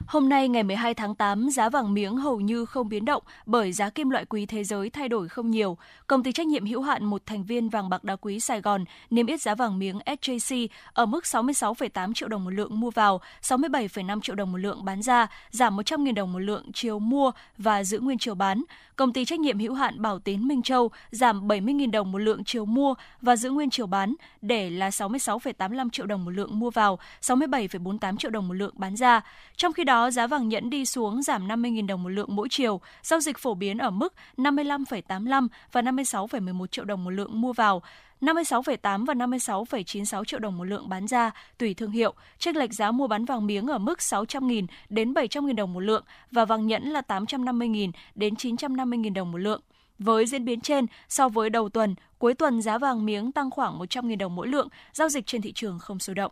Hôm nay ngày 12 tháng 8, giá vàng miếng hầu như không biến động bởi giá kim loại quý thế giới thay đổi không nhiều. Công ty trách nhiệm hữu hạn một thành viên vàng bạc đá quý Sài Gòn niêm yết giá vàng miếng SJC ở mức 66,8 triệu đồng một lượng mua vào, 67,5 triệu đồng một lượng bán ra, giảm 100.000 đồng một lượng chiều mua và giữ nguyên chiều bán. Công ty trách nhiệm hữu hạn Bảo Tín Minh Châu giảm 70.000 đồng một lượng chiều mua và giữ nguyên chiều bán để là 66,85 triệu đồng một lượng mua vào, 67,48 triệu đồng một lượng bán ra. Trong khi đó, giá vàng nhẫn đi xuống giảm 50.000 đồng một lượng mỗi chiều, giao dịch phổ biến ở mức 55,85 và 56,11 triệu đồng một lượng mua vào, 56,8 và 56,96 triệu đồng một lượng bán ra tùy thương hiệu. Chênh lệch giá mua bán vàng miếng ở mức 600.000 đến 700.000 đồng một lượng và vàng nhẫn là 850.000 đến 950.000 đồng một lượng. Với diễn biến trên, so với đầu tuần, cuối tuần giá vàng miếng tăng khoảng 100.000 đồng mỗi lượng, giao dịch trên thị trường không sôi động.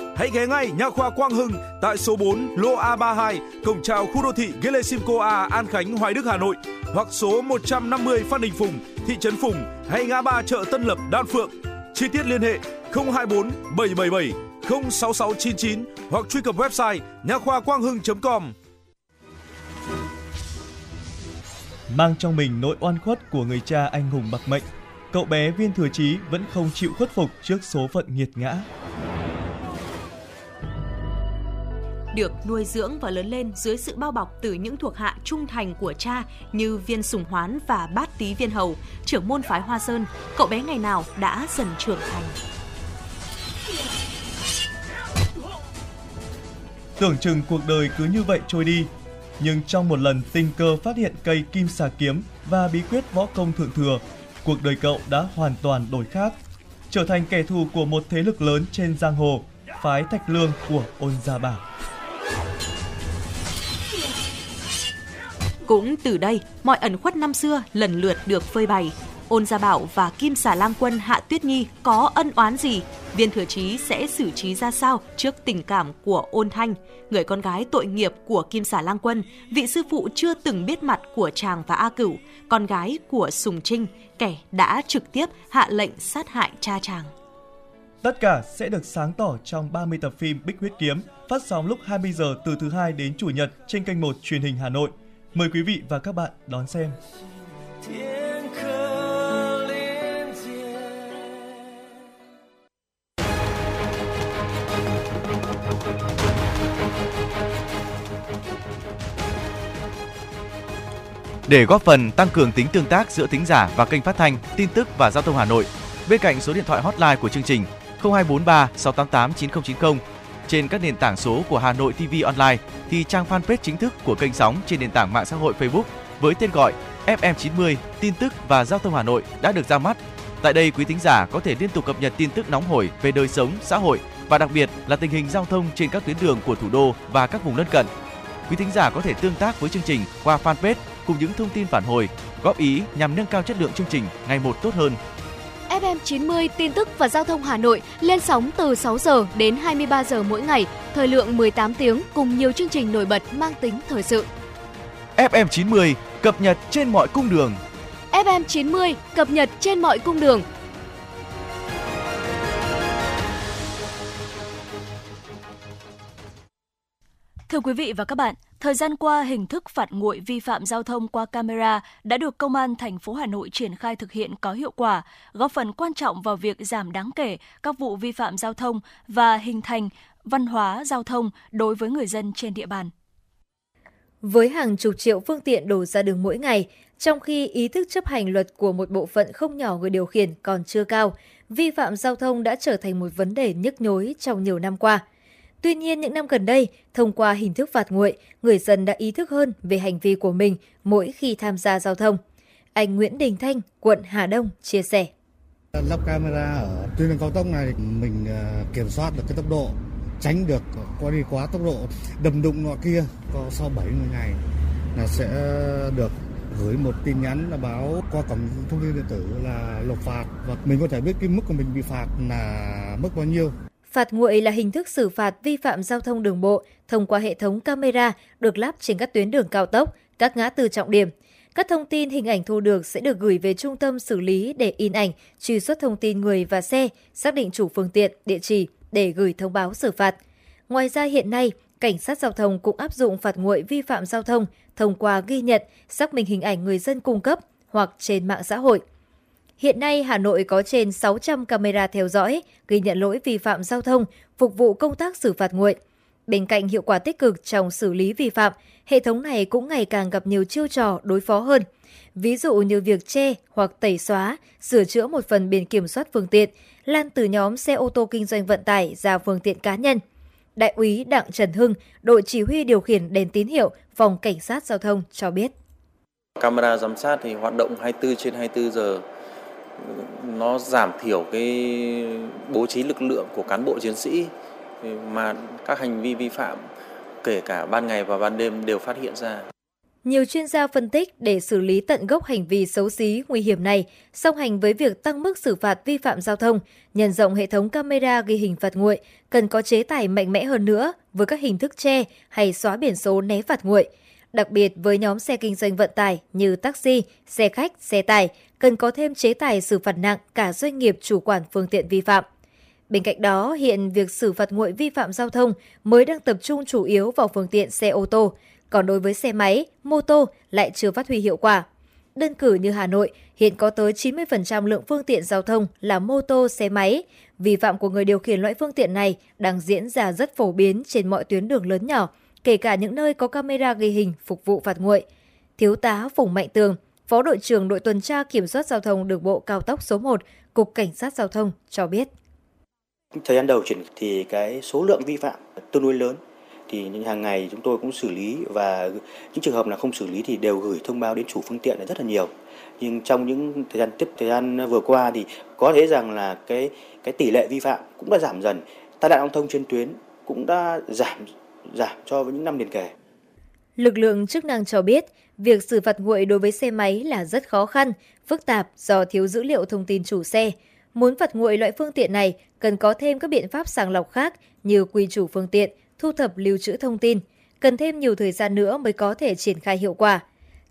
Hãy ghé ngay Nha khoa Quang Hưng tại số 4 lô A32, cổng chào khu đô thị Gelesimco A, An Khánh, Hoài Đức, Hà Nội hoặc số 150 Phan Đình Phùng, thị trấn Phùng hay ngã ba chợ Tân Lập, Đan Phượng. Chi tiết liên hệ 024 777 06699 hoặc truy cập website nha khoa quang hưng.com. Mang trong mình nỗi oan khuất của người cha anh hùng bạc mệnh, cậu bé Viên Thừa Chí vẫn không chịu khuất phục trước số phận nghiệt ngã được nuôi dưỡng và lớn lên dưới sự bao bọc từ những thuộc hạ trung thành của cha như viên sùng hoán và bát tý viên hầu, trưởng môn phái Hoa Sơn, cậu bé ngày nào đã dần trưởng thành. Tưởng chừng cuộc đời cứ như vậy trôi đi, nhưng trong một lần tình cờ phát hiện cây kim xà kiếm và bí quyết võ công thượng thừa, cuộc đời cậu đã hoàn toàn đổi khác, trở thành kẻ thù của một thế lực lớn trên giang hồ, phái Thạch Lương của Ôn Gia Bảo. Cũng từ đây, mọi ẩn khuất năm xưa lần lượt được phơi bày. Ôn Gia Bảo và Kim Xà Lang Quân Hạ Tuyết Nhi có ân oán gì? Viên Thừa Chí sẽ xử trí ra sao trước tình cảm của Ôn Thanh, người con gái tội nghiệp của Kim Xà Lang Quân, vị sư phụ chưa từng biết mặt của chàng và A Cửu, con gái của Sùng Trinh, kẻ đã trực tiếp hạ lệnh sát hại cha chàng. Tất cả sẽ được sáng tỏ trong 30 tập phim Bích Huyết Kiếm, phát sóng lúc 20 giờ từ thứ hai đến chủ nhật trên kênh 1 truyền hình Hà Nội. Mời quý vị và các bạn đón xem. Để góp phần tăng cường tính tương tác giữa thính giả và kênh phát thanh tin tức và giao thông Hà Nội, bên cạnh số điện thoại hotline của chương trình 0243 688 9090 trên các nền tảng số của Hà Nội TV Online thì trang fanpage chính thức của kênh sóng trên nền tảng mạng xã hội Facebook với tên gọi FM90 tin tức và giao thông Hà Nội đã được ra mắt. Tại đây quý thính giả có thể liên tục cập nhật tin tức nóng hổi về đời sống, xã hội và đặc biệt là tình hình giao thông trên các tuyến đường của thủ đô và các vùng lân cận. Quý thính giả có thể tương tác với chương trình qua fanpage cùng những thông tin phản hồi, góp ý nhằm nâng cao chất lượng chương trình ngày một tốt hơn. FM 90 tin tức và giao thông Hà Nội lên sóng từ 6 giờ đến 23 giờ mỗi ngày, thời lượng 18 tiếng cùng nhiều chương trình nổi bật mang tính thời sự. FM 90 cập nhật trên mọi cung đường. FM 90 cập nhật trên mọi cung đường. Thưa quý vị và các bạn, thời gian qua hình thức phạt nguội vi phạm giao thông qua camera đã được Công an thành phố Hà Nội triển khai thực hiện có hiệu quả, góp phần quan trọng vào việc giảm đáng kể các vụ vi phạm giao thông và hình thành văn hóa giao thông đối với người dân trên địa bàn. Với hàng chục triệu phương tiện đổ ra đường mỗi ngày, trong khi ý thức chấp hành luật của một bộ phận không nhỏ người điều khiển còn chưa cao, vi phạm giao thông đã trở thành một vấn đề nhức nhối trong nhiều năm qua. Tuy nhiên, những năm gần đây, thông qua hình thức phạt nguội, người dân đã ý thức hơn về hành vi của mình mỗi khi tham gia giao thông. Anh Nguyễn Đình Thanh, quận Hà Đông chia sẻ. Lắp camera ở tuyến đường cao tốc này mình ờ, kiểm soát được cái tốc độ, tránh được qua đi quá tốc độ, đầm đụng nọ kia có sau 70 ngày là sẽ được gửi một tin nhắn là báo qua cổng thông tin điện tử là nộp phạt và mình có thể biết cái mức của mình bị phạt là mức bao nhiêu. Phạt nguội là hình thức xử phạt vi phạm giao thông đường bộ thông qua hệ thống camera được lắp trên các tuyến đường cao tốc, các ngã tư trọng điểm. Các thông tin hình ảnh thu được sẽ được gửi về trung tâm xử lý để in ảnh, truy xuất thông tin người và xe, xác định chủ phương tiện, địa chỉ để gửi thông báo xử phạt. Ngoài ra hiện nay, cảnh sát giao thông cũng áp dụng phạt nguội vi phạm giao thông thông qua ghi nhận, xác minh hình ảnh người dân cung cấp hoặc trên mạng xã hội. Hiện nay, Hà Nội có trên 600 camera theo dõi, ghi nhận lỗi vi phạm giao thông, phục vụ công tác xử phạt nguội. Bên cạnh hiệu quả tích cực trong xử lý vi phạm, hệ thống này cũng ngày càng gặp nhiều chiêu trò đối phó hơn. Ví dụ như việc che hoặc tẩy xóa, sửa chữa một phần biển kiểm soát phương tiện, lan từ nhóm xe ô tô kinh doanh vận tải ra phương tiện cá nhân. Đại úy Đặng Trần Hưng, đội chỉ huy điều khiển đèn tín hiệu, phòng cảnh sát giao thông cho biết. Camera giám sát thì hoạt động 24 trên 24 giờ nó giảm thiểu cái bố trí lực lượng của cán bộ chiến sĩ mà các hành vi vi phạm kể cả ban ngày và ban đêm đều phát hiện ra. Nhiều chuyên gia phân tích để xử lý tận gốc hành vi xấu xí, nguy hiểm này, song hành với việc tăng mức xử phạt vi phạm giao thông, nhân rộng hệ thống camera ghi hình phạt nguội, cần có chế tài mạnh mẽ hơn nữa với các hình thức che hay xóa biển số né phạt nguội. Đặc biệt với nhóm xe kinh doanh vận tải như taxi, xe khách, xe tải, cần có thêm chế tài xử phạt nặng cả doanh nghiệp chủ quản phương tiện vi phạm. Bên cạnh đó, hiện việc xử phạt nguội vi phạm giao thông mới đang tập trung chủ yếu vào phương tiện xe ô tô, còn đối với xe máy, mô tô lại chưa phát huy hiệu quả. Đơn cử như Hà Nội, hiện có tới 90% lượng phương tiện giao thông là mô tô, xe máy. Vi phạm của người điều khiển loại phương tiện này đang diễn ra rất phổ biến trên mọi tuyến đường lớn nhỏ, kể cả những nơi có camera ghi hình phục vụ phạt nguội. Thiếu tá Phùng Mạnh Tường, Phó đội trưởng đội tuần tra kiểm soát giao thông đường bộ cao tốc số 1, Cục Cảnh sát Giao thông cho biết. Thời gian đầu chuyển thì cái số lượng vi phạm tương đối lớn thì hàng ngày chúng tôi cũng xử lý và những trường hợp là không xử lý thì đều gửi thông báo đến chủ phương tiện là rất là nhiều nhưng trong những thời gian tiếp thời gian vừa qua thì có thể rằng là cái cái tỷ lệ vi phạm cũng đã giảm dần tai nạn giao thông trên tuyến cũng đã giảm giảm so với những năm liền kề. Lực lượng chức năng cho biết, việc xử phạt nguội đối với xe máy là rất khó khăn, phức tạp do thiếu dữ liệu thông tin chủ xe. Muốn phạt nguội loại phương tiện này cần có thêm các biện pháp sàng lọc khác như quy chủ phương tiện, thu thập lưu trữ thông tin, cần thêm nhiều thời gian nữa mới có thể triển khai hiệu quả.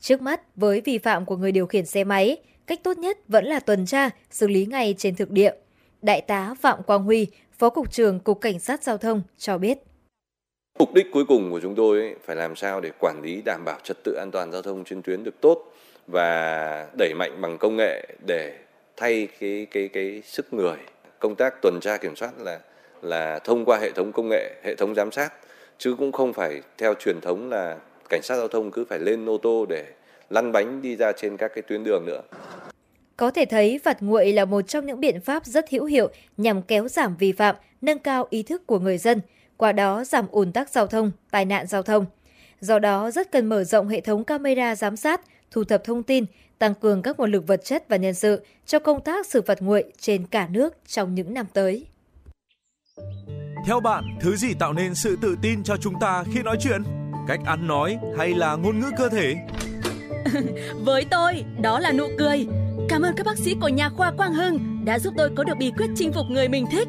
Trước mắt, với vi phạm của người điều khiển xe máy, cách tốt nhất vẫn là tuần tra, xử lý ngay trên thực địa. Đại tá Phạm Quang Huy, Phó Cục trưởng Cục Cảnh sát Giao thông cho biết. Mục đích cuối cùng của chúng tôi ấy, phải làm sao để quản lý đảm bảo trật tự an toàn giao thông trên tuyến được tốt và đẩy mạnh bằng công nghệ để thay cái cái cái sức người. Công tác tuần tra kiểm soát là là thông qua hệ thống công nghệ, hệ thống giám sát chứ cũng không phải theo truyền thống là cảnh sát giao thông cứ phải lên ô tô để lăn bánh đi ra trên các cái tuyến đường nữa. Có thể thấy phạt nguội là một trong những biện pháp rất hữu hiệu nhằm kéo giảm vi phạm, nâng cao ý thức của người dân, qua đó giảm ùn tắc giao thông, tai nạn giao thông. Do đó rất cần mở rộng hệ thống camera giám sát, thu thập thông tin, tăng cường các nguồn lực vật chất và nhân sự cho công tác xử phạt nguội trên cả nước trong những năm tới. Theo bạn, thứ gì tạo nên sự tự tin cho chúng ta khi nói chuyện? Cách ăn nói hay là ngôn ngữ cơ thể? Với tôi, đó là nụ cười. Cảm ơn các bác sĩ của nhà khoa Quang Hưng đã giúp tôi có được bí quyết chinh phục người mình thích.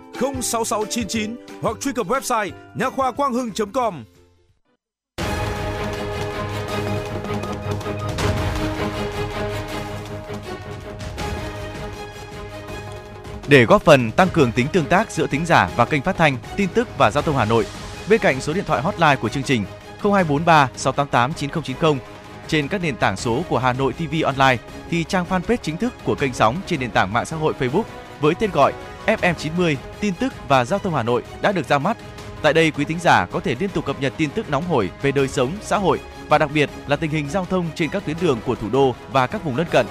06699 hoặc truy cập website nha khoa quang hưng.com. Để góp phần tăng cường tính tương tác giữa thính giả và kênh phát thanh tin tức và giao thông Hà Nội, bên cạnh số điện thoại hotline của chương trình 0243 688 9090 trên các nền tảng số của Hà Nội TV Online thì trang fanpage chính thức của kênh sóng trên nền tảng mạng xã hội Facebook với tên gọi FM90 tin tức và giao thông Hà Nội đã được ra mắt. Tại đây quý thính giả có thể liên tục cập nhật tin tức nóng hổi về đời sống, xã hội và đặc biệt là tình hình giao thông trên các tuyến đường của thủ đô và các vùng lân cận.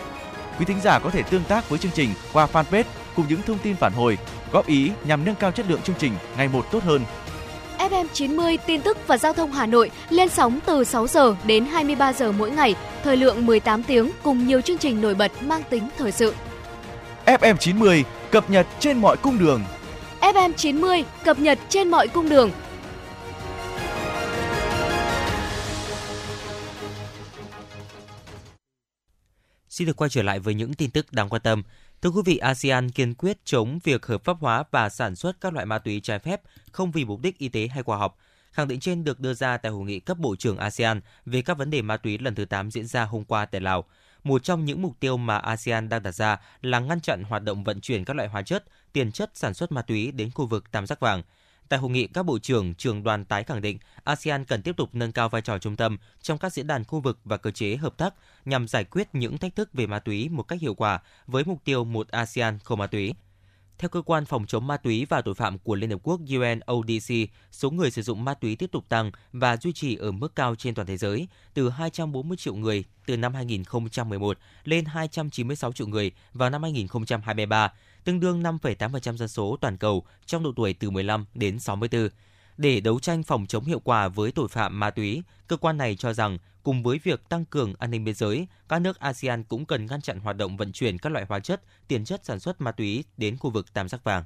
Quý thính giả có thể tương tác với chương trình qua fanpage cùng những thông tin phản hồi, góp ý nhằm nâng cao chất lượng chương trình ngày một tốt hơn. FM 90 tin tức và giao thông Hà Nội lên sóng từ 6 giờ đến 23 giờ mỗi ngày, thời lượng 18 tiếng cùng nhiều chương trình nổi bật mang tính thời sự. FM 90 cập nhật trên mọi cung đường. FM 90 cập nhật trên mọi cung đường. Xin được quay trở lại với những tin tức đáng quan tâm. Thưa quý vị, ASEAN kiên quyết chống việc hợp pháp hóa và sản xuất các loại ma túy trái phép không vì mục đích y tế hay khoa học. Khẳng định trên được đưa ra tại hội nghị cấp bộ trưởng ASEAN về các vấn đề ma túy lần thứ 8 diễn ra hôm qua tại Lào. Một trong những mục tiêu mà ASEAN đang đặt ra là ngăn chặn hoạt động vận chuyển các loại hóa chất, tiền chất sản xuất ma túy đến khu vực Tam Giác Vàng – Tại hội nghị, các bộ trưởng trường đoàn tái khẳng định ASEAN cần tiếp tục nâng cao vai trò trung tâm trong các diễn đàn khu vực và cơ chế hợp tác nhằm giải quyết những thách thức về ma túy một cách hiệu quả với mục tiêu một ASEAN không ma túy. Theo cơ quan phòng chống ma túy và tội phạm của Liên Hợp Quốc UNODC, số người sử dụng ma túy tiếp tục tăng và duy trì ở mức cao trên toàn thế giới, từ 240 triệu người từ năm 2011 lên 296 triệu người vào năm 2023, tương đương 5,8% dân số toàn cầu trong độ tuổi từ 15 đến 64. Để đấu tranh phòng chống hiệu quả với tội phạm ma túy, cơ quan này cho rằng cùng với việc tăng cường an ninh biên giới, các nước ASEAN cũng cần ngăn chặn hoạt động vận chuyển các loại hóa chất, tiền chất sản xuất ma túy đến khu vực Tam Giác Vàng.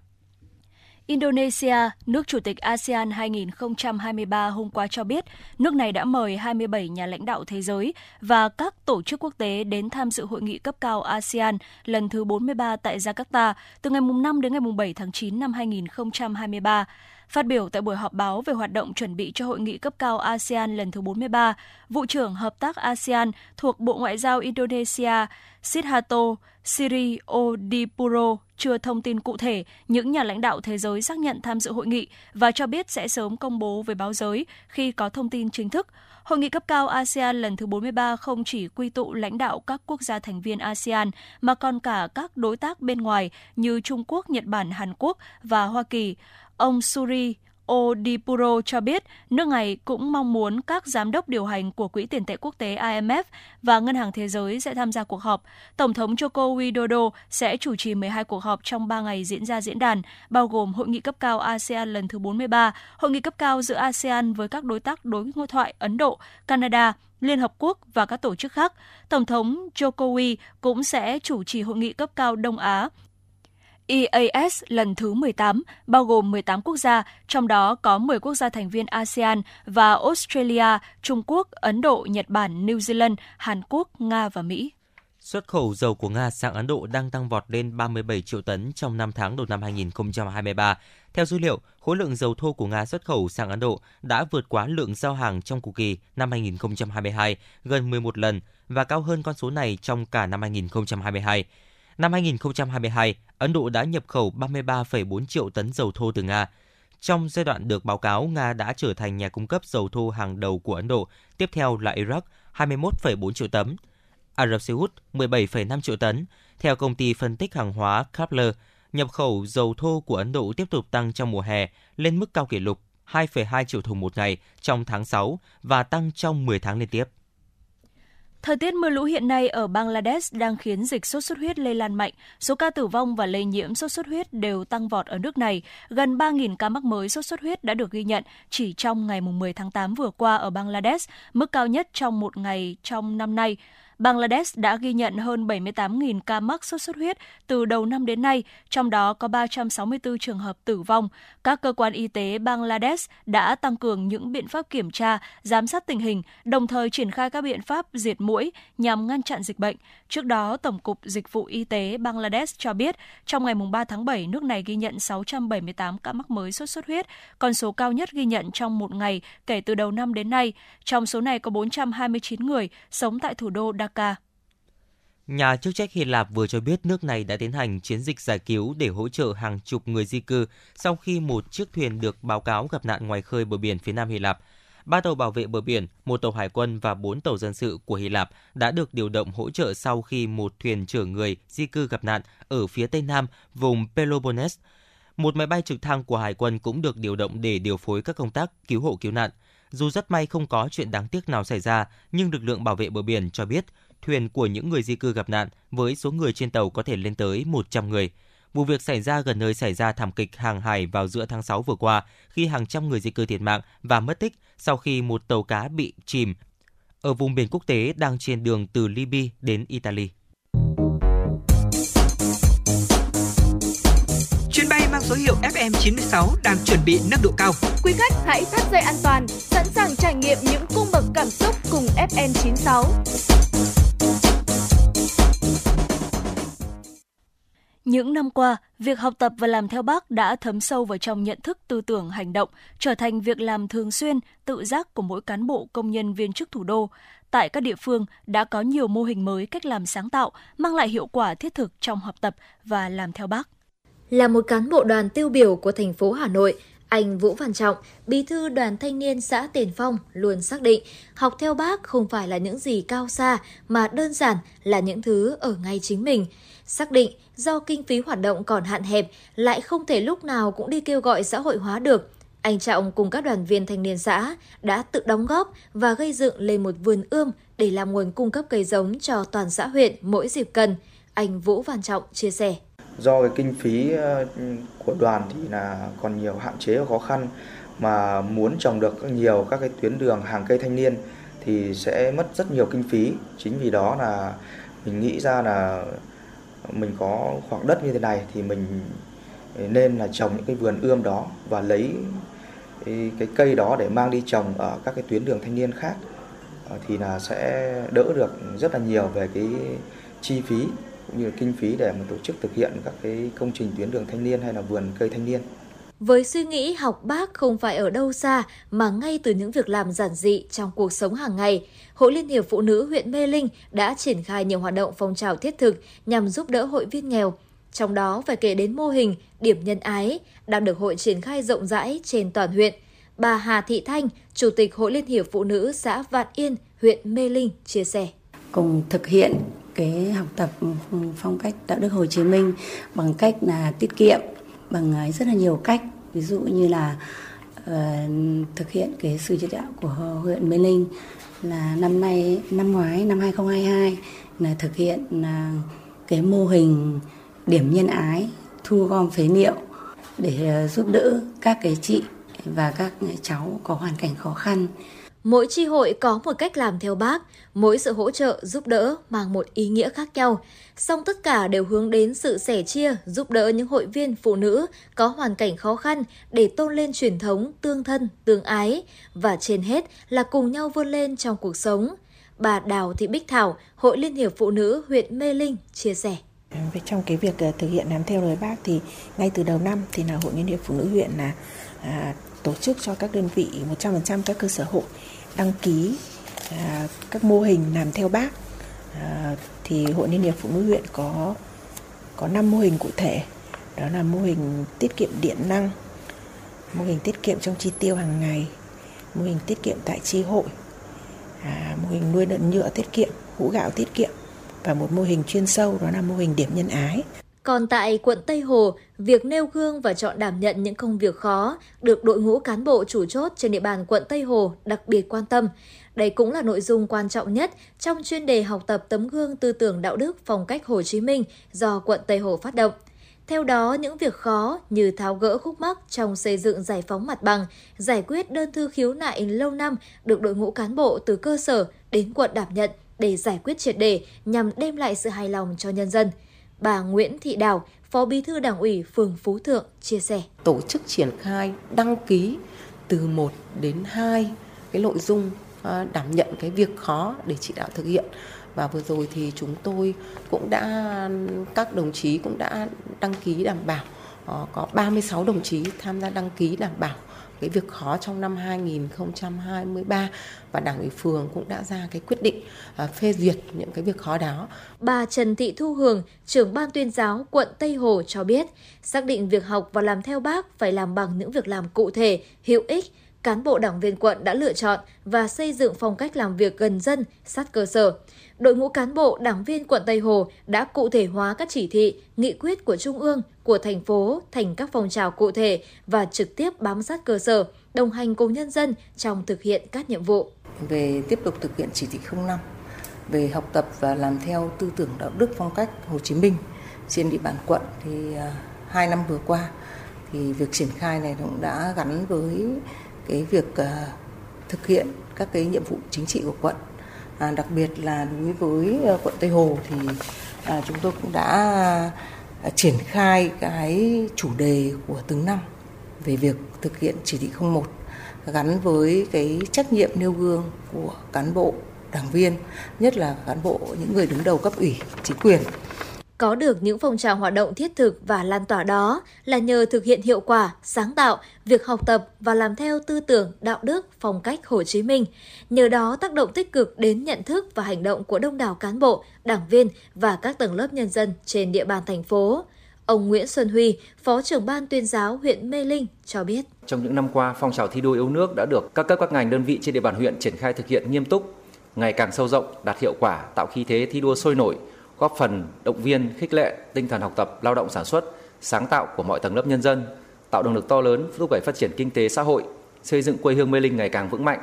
Indonesia, nước chủ tịch ASEAN 2023 hôm qua cho biết, nước này đã mời 27 nhà lãnh đạo thế giới và các tổ chức quốc tế đến tham dự hội nghị cấp cao ASEAN lần thứ 43 tại Jakarta từ ngày 5 đến ngày 7 tháng 9 năm 2023. Phát biểu tại buổi họp báo về hoạt động chuẩn bị cho hội nghị cấp cao ASEAN lần thứ 43, Vụ trưởng Hợp tác ASEAN thuộc Bộ Ngoại giao Indonesia Sidharto Siri Odipuro chưa thông tin cụ thể những nhà lãnh đạo thế giới xác nhận tham dự hội nghị và cho biết sẽ sớm công bố với báo giới khi có thông tin chính thức. Hội nghị cấp cao ASEAN lần thứ 43 không chỉ quy tụ lãnh đạo các quốc gia thành viên ASEAN mà còn cả các đối tác bên ngoài như Trung Quốc, Nhật Bản, Hàn Quốc và Hoa Kỳ. Ông Suri Odipuro cho biết nước này cũng mong muốn các giám đốc điều hành của Quỹ tiền tệ quốc tế IMF và Ngân hàng Thế giới sẽ tham gia cuộc họp. Tổng thống Joko Widodo sẽ chủ trì 12 cuộc họp trong 3 ngày diễn ra diễn đàn, bao gồm Hội nghị cấp cao ASEAN lần thứ 43, Hội nghị cấp cao giữa ASEAN với các đối tác đối ngoại thoại Ấn Độ, Canada, Liên Hợp Quốc và các tổ chức khác. Tổng thống Jokowi cũng sẽ chủ trì hội nghị cấp cao Đông Á EAS lần thứ 18, bao gồm 18 quốc gia, trong đó có 10 quốc gia thành viên ASEAN và Australia, Trung Quốc, Ấn Độ, Nhật Bản, New Zealand, Hàn Quốc, Nga và Mỹ. Xuất khẩu dầu của Nga sang Ấn Độ đang tăng vọt lên 37 triệu tấn trong 5 tháng đầu năm 2023. Theo dữ liệu, khối lượng dầu thô của Nga xuất khẩu sang Ấn Độ đã vượt quá lượng giao hàng trong cùng kỳ năm 2022 gần 11 lần và cao hơn con số này trong cả năm 2022. Năm 2022, Ấn Độ đã nhập khẩu 33,4 triệu tấn dầu thô từ Nga. Trong giai đoạn được báo cáo, Nga đã trở thành nhà cung cấp dầu thô hàng đầu của Ấn Độ, tiếp theo là Iraq 21,4 triệu tấn, Ả Rập Xê Út 17,5 triệu tấn. Theo công ty phân tích hàng hóa Kepler, nhập khẩu dầu thô của Ấn Độ tiếp tục tăng trong mùa hè lên mức cao kỷ lục 2,2 triệu thùng một ngày trong tháng 6 và tăng trong 10 tháng liên tiếp. Thời tiết mưa lũ hiện nay ở Bangladesh đang khiến dịch sốt xuất huyết lây lan mạnh. Số ca tử vong và lây nhiễm sốt xuất huyết đều tăng vọt ở nước này. Gần 3.000 ca mắc mới sốt xuất huyết đã được ghi nhận chỉ trong ngày 10 tháng 8 vừa qua ở Bangladesh, mức cao nhất trong một ngày trong năm nay. Bangladesh đã ghi nhận hơn 78.000 ca mắc sốt xuất huyết từ đầu năm đến nay, trong đó có 364 trường hợp tử vong. Các cơ quan y tế Bangladesh đã tăng cường những biện pháp kiểm tra, giám sát tình hình, đồng thời triển khai các biện pháp diệt mũi nhằm ngăn chặn dịch bệnh. Trước đó, Tổng cục Dịch vụ Y tế Bangladesh cho biết, trong ngày 3 tháng 7, nước này ghi nhận 678 ca mắc mới sốt xuất huyết, con số cao nhất ghi nhận trong một ngày kể từ đầu năm đến nay. Trong số này có 429 người sống tại thủ đô Dhaka. Nhà chức trách Hy Lạp vừa cho biết nước này đã tiến hành chiến dịch giải cứu để hỗ trợ hàng chục người di cư sau khi một chiếc thuyền được báo cáo gặp nạn ngoài khơi bờ biển phía nam Hy Lạp. Ba tàu bảo vệ bờ biển, một tàu hải quân và bốn tàu dân sự của Hy Lạp đã được điều động hỗ trợ sau khi một thuyền chở người di cư gặp nạn ở phía tây nam vùng Peloponnese. Một máy bay trực thăng của hải quân cũng được điều động để điều phối các công tác cứu hộ cứu nạn. Dù rất may không có chuyện đáng tiếc nào xảy ra, nhưng lực lượng bảo vệ bờ biển cho biết thuyền của những người di cư gặp nạn với số người trên tàu có thể lên tới 100 người. Vụ việc xảy ra gần nơi xảy ra thảm kịch hàng hải vào giữa tháng 6 vừa qua khi hàng trăm người di cư thiệt mạng và mất tích sau khi một tàu cá bị chìm ở vùng biển quốc tế đang trên đường từ Libya đến Italy. Chuyến bay mang số hiệu FM96 đang chuẩn bị nâng độ cao. Quý khách hãy thắt dây an toàn, sẵn sàng trải nghiệm những cung bậc cảm xúc cùng FN96. Những năm qua, việc học tập và làm theo Bác đã thấm sâu vào trong nhận thức tư tưởng hành động, trở thành việc làm thường xuyên, tự giác của mỗi cán bộ công nhân viên chức thủ đô. Tại các địa phương đã có nhiều mô hình mới cách làm sáng tạo, mang lại hiệu quả thiết thực trong học tập và làm theo Bác. Là một cán bộ đoàn tiêu biểu của thành phố Hà Nội, anh Vũ Văn Trọng, bí thư đoàn thanh niên xã Tiền Phong luôn xác định học theo bác không phải là những gì cao xa mà đơn giản là những thứ ở ngay chính mình. Xác định do kinh phí hoạt động còn hạn hẹp, lại không thể lúc nào cũng đi kêu gọi xã hội hóa được. Anh Trọng cùng các đoàn viên thanh niên xã đã tự đóng góp và gây dựng lên một vườn ươm để làm nguồn cung cấp cây giống cho toàn xã huyện mỗi dịp cần. Anh Vũ Văn Trọng chia sẻ do cái kinh phí ờ, của đoàn thì là còn nhiều hạn chế và khó khăn, mà muốn trồng được nhiều các cái tuyến đường hàng cây thanh niên thì sẽ mất rất nhiều kinh phí chính vì đó là mình nghĩ ra là mình có khoảng đất như thế này thì mình nên là trồng những cái vườn ươm đó và lấy cái cây đó để mang đi trồng ở các cái tuyến đường thanh niên khác ờ, thì là sẽ đỡ được rất là nhiều về cái chi phí cũng như là kinh phí để mà tổ chức thực hiện các cái công trình tuyến đường thanh niên hay là vườn cây thanh niên. Với suy nghĩ học bác không phải ở đâu xa mà ngay từ những việc làm giản dị trong cuộc sống hàng ngày, Hội Liên hiệp Phụ nữ huyện Mê Linh đã triển khai nhiều hoạt động phong trào thiết thực nhằm giúp đỡ hội viên nghèo. Trong đó phải kể đến mô hình điểm nhân ái đang được hội triển khai rộng rãi trên toàn huyện. Bà Hà Thị Thanh, Chủ tịch Hội Liên hiệp Phụ nữ xã Vạn Yên, huyện Mê Linh chia sẻ. Cùng thực hiện cái học tập phong cách đạo đức Hồ Chí Minh bằng cách là tiết kiệm bằng à, rất là nhiều cách ví dụ như là uh, thực hiện cái sự chỉ đạo của huyện Mê Linh là năm nay năm ngoái năm 2022 là thực hiện uh, cái mô hình điểm nhân ái thu gom phế liệu để ờ, giúp đỡ các cái chị và các cháu có hoàn cảnh khó khăn. Mỗi tri hội có một cách làm theo bác, mỗi sự hỗ trợ, giúp đỡ mang một ý nghĩa khác nhau. Song tất cả đều hướng đến sự sẻ chia, giúp đỡ những hội viên phụ nữ có hoàn cảnh khó khăn để tôn lên truyền thống tương thân, tương ái và trên hết là cùng nhau vươn lên trong cuộc sống. Bà Đào Thị Bích Thảo, Hội Liên hiệp Phụ nữ huyện Mê Linh chia sẻ. Trong cái việc ờ, thực hiện làm theo lời bác thì ngay từ đầu năm thì là Hội Liên hiệp Phụ nữ huyện là à, tổ chức cho các đơn vị 100% các cơ sở hội đăng ký à, các mô hình làm theo bác. À, thì hội liên hiệp phụ nữ huyện có có 5 mô hình cụ thể. Đó là mô hình tiết kiệm điện năng mô hình tiết kiệm trong chi tiêu hàng ngày mô hình tiết kiệm tại chi hội à, mô hình nuôi lợn nhựa tiết kiệm hũ gạo tiết kiệm và một mô hình chuyên sâu đó là mô hình điểm nhân ái còn tại quận Tây Hồ, việc nêu gương và chọn đảm nhận những công việc khó được đội ngũ cán bộ chủ chốt trên địa bàn quận Tây Hồ đặc biệt quan tâm. Đây cũng là nội dung quan trọng nhất trong chuyên đề học tập tấm gương tư tưởng đạo đức phong cách Hồ Chí Minh do quận Tây Hồ phát động. Theo đó, những việc khó như tháo gỡ khúc mắc trong xây dựng giải phóng mặt bằng, giải quyết đơn thư khiếu nại lâu năm được đội ngũ cán bộ từ cơ sở đến quận đảm nhận để giải quyết triệt đề nhằm đem lại sự hài lòng cho nhân dân – Bà Nguyễn Thị Đào, Phó Bí thư Đảng ủy phường Phú Thượng chia sẻ. Tổ chức triển khai đăng ký từ 1 đến 2 cái nội dung ờ, đảm nhận cái việc khó để chỉ đạo thực hiện và vừa rồi thì chúng tôi cũng đã các đồng chí cũng đã đăng ký đảm bảo ờ, có 36 đồng chí tham gia đăng ký đảm bảo cái việc khó trong năm 2023 và Đảng ủy phường cũng đã ra cái quyết định à, phê duyệt những cái việc khó đó. Bà Trần Thị Thu Hường, trưởng ban tuyên giáo quận Tây Hồ cho biết, xác định việc học và làm theo bác phải làm bằng những việc làm cụ thể, hữu ích, cán bộ đảng viên quận đã lựa chọn và xây dựng phong cách làm việc gần dân, sát cơ sở. Đội ngũ cán bộ, đảng viên quận Tây Hồ đã cụ thể hóa các chỉ thị, nghị quyết của Trung ương, của thành phố thành các phong trào cụ thể và trực tiếp bám sát cơ sở, đồng hành cùng nhân dân trong thực hiện các nhiệm vụ. Về tiếp tục thực hiện chỉ thị 05 về học tập và làm theo tư tưởng đạo đức phong cách Hồ Chí Minh trên địa bàn quận thì à, hai năm vừa qua thì việc triển khai này cũng đã gắn với cái việc à, thực hiện các cái nhiệm vụ chính trị của quận à, đặc biệt là đối với ờ, quận Tây Hồ thì à, chúng tôi cũng đã à, triển khai cái chủ đề của từng năm về việc thực hiện chỉ thị 01 gắn với cái trách nhiệm nêu gương của cán bộ đảng viên nhất là cán bộ những người đứng đầu cấp ủy chính quyền. Có được những phong trào hoạt động thiết thực và lan tỏa đó là nhờ thực hiện hiệu quả, sáng tạo, việc học tập và làm theo tư tưởng, đạo đức, phong cách Hồ Chí Minh. Nhờ đó tác động tích cực đến nhận thức và hành động của đông đảo cán bộ, đảng viên và các tầng lớp nhân dân trên địa bàn thành phố. Ông Nguyễn Xuân Huy, Phó trưởng ban tuyên giáo huyện Mê Linh cho biết. Trong những năm qua, phong trào thi đua yêu nước đã được các cấp các ngành đơn vị trên địa bàn huyện triển khai thực hiện nghiêm túc, ngày càng sâu rộng, đạt hiệu quả, tạo khí thế thi đua sôi nổi, góp phần động viên, khích lệ tinh thần học tập, lao động sản xuất, sáng tạo của mọi tầng lớp nhân dân, tạo động lực to lớn thúc đẩy phát triển kinh tế xã hội, xây dựng quê hương Mê Linh ngày càng vững mạnh.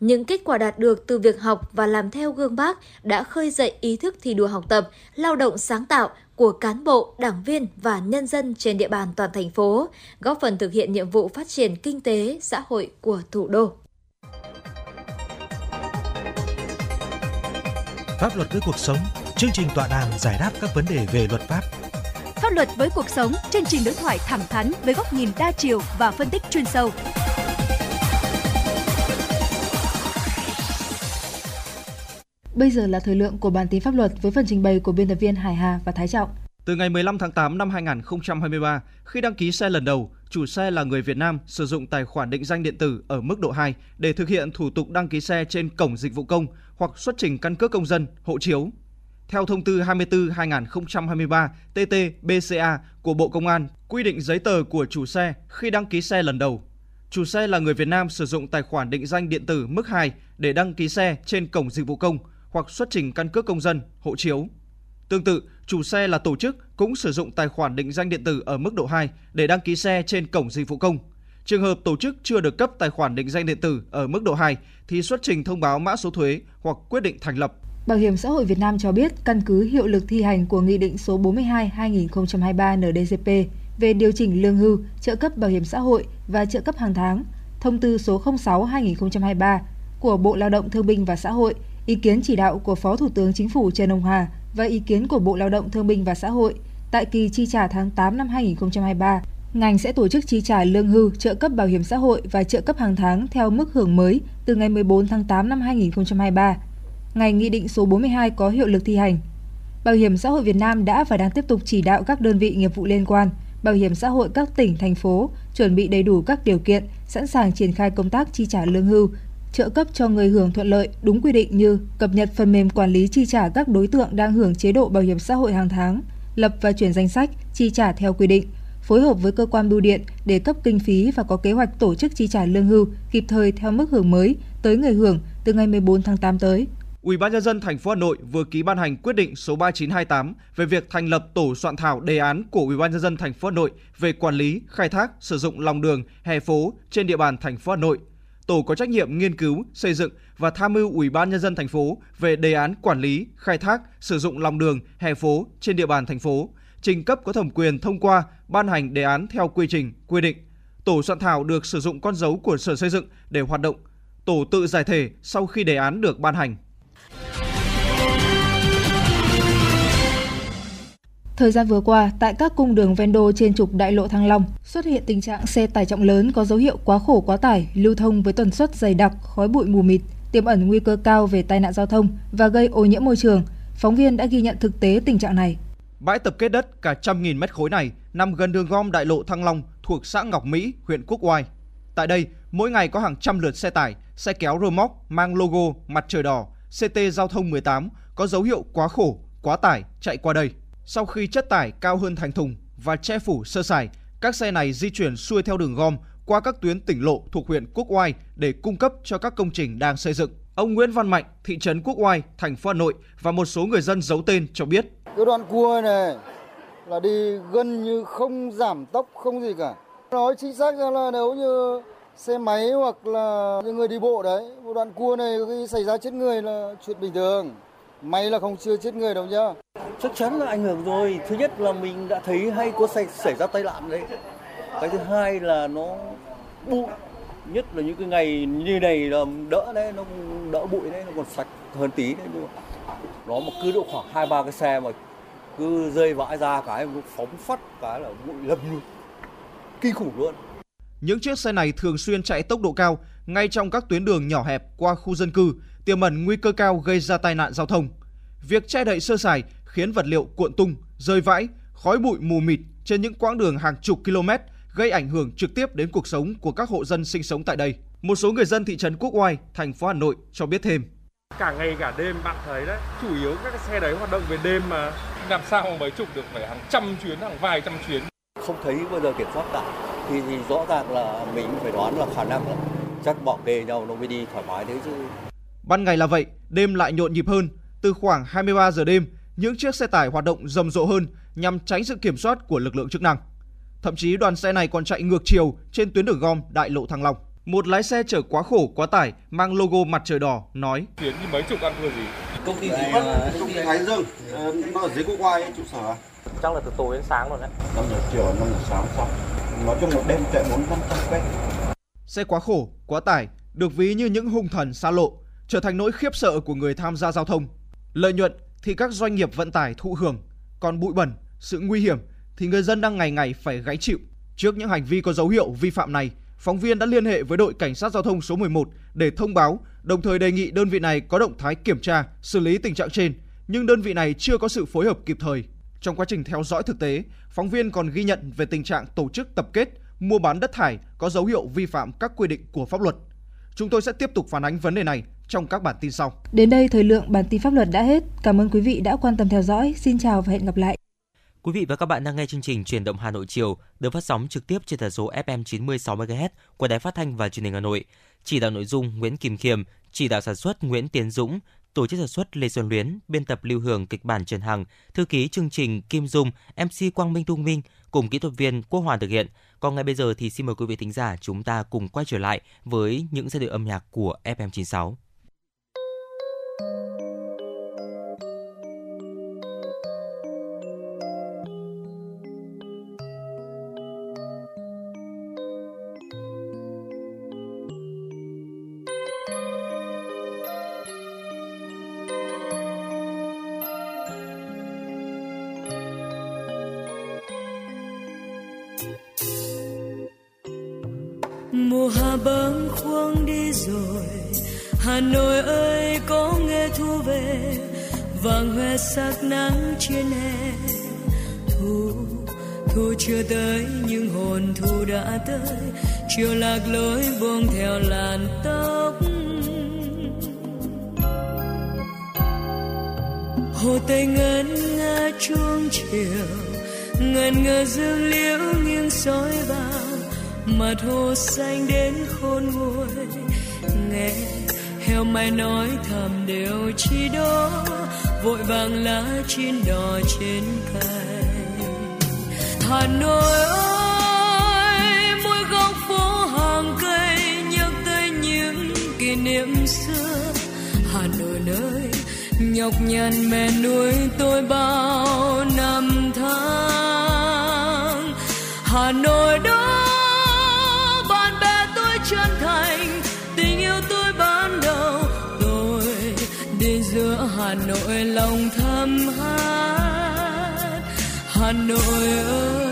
Những kết quả đạt được từ việc học và làm theo gương bác đã khơi dậy ý thức thi đua học tập, lao động sáng tạo của cán bộ, đảng viên và nhân dân trên địa bàn toàn thành phố, góp phần thực hiện nhiệm vụ phát triển kinh tế, xã hội của thủ đô. Pháp luật với cuộc sống, chương trình tọa đàm giải đáp các vấn đề về luật pháp. Pháp luật với cuộc sống, chương trình đối thoại thẳng thắn với góc nhìn đa chiều và phân tích chuyên sâu. Bây giờ là thời lượng của bản tin pháp luật với phần trình bày của biên tập viên Hải Hà và Thái Trọng. Từ ngày 15 tháng 8 năm 2023, khi đăng ký xe lần đầu, chủ xe là người Việt Nam sử dụng tài khoản định danh điện tử ở mức độ 2 để thực hiện thủ tục đăng ký xe trên cổng dịch vụ công hoặc xuất trình căn cước công dân, hộ chiếu. Theo thông tư 24/2023 TT-BCA của Bộ Công an quy định giấy tờ của chủ xe khi đăng ký xe lần đầu. Chủ xe là người Việt Nam sử dụng tài khoản định danh điện tử mức 2 để đăng ký xe trên cổng dịch vụ công hoặc xuất trình căn cước công dân, hộ chiếu. Tương tự, chủ xe là tổ chức cũng sử dụng tài khoản định danh điện tử ở mức độ 2 để đăng ký xe trên cổng dịch vụ công. Trường hợp tổ chức chưa được cấp tài khoản định danh điện tử ở mức độ 2 thì xuất trình thông báo mã số thuế hoặc quyết định thành lập. Bảo hiểm xã hội Việt Nam cho biết căn cứ hiệu lực thi hành của Nghị định số 42/2023 NDCP về điều chỉnh lương hưu, trợ cấp bảo hiểm xã hội và trợ cấp hàng tháng, thông tư số 06/2023 của Bộ Lao động Thương binh và Xã hội, ý kiến chỉ đạo của Phó Thủ tướng Chính phủ Trần Hồng Hà và ý kiến của Bộ Lao động Thương binh và Xã hội tại kỳ chi trả tháng 8 năm 2023 ngành sẽ tổ chức chi trả lương hưu, trợ cấp bảo hiểm xã hội và trợ cấp hàng tháng theo mức hưởng mới từ ngày 14 tháng 8 năm 2023. Ngày Nghị định số 42 có hiệu lực thi hành. Bảo hiểm xã hội Việt Nam đã và đang tiếp tục chỉ đạo các đơn vị nghiệp vụ liên quan, bảo hiểm xã hội các tỉnh, thành phố chuẩn bị đầy đủ các điều kiện, sẵn sàng triển khai công tác chi trả lương hưu, trợ cấp cho người hưởng thuận lợi đúng quy định như cập nhật phần mềm quản lý chi trả các đối tượng đang hưởng chế độ bảo hiểm xã hội hàng tháng, lập và chuyển danh sách chi trả theo quy định, phối hợp với cơ quan bưu điện để cấp kinh phí và có kế hoạch tổ chức chi trả lương hưu kịp thời theo mức hưởng mới tới người hưởng từ ngày 14 tháng 8 tới. Ủy ban nhân dân thành phố Hà Nội vừa ký ban hành quyết định số 3928 về việc thành lập tổ soạn thảo đề án của Ủy ban nhân dân thành phố Hà Nội về quản lý, khai thác, sử dụng lòng đường, hè phố trên địa bàn thành phố Hà Nội. Tổ có trách nhiệm nghiên cứu, xây dựng và tham mưu Ủy ban nhân dân thành phố về đề án quản lý, khai thác, sử dụng lòng đường, hè phố trên địa bàn thành phố, trình cấp có thẩm quyền thông qua, ban hành đề án theo quy trình, quy định. Tổ soạn thảo được sử dụng con dấu của Sở Xây dựng để hoạt động. Tổ tự giải thể sau khi đề án được ban hành. Thời gian vừa qua, tại các cung đường ven đô trên trục đại lộ Thăng Long xuất hiện tình trạng xe tải trọng lớn có dấu hiệu quá khổ quá tải, lưu thông với tần suất dày đặc, khói bụi mù mịt, tiềm ẩn nguy cơ cao về tai nạn giao thông và gây ô nhiễm môi trường. Phóng viên đã ghi nhận thực tế tình trạng này. Bãi tập kết đất cả trăm nghìn mét khối này nằm gần đường gom đại lộ Thăng Long thuộc xã Ngọc Mỹ, huyện Quốc Oai. Tại đây, mỗi ngày có hàng trăm lượt xe tải, xe kéo rơ móc mang logo mặt trời đỏ, CT giao thông 18 có dấu hiệu quá khổ, quá tải chạy qua đây. Sau khi chất tải cao hơn thành thùng và che phủ sơ sài, các xe này di chuyển xuôi theo đường gom qua các tuyến tỉnh lộ thuộc huyện Quốc Oai để cung cấp cho các công trình đang xây dựng. Ông Nguyễn Văn Mạnh, thị trấn Quốc Oai, thành phố Hà Nội và một số người dân giấu tên cho biết. Cái đoạn cua này là đi gần như không giảm tốc không gì cả. Nói chính xác ra là nếu như xe máy hoặc là những người đi bộ đấy, một đoạn cua này khi xảy ra chết người là chuyện bình thường. May là không chưa chết người đâu nhá. Chắc chắn là ảnh hưởng rồi. Thứ nhất là mình đã thấy hay có xảy, xảy ra tai nạn đấy. Cái thứ hai là nó bụi. Nhất là những cái ngày như này là đỡ đấy, nó đỡ bụi đấy, nó còn sạch hơn tí đấy. Nhưng mà nó mà cứ độ khoảng hai ba cái xe mà cứ rơi vãi ra cái phóng phát cái là bụi lâm luôn. Kinh khủng luôn. Những chiếc xe này thường xuyên chạy tốc độ cao ngay trong các tuyến đường nhỏ hẹp qua khu dân cư, tiềm ẩn nguy cơ cao gây ra tai nạn giao thông. Việc che đậy sơ sài khiến vật liệu cuộn tung, rơi vãi, khói bụi mù mịt trên những quãng đường hàng chục km gây ảnh hưởng trực tiếp đến cuộc sống của các hộ dân sinh sống tại đây. Một số người dân thị trấn Quốc Oai, thành phố Hà Nội cho biết thêm. Cả ngày cả đêm bạn thấy đấy, chủ yếu các cái xe đấy hoạt động về đêm mà làm sao mà mới chụp được phải hàng trăm chuyến, hàng vài trăm chuyến. Không thấy bao giờ kiểm soát cả thì, thì rõ ràng là mình phải đoán là khả năng là chắc bỏ kê nhau nó mới đi thoải mái thế chứ. Ban ngày là vậy, đêm lại nhộn nhịp hơn. Từ khoảng 23 giờ đêm, những chiếc xe tải hoạt động rầm rộ hơn nhằm tránh sự kiểm soát của lực lượng chức năng. Thậm chí đoàn xe này còn chạy ngược chiều trên tuyến đường gom đại lộ Thăng Long. Một lái xe chở quá khổ quá tải mang logo mặt trời đỏ nói: Chuyến như mấy chục ăn thua gì? Công ty gì mất? Công ty Thái Dương, ờ, nó ở dưới Quốc Oai trụ sở. Chắc là từ tối đến sáng rồi đấy. 5 giờ chiều, 5 giờ sáng xong. Nói chung một đêm chạy 4 500 cây. Xe quá khổ, quá tải được ví như những hung thần xa lộ, trở thành nỗi khiếp sợ của người tham gia giao thông. Lợi nhuận thì các doanh nghiệp vận tải thụ hưởng, còn bụi bẩn, sự nguy hiểm thì người dân đang ngày ngày phải gánh chịu. Trước những hành vi có dấu hiệu vi phạm này, phóng viên đã liên hệ với đội cảnh sát giao thông số 11 để thông báo, đồng thời đề nghị đơn vị này có động thái kiểm tra, xử lý tình trạng trên, nhưng đơn vị này chưa có sự phối hợp kịp thời. Trong quá trình theo dõi thực tế, phóng viên còn ghi nhận về tình trạng tổ chức tập kết, mua bán đất thải có dấu hiệu vi phạm các quy định của pháp luật. Chúng tôi sẽ tiếp tục phản ánh vấn đề này trong các bản tin sau. Đến đây thời lượng bản tin pháp luật đã hết. Cảm ơn quý vị đã quan tâm theo dõi. Xin chào và hẹn gặp lại. Quý vị và các bạn đang nghe chương trình Truyền động Hà Nội chiều được phát sóng trực tiếp trên tần số FM 96 MHz của Đài Phát thanh và Truyền hình Hà Nội. Chỉ đạo nội dung Nguyễn Kim Khiêm, chỉ đạo sản xuất Nguyễn Tiến Dũng, tổ chức sản xuất Lê Xuân Luyến, biên tập Lưu Hương, kịch bản Trần Hằng, thư ký chương trình Kim Dung, MC Quang Minh Tung Minh cùng kỹ thuật viên Quốc Hoàn thực hiện. Còn ngay bây giờ thì xin mời quý vị thính giả chúng ta cùng quay trở lại với những giai điệu âm nhạc của FM96. Nắng trên hè thu thu chưa tới, nhưng hồn thu đã tới. Chiều lạc lối buông theo làn tóc. Hồ tây ngân nga chuông chiều, ngần ngờ dương liễu nghiêng soi vào. Mặt hồ xanh đến khôn nguôi, nghe heo mai nói thầm đều chi đó vội vàng lá chín đỏ trên cây. Hà nội ơi, mỗi góc phố hàng cây nhắc tới những kỷ niệm xưa. Hà nội nơi nhọc nhằn mẹ nuôi tôi bao năm tháng. Hà nội đó lòng thầm hát. Hà nội ơi.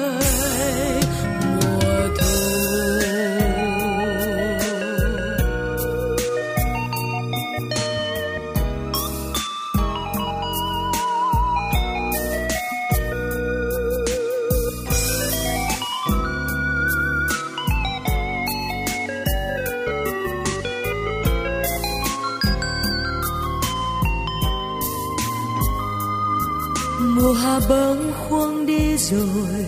Bâng khuâng đi rồi.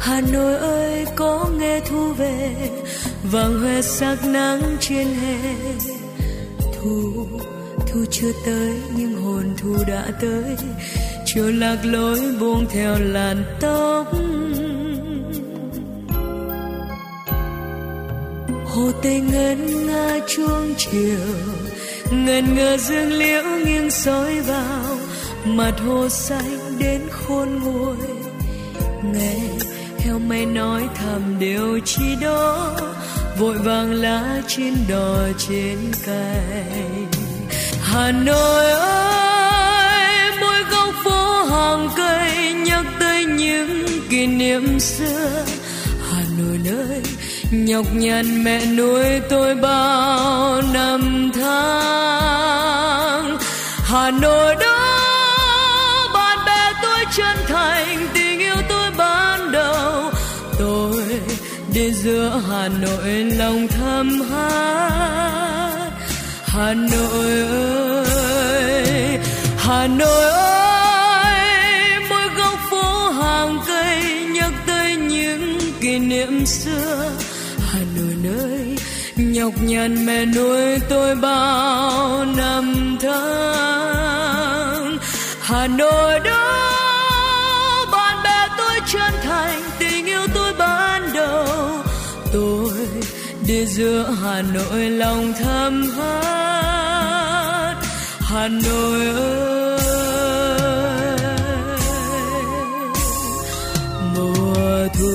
Hà nội ơi, có nghe thu về? Vàng hoe sắc nắng trên hè. Thu thu chưa tới, nhưng hồn thu đã tới. Chiều lạc lối buông theo làn tóc. Hồ tây ngân nga chuông chiều. Ngần ngờ dương liễu nghiêng soi vào. Mặt hồ xanh đến khôn nguôi. Nghe heo may nói thầm điều chi đó vội vàng lá chín đỏ trên cây hà nội ơi, mỗi góc phố hàng cây nhắc tới những kỷ niệm xưa. Hà nội nơi nhọc nhằn mẹ nuôi tôi bao năm tháng. Hà nội đó thành tình yêu tôi ban đầu. Tôi đến giữa hà nội, lòng thầm hát. Hà nội ơi, hà nội ơi, mỗi góc phố hàng cây nhắc tới những kỷ niệm xưa. Hà nội nơi nhọc nhằn mẹ nuôi tôi bao năm tháng. Hà Nội đó để giữa Hà Nội lòng thầm hát Hà Nội ơi mùa thu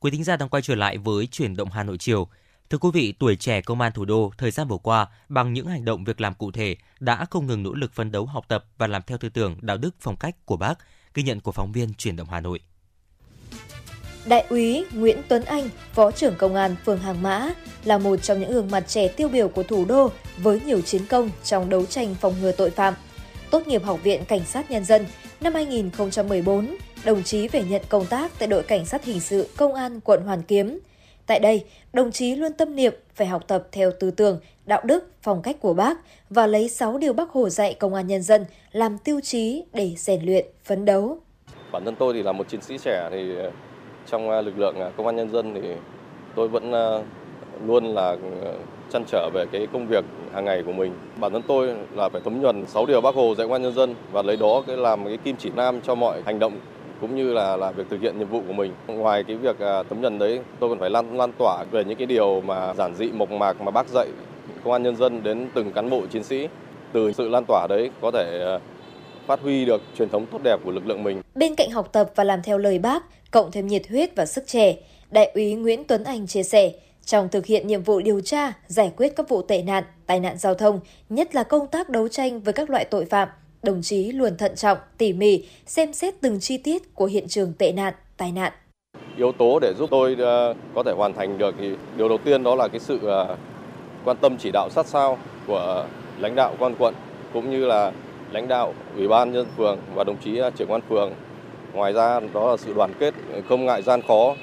Quý thính giả đang quay trở lại với chuyển động Hà Nội chiều. Thưa quý vị, tuổi trẻ công an thủ đô thời gian vừa qua bằng những hành động việc làm cụ thể đã không ngừng nỗ lực phấn đấu học tập và làm theo tư tưởng đạo đức phong cách của bác, ghi nhận của phóng viên chuyển động Hà Nội. Đại úy Nguyễn Tuấn Anh, Phó trưởng Công an phường Hàng Mã, là một trong những gương mặt trẻ tiêu biểu của thủ đô với nhiều chiến công trong đấu tranh phòng ngừa tội phạm. Tốt nghiệp Học viện Cảnh sát Nhân dân năm 2014, đồng chí về nhận công tác tại đội Cảnh sát Hình sự Công an quận Hoàn Kiếm. Tại đây, đồng chí luôn tâm niệm phải học tập theo tư tưởng, đạo đức, phong cách của bác và lấy 6 điều bác Hồ dạy công an nhân dân làm tiêu chí để rèn luyện, phấn đấu. Bản thân tôi thì là một chiến sĩ trẻ thì trong à, lực lượng à, công an nhân dân thì tôi vẫn à, luôn là chăn trở về cái công việc hàng ngày của mình. Bản thân tôi là phải thấm nhuần 6 điều bác Hồ dạy công an nhân dân và lấy đó cái làm cái kim chỉ nam cho mọi hành động cũng như là là việc thực hiện nhiệm vụ của mình. Ngoài cái việc thấm nhuần nhận đấy, tôi còn phải lan lan tỏa về những cái điều mà giản dị mộc mạc mà bác dạy công an nhân dân đến từng cán bộ chiến sĩ. Từ sự lan tỏa đấy có thể phát huy được truyền thống tốt đẹp của lực lượng mình. Bên cạnh học tập và làm theo lời bác, cộng thêm nhiệt huyết và sức trẻ, Đại úy Nguyễn Tuấn Anh chia sẻ, trong thực hiện nhiệm vụ điều tra, giải quyết các vụ tệ nạn, tai nạn giao thông, nhất là công tác đấu tranh với các loại tội phạm, đồng chí luôn thận trọng, tỉ mỉ, xem xét từng chi tiết của hiện trường tệ nạn, tai nạn. Yếu tố để giúp tôi ờ, có thể hoàn thành được thì điều đầu tiên đó là cái sự ờ, quan tâm chỉ đạo sát sao của lãnh đạo quan quận cũng như là lãnh đạo ủy ban nhân phường và đồng chí à, trưởng quan phường. Ngoài ra đó là sự đoàn kết, không ngại gian khó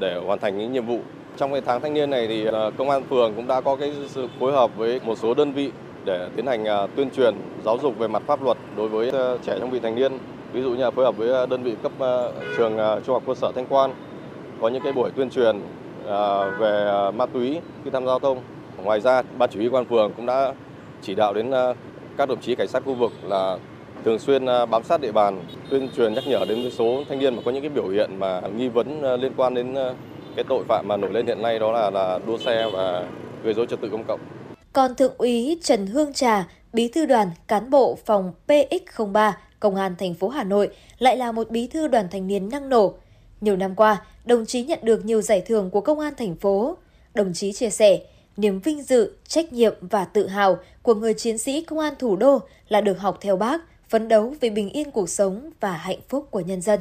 để hoàn thành những nhiệm vụ. Trong cái tháng thanh niên này thì à, công an phường cũng đã có cái sự phối hợp với một số đơn vị để tiến hành à, tuyên truyền, giáo dục về mặt pháp luật đối với trẻ trong vị thành niên ví dụ như là phối hợp với đơn vị cấp trường trung học cơ sở thanh quan có những cái buổi tuyên truyền về ma túy khi tham gia giao thông ngoài ra, ban chỉ huy quan phường cũng đã chỉ đạo đến các đồng chí cảnh sát khu vực là thường xuyên à, bám sát địa bàn tuyên truyền nhắc nhở đến số thanh niên mà có những cái biểu hiện mà nghi vấn à, liên quan đến à, cái tội phạm mà nổi lên hiện nay đó là là đua xe và gây dối trật tự công cộng còn Thượng úy Trần Hương Trà, bí thư đoàn cán bộ phòng PX03 Công an thành phố Hà Nội lại là một bí thư đoàn thanh niên năng nổ. Nhiều năm qua, đồng chí nhận được nhiều giải thưởng của công an thành phố. Đồng chí chia sẻ, niềm vinh dự, trách nhiệm và tự hào của người chiến sĩ công an thủ đô là được học theo bác, phấn đấu vì bình yên cuộc sống và hạnh phúc của nhân dân.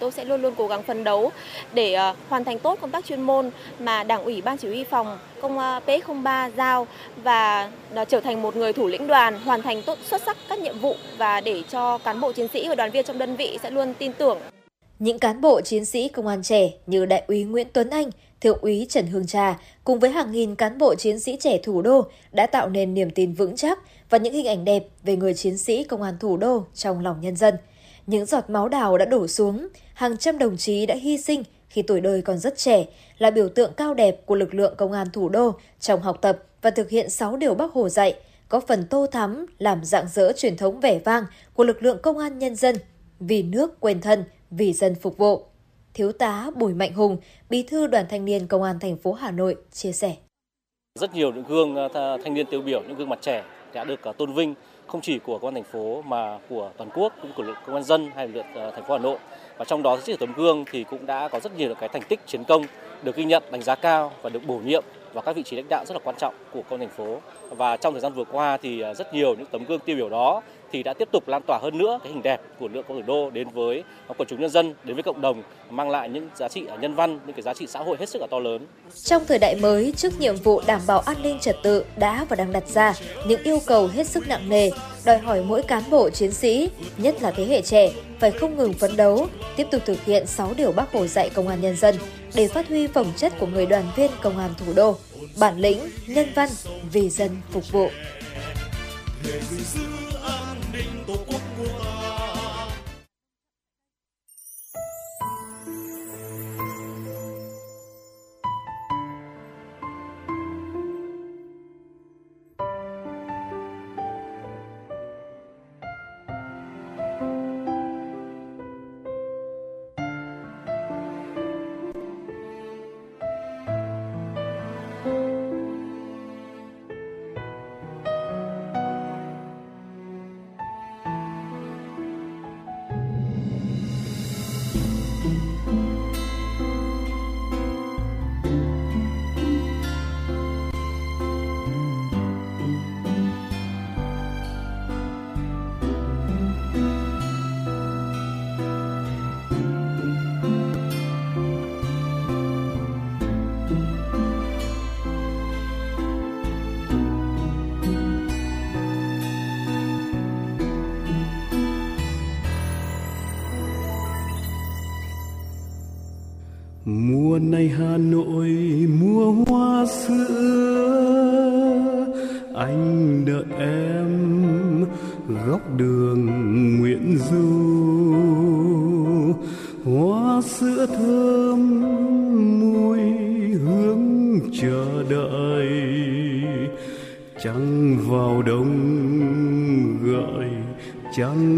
Tôi sẽ luôn luôn cố gắng phấn đấu để uh, hoàn thành tốt công tác chuyên môn mà Đảng ủy Ban Chỉ huy phòng công uh, PX03 giao và trở thành một người thủ lĩnh đoàn hoàn thành tốt xuất sắc các nhiệm vụ và để cho cán bộ chiến sĩ và đoàn viên trong đơn vị sẽ luôn tin tưởng. Những cán bộ chiến sĩ công an trẻ như Đại úy Nguyễn Tuấn Anh, Thượng úy Trần Hương Trà cùng với hàng nghìn cán bộ chiến sĩ trẻ thủ đô đã tạo nên niềm tin vững chắc và những hình ảnh đẹp về người chiến sĩ công an thủ đô trong lòng nhân dân. Những giọt máu đào đã đổ xuống, hàng trăm đồng chí đã hy sinh khi tuổi đời còn rất trẻ, là biểu tượng cao đẹp của lực lượng công an thủ đô trong học tập và thực hiện 6 điều Bác Hồ dạy, có phần tô thắm làm dạng dỡ truyền thống vẻ vang của lực lượng công an nhân dân, vì nước quên thân, vì dân phục vụ. Thiếu tá Bùi Mạnh Hùng, Bí thư Đoàn Thanh niên Công an thành phố Hà Nội chia sẻ. Rất nhiều những gương à, thanh niên tiêu biểu, những gương mặt trẻ đã được à, tôn vinh không chỉ của công an thành phố mà của toàn quốc cũng của lực công an dân hay lực à, thành phố Hà Nội và trong đó chỉ tấm gương thì cũng đã có rất nhiều cái thành tích chiến công được ghi nhận đánh giá cao và được bổ nhiệm vào các vị trí lãnh đạo rất là quan trọng của công an thành phố và trong thời gian vừa qua thì rất nhiều những tấm gương tiêu biểu đó thì đã tiếp tục lan tỏa hơn nữa cái hình đẹp của lượng công thủ đô đến với quần chúng nhân dân, đến với cộng đồng, mang lại những giá trị nhân văn, những cái giá trị xã hội hết sức là to lớn. Trong thời đại mới, trước nhiệm vụ đảm bảo an ninh trật tự đã và đang đặt ra những yêu cầu hết sức nặng nề, đòi hỏi mỗi cán bộ chiến sĩ, nhất là thế hệ trẻ, phải không ngừng phấn đấu, tiếp tục thực hiện 6 điều Bác Hồ dạy công an nhân dân để phát huy phẩm chất của người đoàn viên công an thủ đô, bản lĩnh, nhân văn, vì dân phục vụ. Để giữ an ninh nay hà nội mùa hoa sữa anh đợi em góc đường nguyễn du. Hoa sữa thơm, mùi hương chờ đợi. Trăng vào đông gọi trăng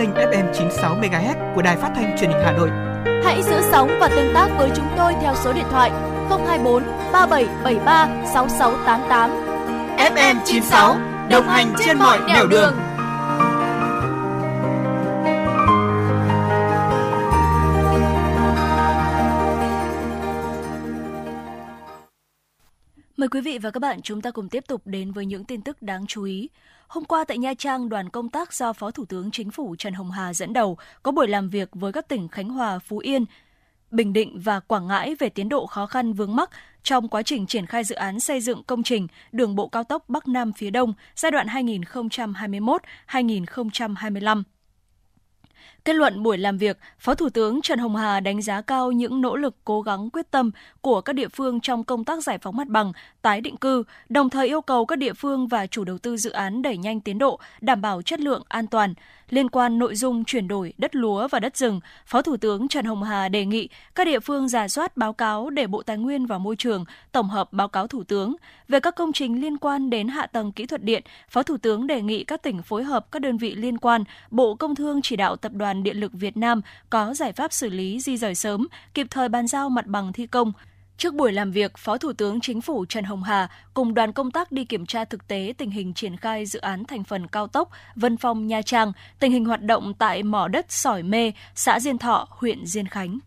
kênh FM 96 MHz của đài phát thanh truyền hình Hà Nội. Hãy giữ sóng và tương tác với chúng tôi theo số điện thoại 024 3773 6688. FM 96 đồng hành trên mọi nẻo đường. Mời quý vị và các bạn chúng ta cùng tiếp tục đến với những tin tức đáng chú ý. Hôm qua tại Nha Trang, đoàn công tác do Phó Thủ tướng Chính phủ Trần Hồng Hà dẫn đầu có buổi làm việc với các tỉnh Khánh Hòa, Phú Yên, Bình Định và Quảng Ngãi về tiến độ khó khăn vướng mắc trong quá trình triển khai dự án xây dựng công trình đường bộ cao tốc Bắc Nam phía Đông giai đoạn 2021-2025. Kết luận buổi làm việc, Phó Thủ tướng Trần Hồng Hà đánh giá cao những nỗ lực cố gắng quyết tâm của các địa phương trong công tác giải phóng mặt bằng, tái định cư, đồng thời yêu cầu các địa phương và chủ đầu tư dự án đẩy nhanh tiến độ, đảm bảo chất lượng an toàn. Liên quan nội dung chuyển đổi đất lúa và đất rừng, Phó Thủ tướng Trần Hồng Hà đề nghị các địa phương giả soát báo cáo để Bộ Tài nguyên và Môi trường tổng hợp báo cáo Thủ tướng. Về các công trình liên quan đến hạ tầng kỹ thuật điện, Phó Thủ tướng đề nghị các tỉnh phối hợp các đơn vị liên quan, Bộ Công Thương chỉ đạo Tập đoàn Điện lực Việt Nam có giải pháp xử lý di rời sớm, kịp thời bàn giao mặt bằng thi công. Trước buổi làm việc, Phó Thủ tướng Chính phủ Trần Hồng Hà cùng đoàn công tác đi kiểm tra thực tế tình hình triển khai dự án thành phần cao tốc Vân Phong Nha Trang, tình hình hoạt động tại mỏ đất Sỏi Mê, xã Diên Thọ, huyện Diên Khánh.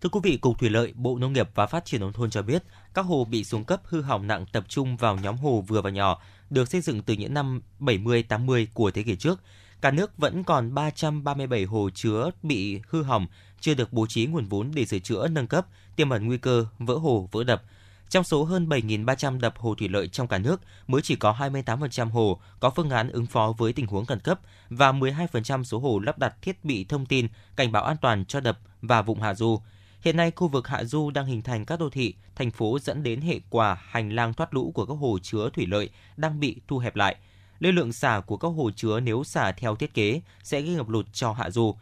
Thưa quý vị, Cục Thủy lợi, Bộ Nông nghiệp và Phát triển nông thôn cho biết, các hồ bị xuống cấp hư hỏng nặng tập trung vào nhóm hồ vừa và nhỏ, được xây dựng từ những năm 70-80 của thế kỷ trước. Cả nước vẫn còn 337 hồ chứa bị hư hỏng, chưa được bố trí nguồn vốn để sửa chữa nâng cấp, tiềm ẩn nguy cơ vỡ hồ, vỡ đập. Trong số hơn 7.300 đập hồ thủy lợi trong cả nước, mới chỉ có 28% hồ có phương án ứng phó với tình huống khẩn cấp và 12% số hồ lắp đặt thiết bị thông tin cảnh báo an toàn cho đập và vùng hạ du. Hiện nay, khu vực hạ du đang hình thành các đô thị, thành phố dẫn đến hệ quả hành lang thoát lũ của các hồ chứa thủy lợi đang bị thu hẹp lại. Lưu lượng xả của các hồ chứa nếu xả theo thiết kế sẽ gây ngập lụt cho hạ du.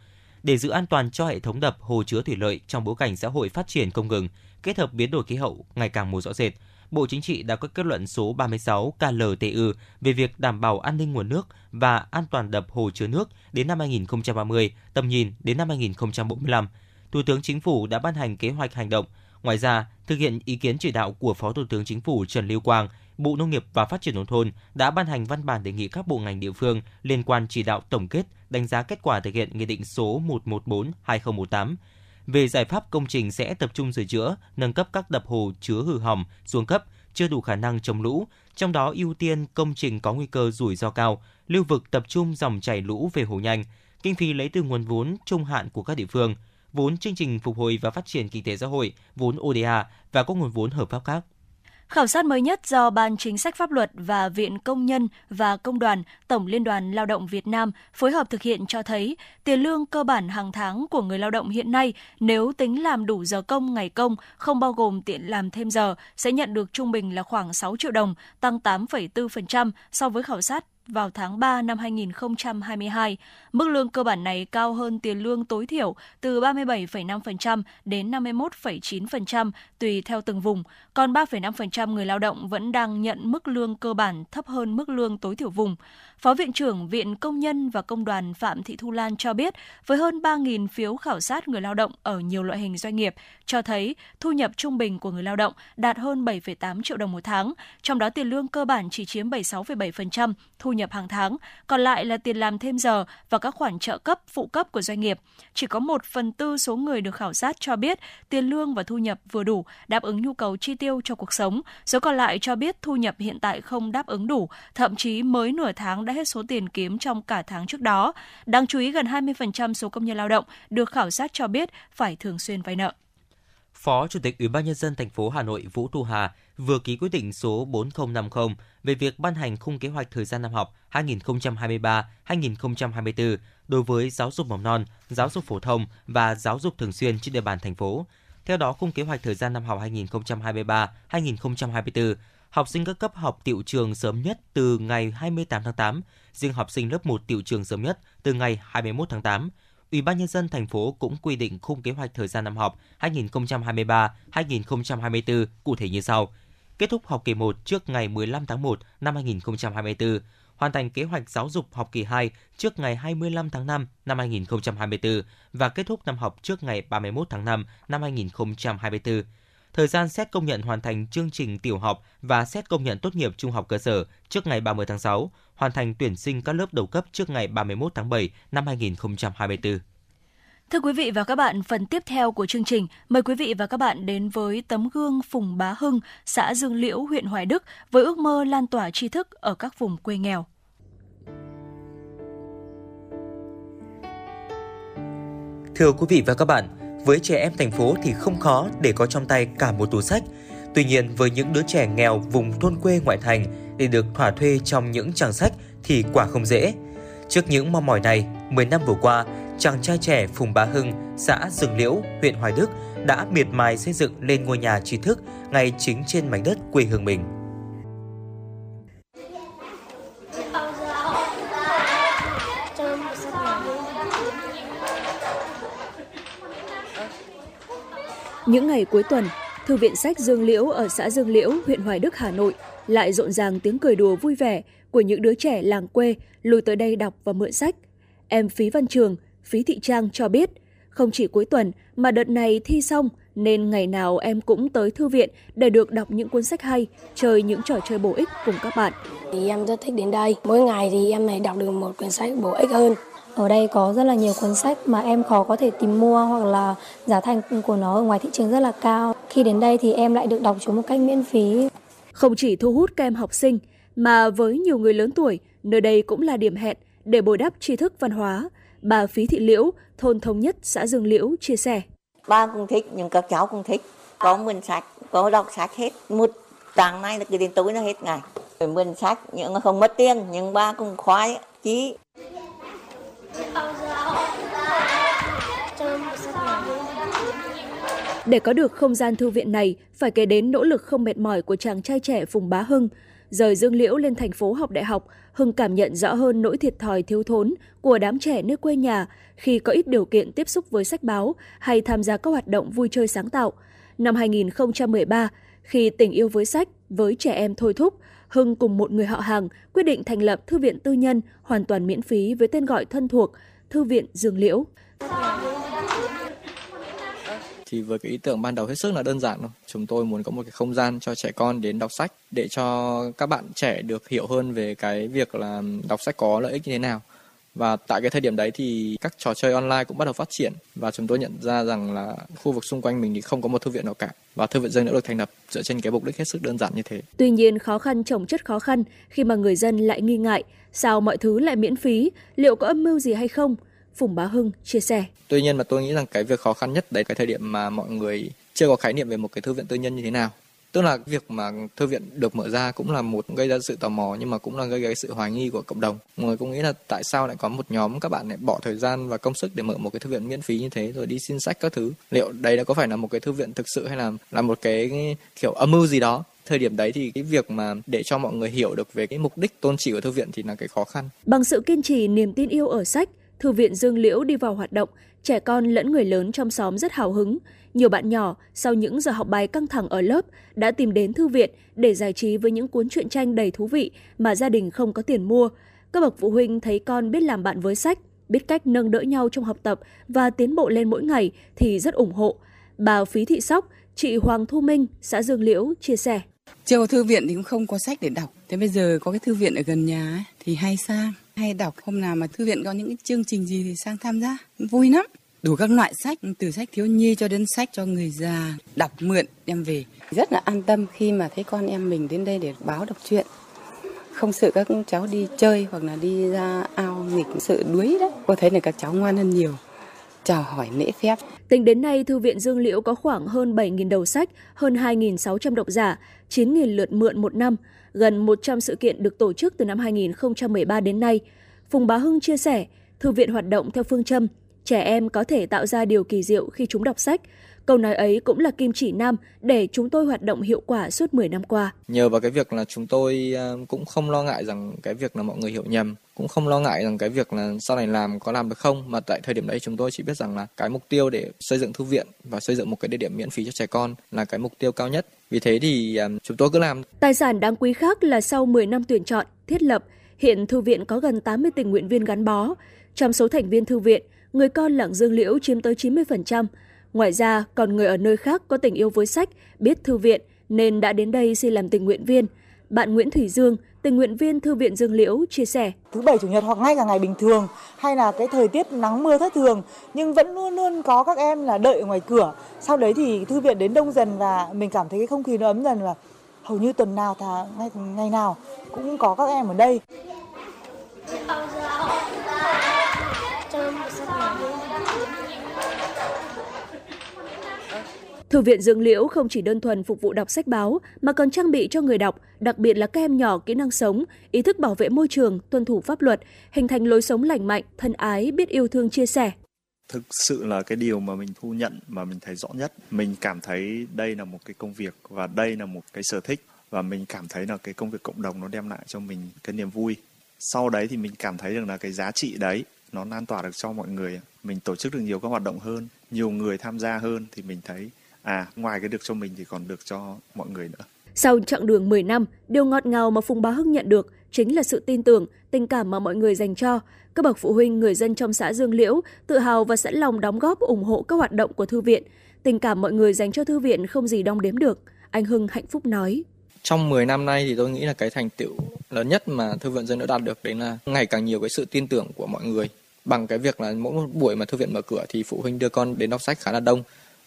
Để giữ an toàn cho hệ thống đập hồ chứa thủy lợi trong bối cảnh xã hội phát triển không ngừng, kết hợp biến đổi khí hậu ngày càng một rõ rệt, Bộ Chính trị đã có kết luận số 36 KLTU về việc đảm bảo an ninh nguồn nước và an toàn đập hồ chứa nước đến năm 2030, tầm nhìn đến năm 2045. Thủ tướng Chính phủ đã ban hành kế hoạch hành động. Ngoài ra, thực hiện ý kiến chỉ đạo của Phó Thủ tướng Chính phủ Trần Lưu Quang, Bộ Nông nghiệp và Phát triển nông thôn đã ban hành văn bản đề nghị các bộ ngành địa phương liên quan chỉ đạo tổng kết, đánh giá kết quả thực hiện Nghị định số 114/2018 về giải pháp công trình sẽ tập trung sửa chữa, nâng cấp các đập hồ chứa hư hỏng, xuống cấp, chưa đủ khả năng chống lũ, trong đó ưu tiên công trình có nguy cơ rủi ro cao, lưu vực tập trung dòng chảy lũ về hồ nhanh, kinh phí lấy từ nguồn vốn trung hạn của các địa phương, vốn chương trình phục hồi và phát triển kinh tế xã hội, vốn ODA và các nguồn vốn hợp pháp khác. Khảo sát mới nhất do Ban Chính sách Pháp luật và Viện Công nhân và Công đoàn Tổng Liên đoàn Lao động Việt Nam phối hợp thực hiện cho thấy tiền lương cơ bản hàng tháng của người lao động hiện nay nếu tính làm đủ giờ công ngày công không bao gồm tiện làm thêm giờ sẽ nhận được trung bình là khoảng 6 triệu đồng, tăng 8,4% so với khảo sát vào tháng 3 năm 2022. Mức lương cơ bản này cao hơn tiền lương tối thiểu từ 37,5% đến 51,9% tùy theo từng vùng, còn 3,5% người lao động vẫn đang nhận mức lương cơ bản thấp hơn mức lương tối thiểu vùng. Phó Viện trưởng Viện Công nhân và Công đoàn Phạm Thị Thu Lan cho biết, với hơn 3.000 phiếu khảo sát người lao động ở nhiều loại hình doanh nghiệp, cho thấy thu nhập trung bình của người lao động đạt hơn 7,8 triệu đồng một tháng, trong đó tiền lương cơ bản chỉ chiếm 76,7% thu nhập hàng tháng, còn lại là tiền làm thêm giờ và các khoản trợ cấp, phụ cấp của doanh nghiệp. Chỉ có một phần tư số người được khảo sát cho biết tiền lương và thu nhập vừa đủ đáp ứng nhu cầu chi tiêu cho cuộc sống, số còn lại cho biết thu nhập hiện tại không đáp ứng đủ, thậm chí mới nửa tháng đã hết số tiền kiếm trong cả tháng trước đó. Đáng chú ý gần 20% số công nhân lao động được khảo sát cho biết phải thường xuyên vay nợ. Phó Chủ tịch Ủy ban nhân dân thành phố Hà Nội Vũ Thu Hà vừa ký quyết định số 4050 về việc ban hành khung kế hoạch thời gian năm học 2023-2024 đối với giáo dục mầm non, giáo dục phổ thông và giáo dục thường xuyên trên địa bàn thành phố. Theo đó, khung kế hoạch thời gian năm học 2023-2024 học sinh các cấp học tiệu trường sớm nhất từ ngày 28 tháng 8, riêng học sinh lớp 1 tiệu trường sớm nhất từ ngày 21 tháng 8. Ủy ban nhân dân thành phố cũng quy định khung kế hoạch thời gian năm học 2023-2024 cụ thể như sau: kết thúc học kỳ 1 trước ngày 15 tháng 1 năm 2024, hoàn thành kế hoạch giáo dục học kỳ 2 trước ngày 25 tháng 5 năm 2024 và kết thúc năm học trước ngày 31 tháng 5 năm 2024 thời gian xét công nhận hoàn thành chương trình tiểu học và xét công nhận tốt nghiệp trung học cơ sở trước ngày 30 tháng 6, hoàn thành tuyển sinh các lớp đầu cấp trước ngày 31 tháng 7 năm 2024. Thưa quý vị và các bạn, phần tiếp theo của chương trình, mời quý vị và các bạn đến với tấm gương Phùng Bá Hưng, xã Dương Liễu, huyện Hoài Đức với ước mơ lan tỏa tri thức ở các vùng quê nghèo. Thưa quý vị và các bạn, với trẻ em thành phố thì không khó để có trong tay cả một tủ sách. Tuy nhiên, với những đứa trẻ nghèo vùng thôn quê ngoại thành để được thỏa thuê trong những trang sách thì quả không dễ. Trước những mong mỏi này, 10 năm vừa qua, chàng trai trẻ Phùng Bá Hưng, xã Dương Liễu, huyện Hoài Đức đã miệt mài xây dựng lên ngôi nhà trí thức ngay chính trên mảnh đất quê hương mình. Những ngày cuối tuần, Thư viện sách Dương Liễu ở xã Dương Liễu, huyện Hoài Đức, Hà Nội lại rộn ràng tiếng cười đùa vui vẻ của những đứa trẻ làng quê lùi tới đây đọc và mượn sách. Em Phí Văn Trường, Phí Thị Trang cho biết, không chỉ cuối tuần mà đợt này thi xong nên ngày nào em cũng tới thư viện để được đọc những cuốn sách hay, chơi những trò chơi bổ ích cùng các bạn. Thì em rất thích đến đây. Mỗi ngày thì em này đọc được một quyển sách bổ ích hơn. Ở đây có rất là nhiều cuốn sách mà em khó có thể tìm mua hoặc là giá thành của nó ở ngoài thị trường rất là cao. Khi đến đây thì em lại được đọc chúng một cách miễn phí. Không chỉ thu hút các em học sinh, mà với nhiều người lớn tuổi, nơi đây cũng là điểm hẹn để bồi đắp tri thức văn hóa. Bà Phí Thị Liễu, thôn Thống Nhất, xã Dương Liễu chia sẻ. Ba cũng thích, nhưng các cháu cũng thích. Có mượn sách, có đọc sách hết. Một trang này là cứ đến tối nó hết ngày. Mượn sách, nhưng không mất tiền, nhưng ba cũng khoái, chí. Để có được không gian thư viện này, phải kể đến nỗ lực không mệt mỏi của chàng trai trẻ Phùng Bá Hưng. Rời Dương Liễu lên thành phố học đại học, Hưng cảm nhận rõ hơn nỗi thiệt thòi thiếu thốn của đám trẻ nơi quê nhà khi có ít điều kiện tiếp xúc với sách báo hay tham gia các hoạt động vui chơi sáng tạo. Năm 2013, khi tình yêu với sách, với trẻ em thôi thúc, Hưng cùng một người họ hàng quyết định thành lập thư viện tư nhân, hoàn toàn miễn phí với tên gọi thân thuộc Thư viện Dương Liễu. Thì với cái ý tưởng ban đầu hết sức là đơn giản thôi. Chúng tôi muốn có một cái không gian cho trẻ con đến đọc sách để cho các bạn trẻ được hiểu hơn về cái việc là đọc sách có lợi ích như thế nào và tại cái thời điểm đấy thì các trò chơi online cũng bắt đầu phát triển và chúng tôi nhận ra rằng là khu vực xung quanh mình thì không có một thư viện nào cả và thư viện dân đã được thành lập dựa trên cái mục đích hết sức đơn giản như thế. Tuy nhiên khó khăn chồng chất khó khăn khi mà người dân lại nghi ngại sao mọi thứ lại miễn phí, liệu có âm mưu gì hay không? Phùng Bá Hưng chia sẻ. Tuy nhiên mà tôi nghĩ rằng cái việc khó khăn nhất đấy cái thời điểm mà mọi người chưa có khái niệm về một cái thư viện tư nhân như thế nào tức là việc mà thư viện được mở ra cũng là một gây ra sự tò mò, nhưng mà cũng là gây ra sự hoài nghi của cộng đồng. Mọi người cũng nghĩ là tại sao lại có một nhóm các bạn lại bỏ thời gian và công sức để mở một cái thư viện miễn phí như thế, rồi đi xin sách các thứ. Liệu đây đã có phải là một cái thư viện thực sự hay là là một cái kiểu âm mưu gì đó? Thời điểm đấy thì cái việc mà để cho mọi người hiểu được về cái mục đích tôn chỉ của thư viện thì là cái khó khăn. Bằng sự kiên trì, niềm tin yêu ở sách, thư viện Dương Liễu đi vào hoạt động, trẻ con lẫn người lớn trong xóm rất hào hứng nhiều bạn nhỏ sau những giờ học bài căng thẳng ở lớp đã tìm đến thư viện để giải trí với những cuốn truyện tranh đầy thú vị mà gia đình không có tiền mua. Các bậc phụ huynh thấy con biết làm bạn với sách, biết cách nâng đỡ nhau trong học tập và tiến bộ lên mỗi ngày thì rất ủng hộ. Bà Phí Thị Sóc, chị Hoàng Thu Minh, xã Dương Liễu chia sẻ. Chưa có thư viện thì cũng không có sách để đọc. Thế bây giờ có cái thư viện ở gần nhà ấy, thì hay sang, hay đọc. Hôm nào mà thư viện có những cái chương trình gì thì sang tham gia. Vui lắm đủ các loại sách từ sách thiếu nhi cho đến sách cho người già. Đọc mượn đem về. Rất là an tâm khi mà thấy con em mình đến đây để báo đọc truyện. Không sợ các cháu đi chơi hoặc là đi ra ao nghịch sợ đuối đấy có thấy là các cháu ngoan hơn nhiều. Chào hỏi lễ phép. Tính đến nay, Thư viện Dương Liễu có khoảng hơn 7.000 đầu sách, hơn 2.600 độc giả, 9.000 lượt mượn một năm, gần 100 sự kiện được tổ chức từ năm 2013 đến nay. Phùng Bá Hưng chia sẻ, Thư viện hoạt động theo phương châm Trẻ em có thể tạo ra điều kỳ diệu khi chúng đọc sách. Câu nói ấy cũng là kim chỉ nam để chúng tôi hoạt động hiệu quả suốt 10 năm qua. Nhờ vào cái việc là chúng tôi à, cũng không lo ngại rằng cái việc là mọi người hiểu nhầm, cũng không lo ngại rằng cái việc là sau này làm có làm được không, mà tại thời điểm đấy chúng tôi chỉ biết rằng là cái mục tiêu để xây dựng thư viện và xây dựng một cái địa điểm miễn phí cho trẻ con là cái mục tiêu cao nhất. Vì thế thì à, chúng tôi cứ làm. Tài sản đáng quý khác là sau 10 năm tuyển chọn, thiết lập, hiện thư viện có gần 80 tình nguyện viên gắn bó. Trong số thành viên thư viện, người con lặng Dương Liễu chiếm tới 90%. Ngoài ra, còn người ở nơi khác có tình yêu với sách, biết thư viện nên đã đến đây xin làm tình nguyện viên. Bạn Nguyễn Thủy Dương, tình nguyện viên Thư viện Dương Liễu chia sẻ. Thứ bảy chủ nhật hoặc ngay cả ngày bình thường hay là cái thời tiết nắng mưa thất thường nhưng vẫn luôn luôn có các em là đợi ở ngoài cửa. Sau đấy thì thư viện đến đông dần và mình cảm thấy cái không khí nó ấm dần và hầu như tuần nào thà ngày, ngày nào cũng có các em ở đây. Thư viện Dương Liễu không chỉ đơn thuần phục vụ đọc sách báo mà còn trang bị cho người đọc, đặc biệt là các em nhỏ kỹ năng sống, ý thức bảo vệ môi trường, tuân thủ pháp luật, hình thành lối sống lành mạnh, thân ái, biết yêu thương chia sẻ. Thực sự là cái điều mà mình thu nhận mà mình thấy rõ nhất, mình cảm thấy đây là một cái công việc và đây là một cái sở thích và mình cảm thấy là cái công việc cộng đồng nó đem lại cho mình cái niềm vui. Sau đấy thì mình cảm thấy được là cái giá trị đấy nó lan tỏa được cho mọi người. Mình tổ chức được nhiều các hoạt động hơn, nhiều người tham gia hơn thì mình thấy à ngoài cái được cho mình thì còn được cho mọi người nữa. Sau chặng đường 10 năm, điều ngọt ngào mà Phùng Bá Hưng nhận được chính là sự tin tưởng, tình cảm mà mọi người dành cho. Các bậc phụ huynh, người dân trong xã Dương Liễu tự hào và sẵn lòng đóng góp ủng hộ các hoạt động của thư viện. Tình cảm mọi người dành cho thư viện không gì đong đếm được. Anh Hưng hạnh phúc nói. Trong 10 năm nay thì tôi nghĩ là cái thành tựu lớn nhất mà thư viện dân đã đạt được đấy là ngày càng nhiều cái sự tin tưởng của mọi người bằng cái việc là mỗi một buổi mà thư viện mở cửa thì phụ huynh đưa con đến đọc sách khá là đông.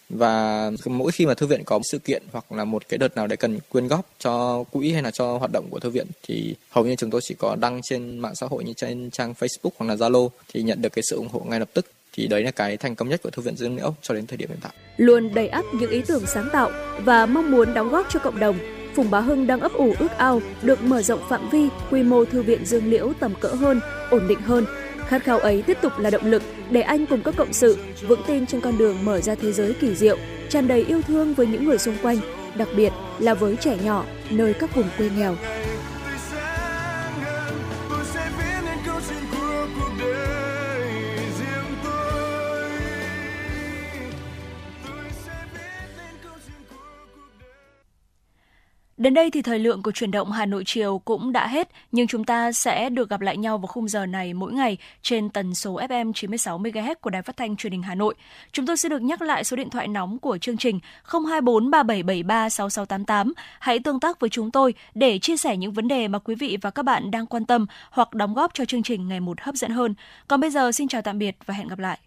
Và mỗi khi mà thư viện có sự kiện hoặc là một cái đợt nào để cần quyên góp cho quỹ hay là cho hoạt động của thư viện thì hầu như chúng tôi chỉ có đăng trên mạng xã hội như trên trang Facebook hoặc là Zalo thì nhận được cái sự ủng hộ ngay lập tức. Thì đấy là cái thành công nhất của thư viện Dương Liễu cho đến thời điểm hiện tại. Luôn đầy ắp những ý tưởng sáng tạo và mong muốn đóng góp cho cộng đồng, Phùng Bá Hưng đang ấp ủ ước ao được mở rộng phạm vi, quy mô thư viện Dương Liễu tầm cỡ hơn, ổn định hơn. Khát khao ấy tiếp tục là động lực để anh cùng các cộng sự vững tin trên con đường mở ra thế giới kỳ diệu, tràn đầy yêu thương với những người xung quanh, đặc biệt là với trẻ nhỏ nơi các vùng quê nghèo. Đến đây thì thời lượng của chuyển động Hà Nội chiều cũng đã hết, nhưng chúng ta sẽ được gặp lại nhau vào khung giờ này mỗi ngày trên tần số FM 96 MHz của Đài Phát thanh Truyền hình Hà Nội. Chúng tôi sẽ được nhắc lại số điện thoại nóng của chương trình 024 3773 6688. Hãy tương tác với chúng tôi để chia sẻ những vấn đề mà quý vị và các bạn đang quan tâm hoặc đóng góp cho chương trình ngày một hấp dẫn hơn. Còn bây giờ xin chào tạm biệt và hẹn gặp lại.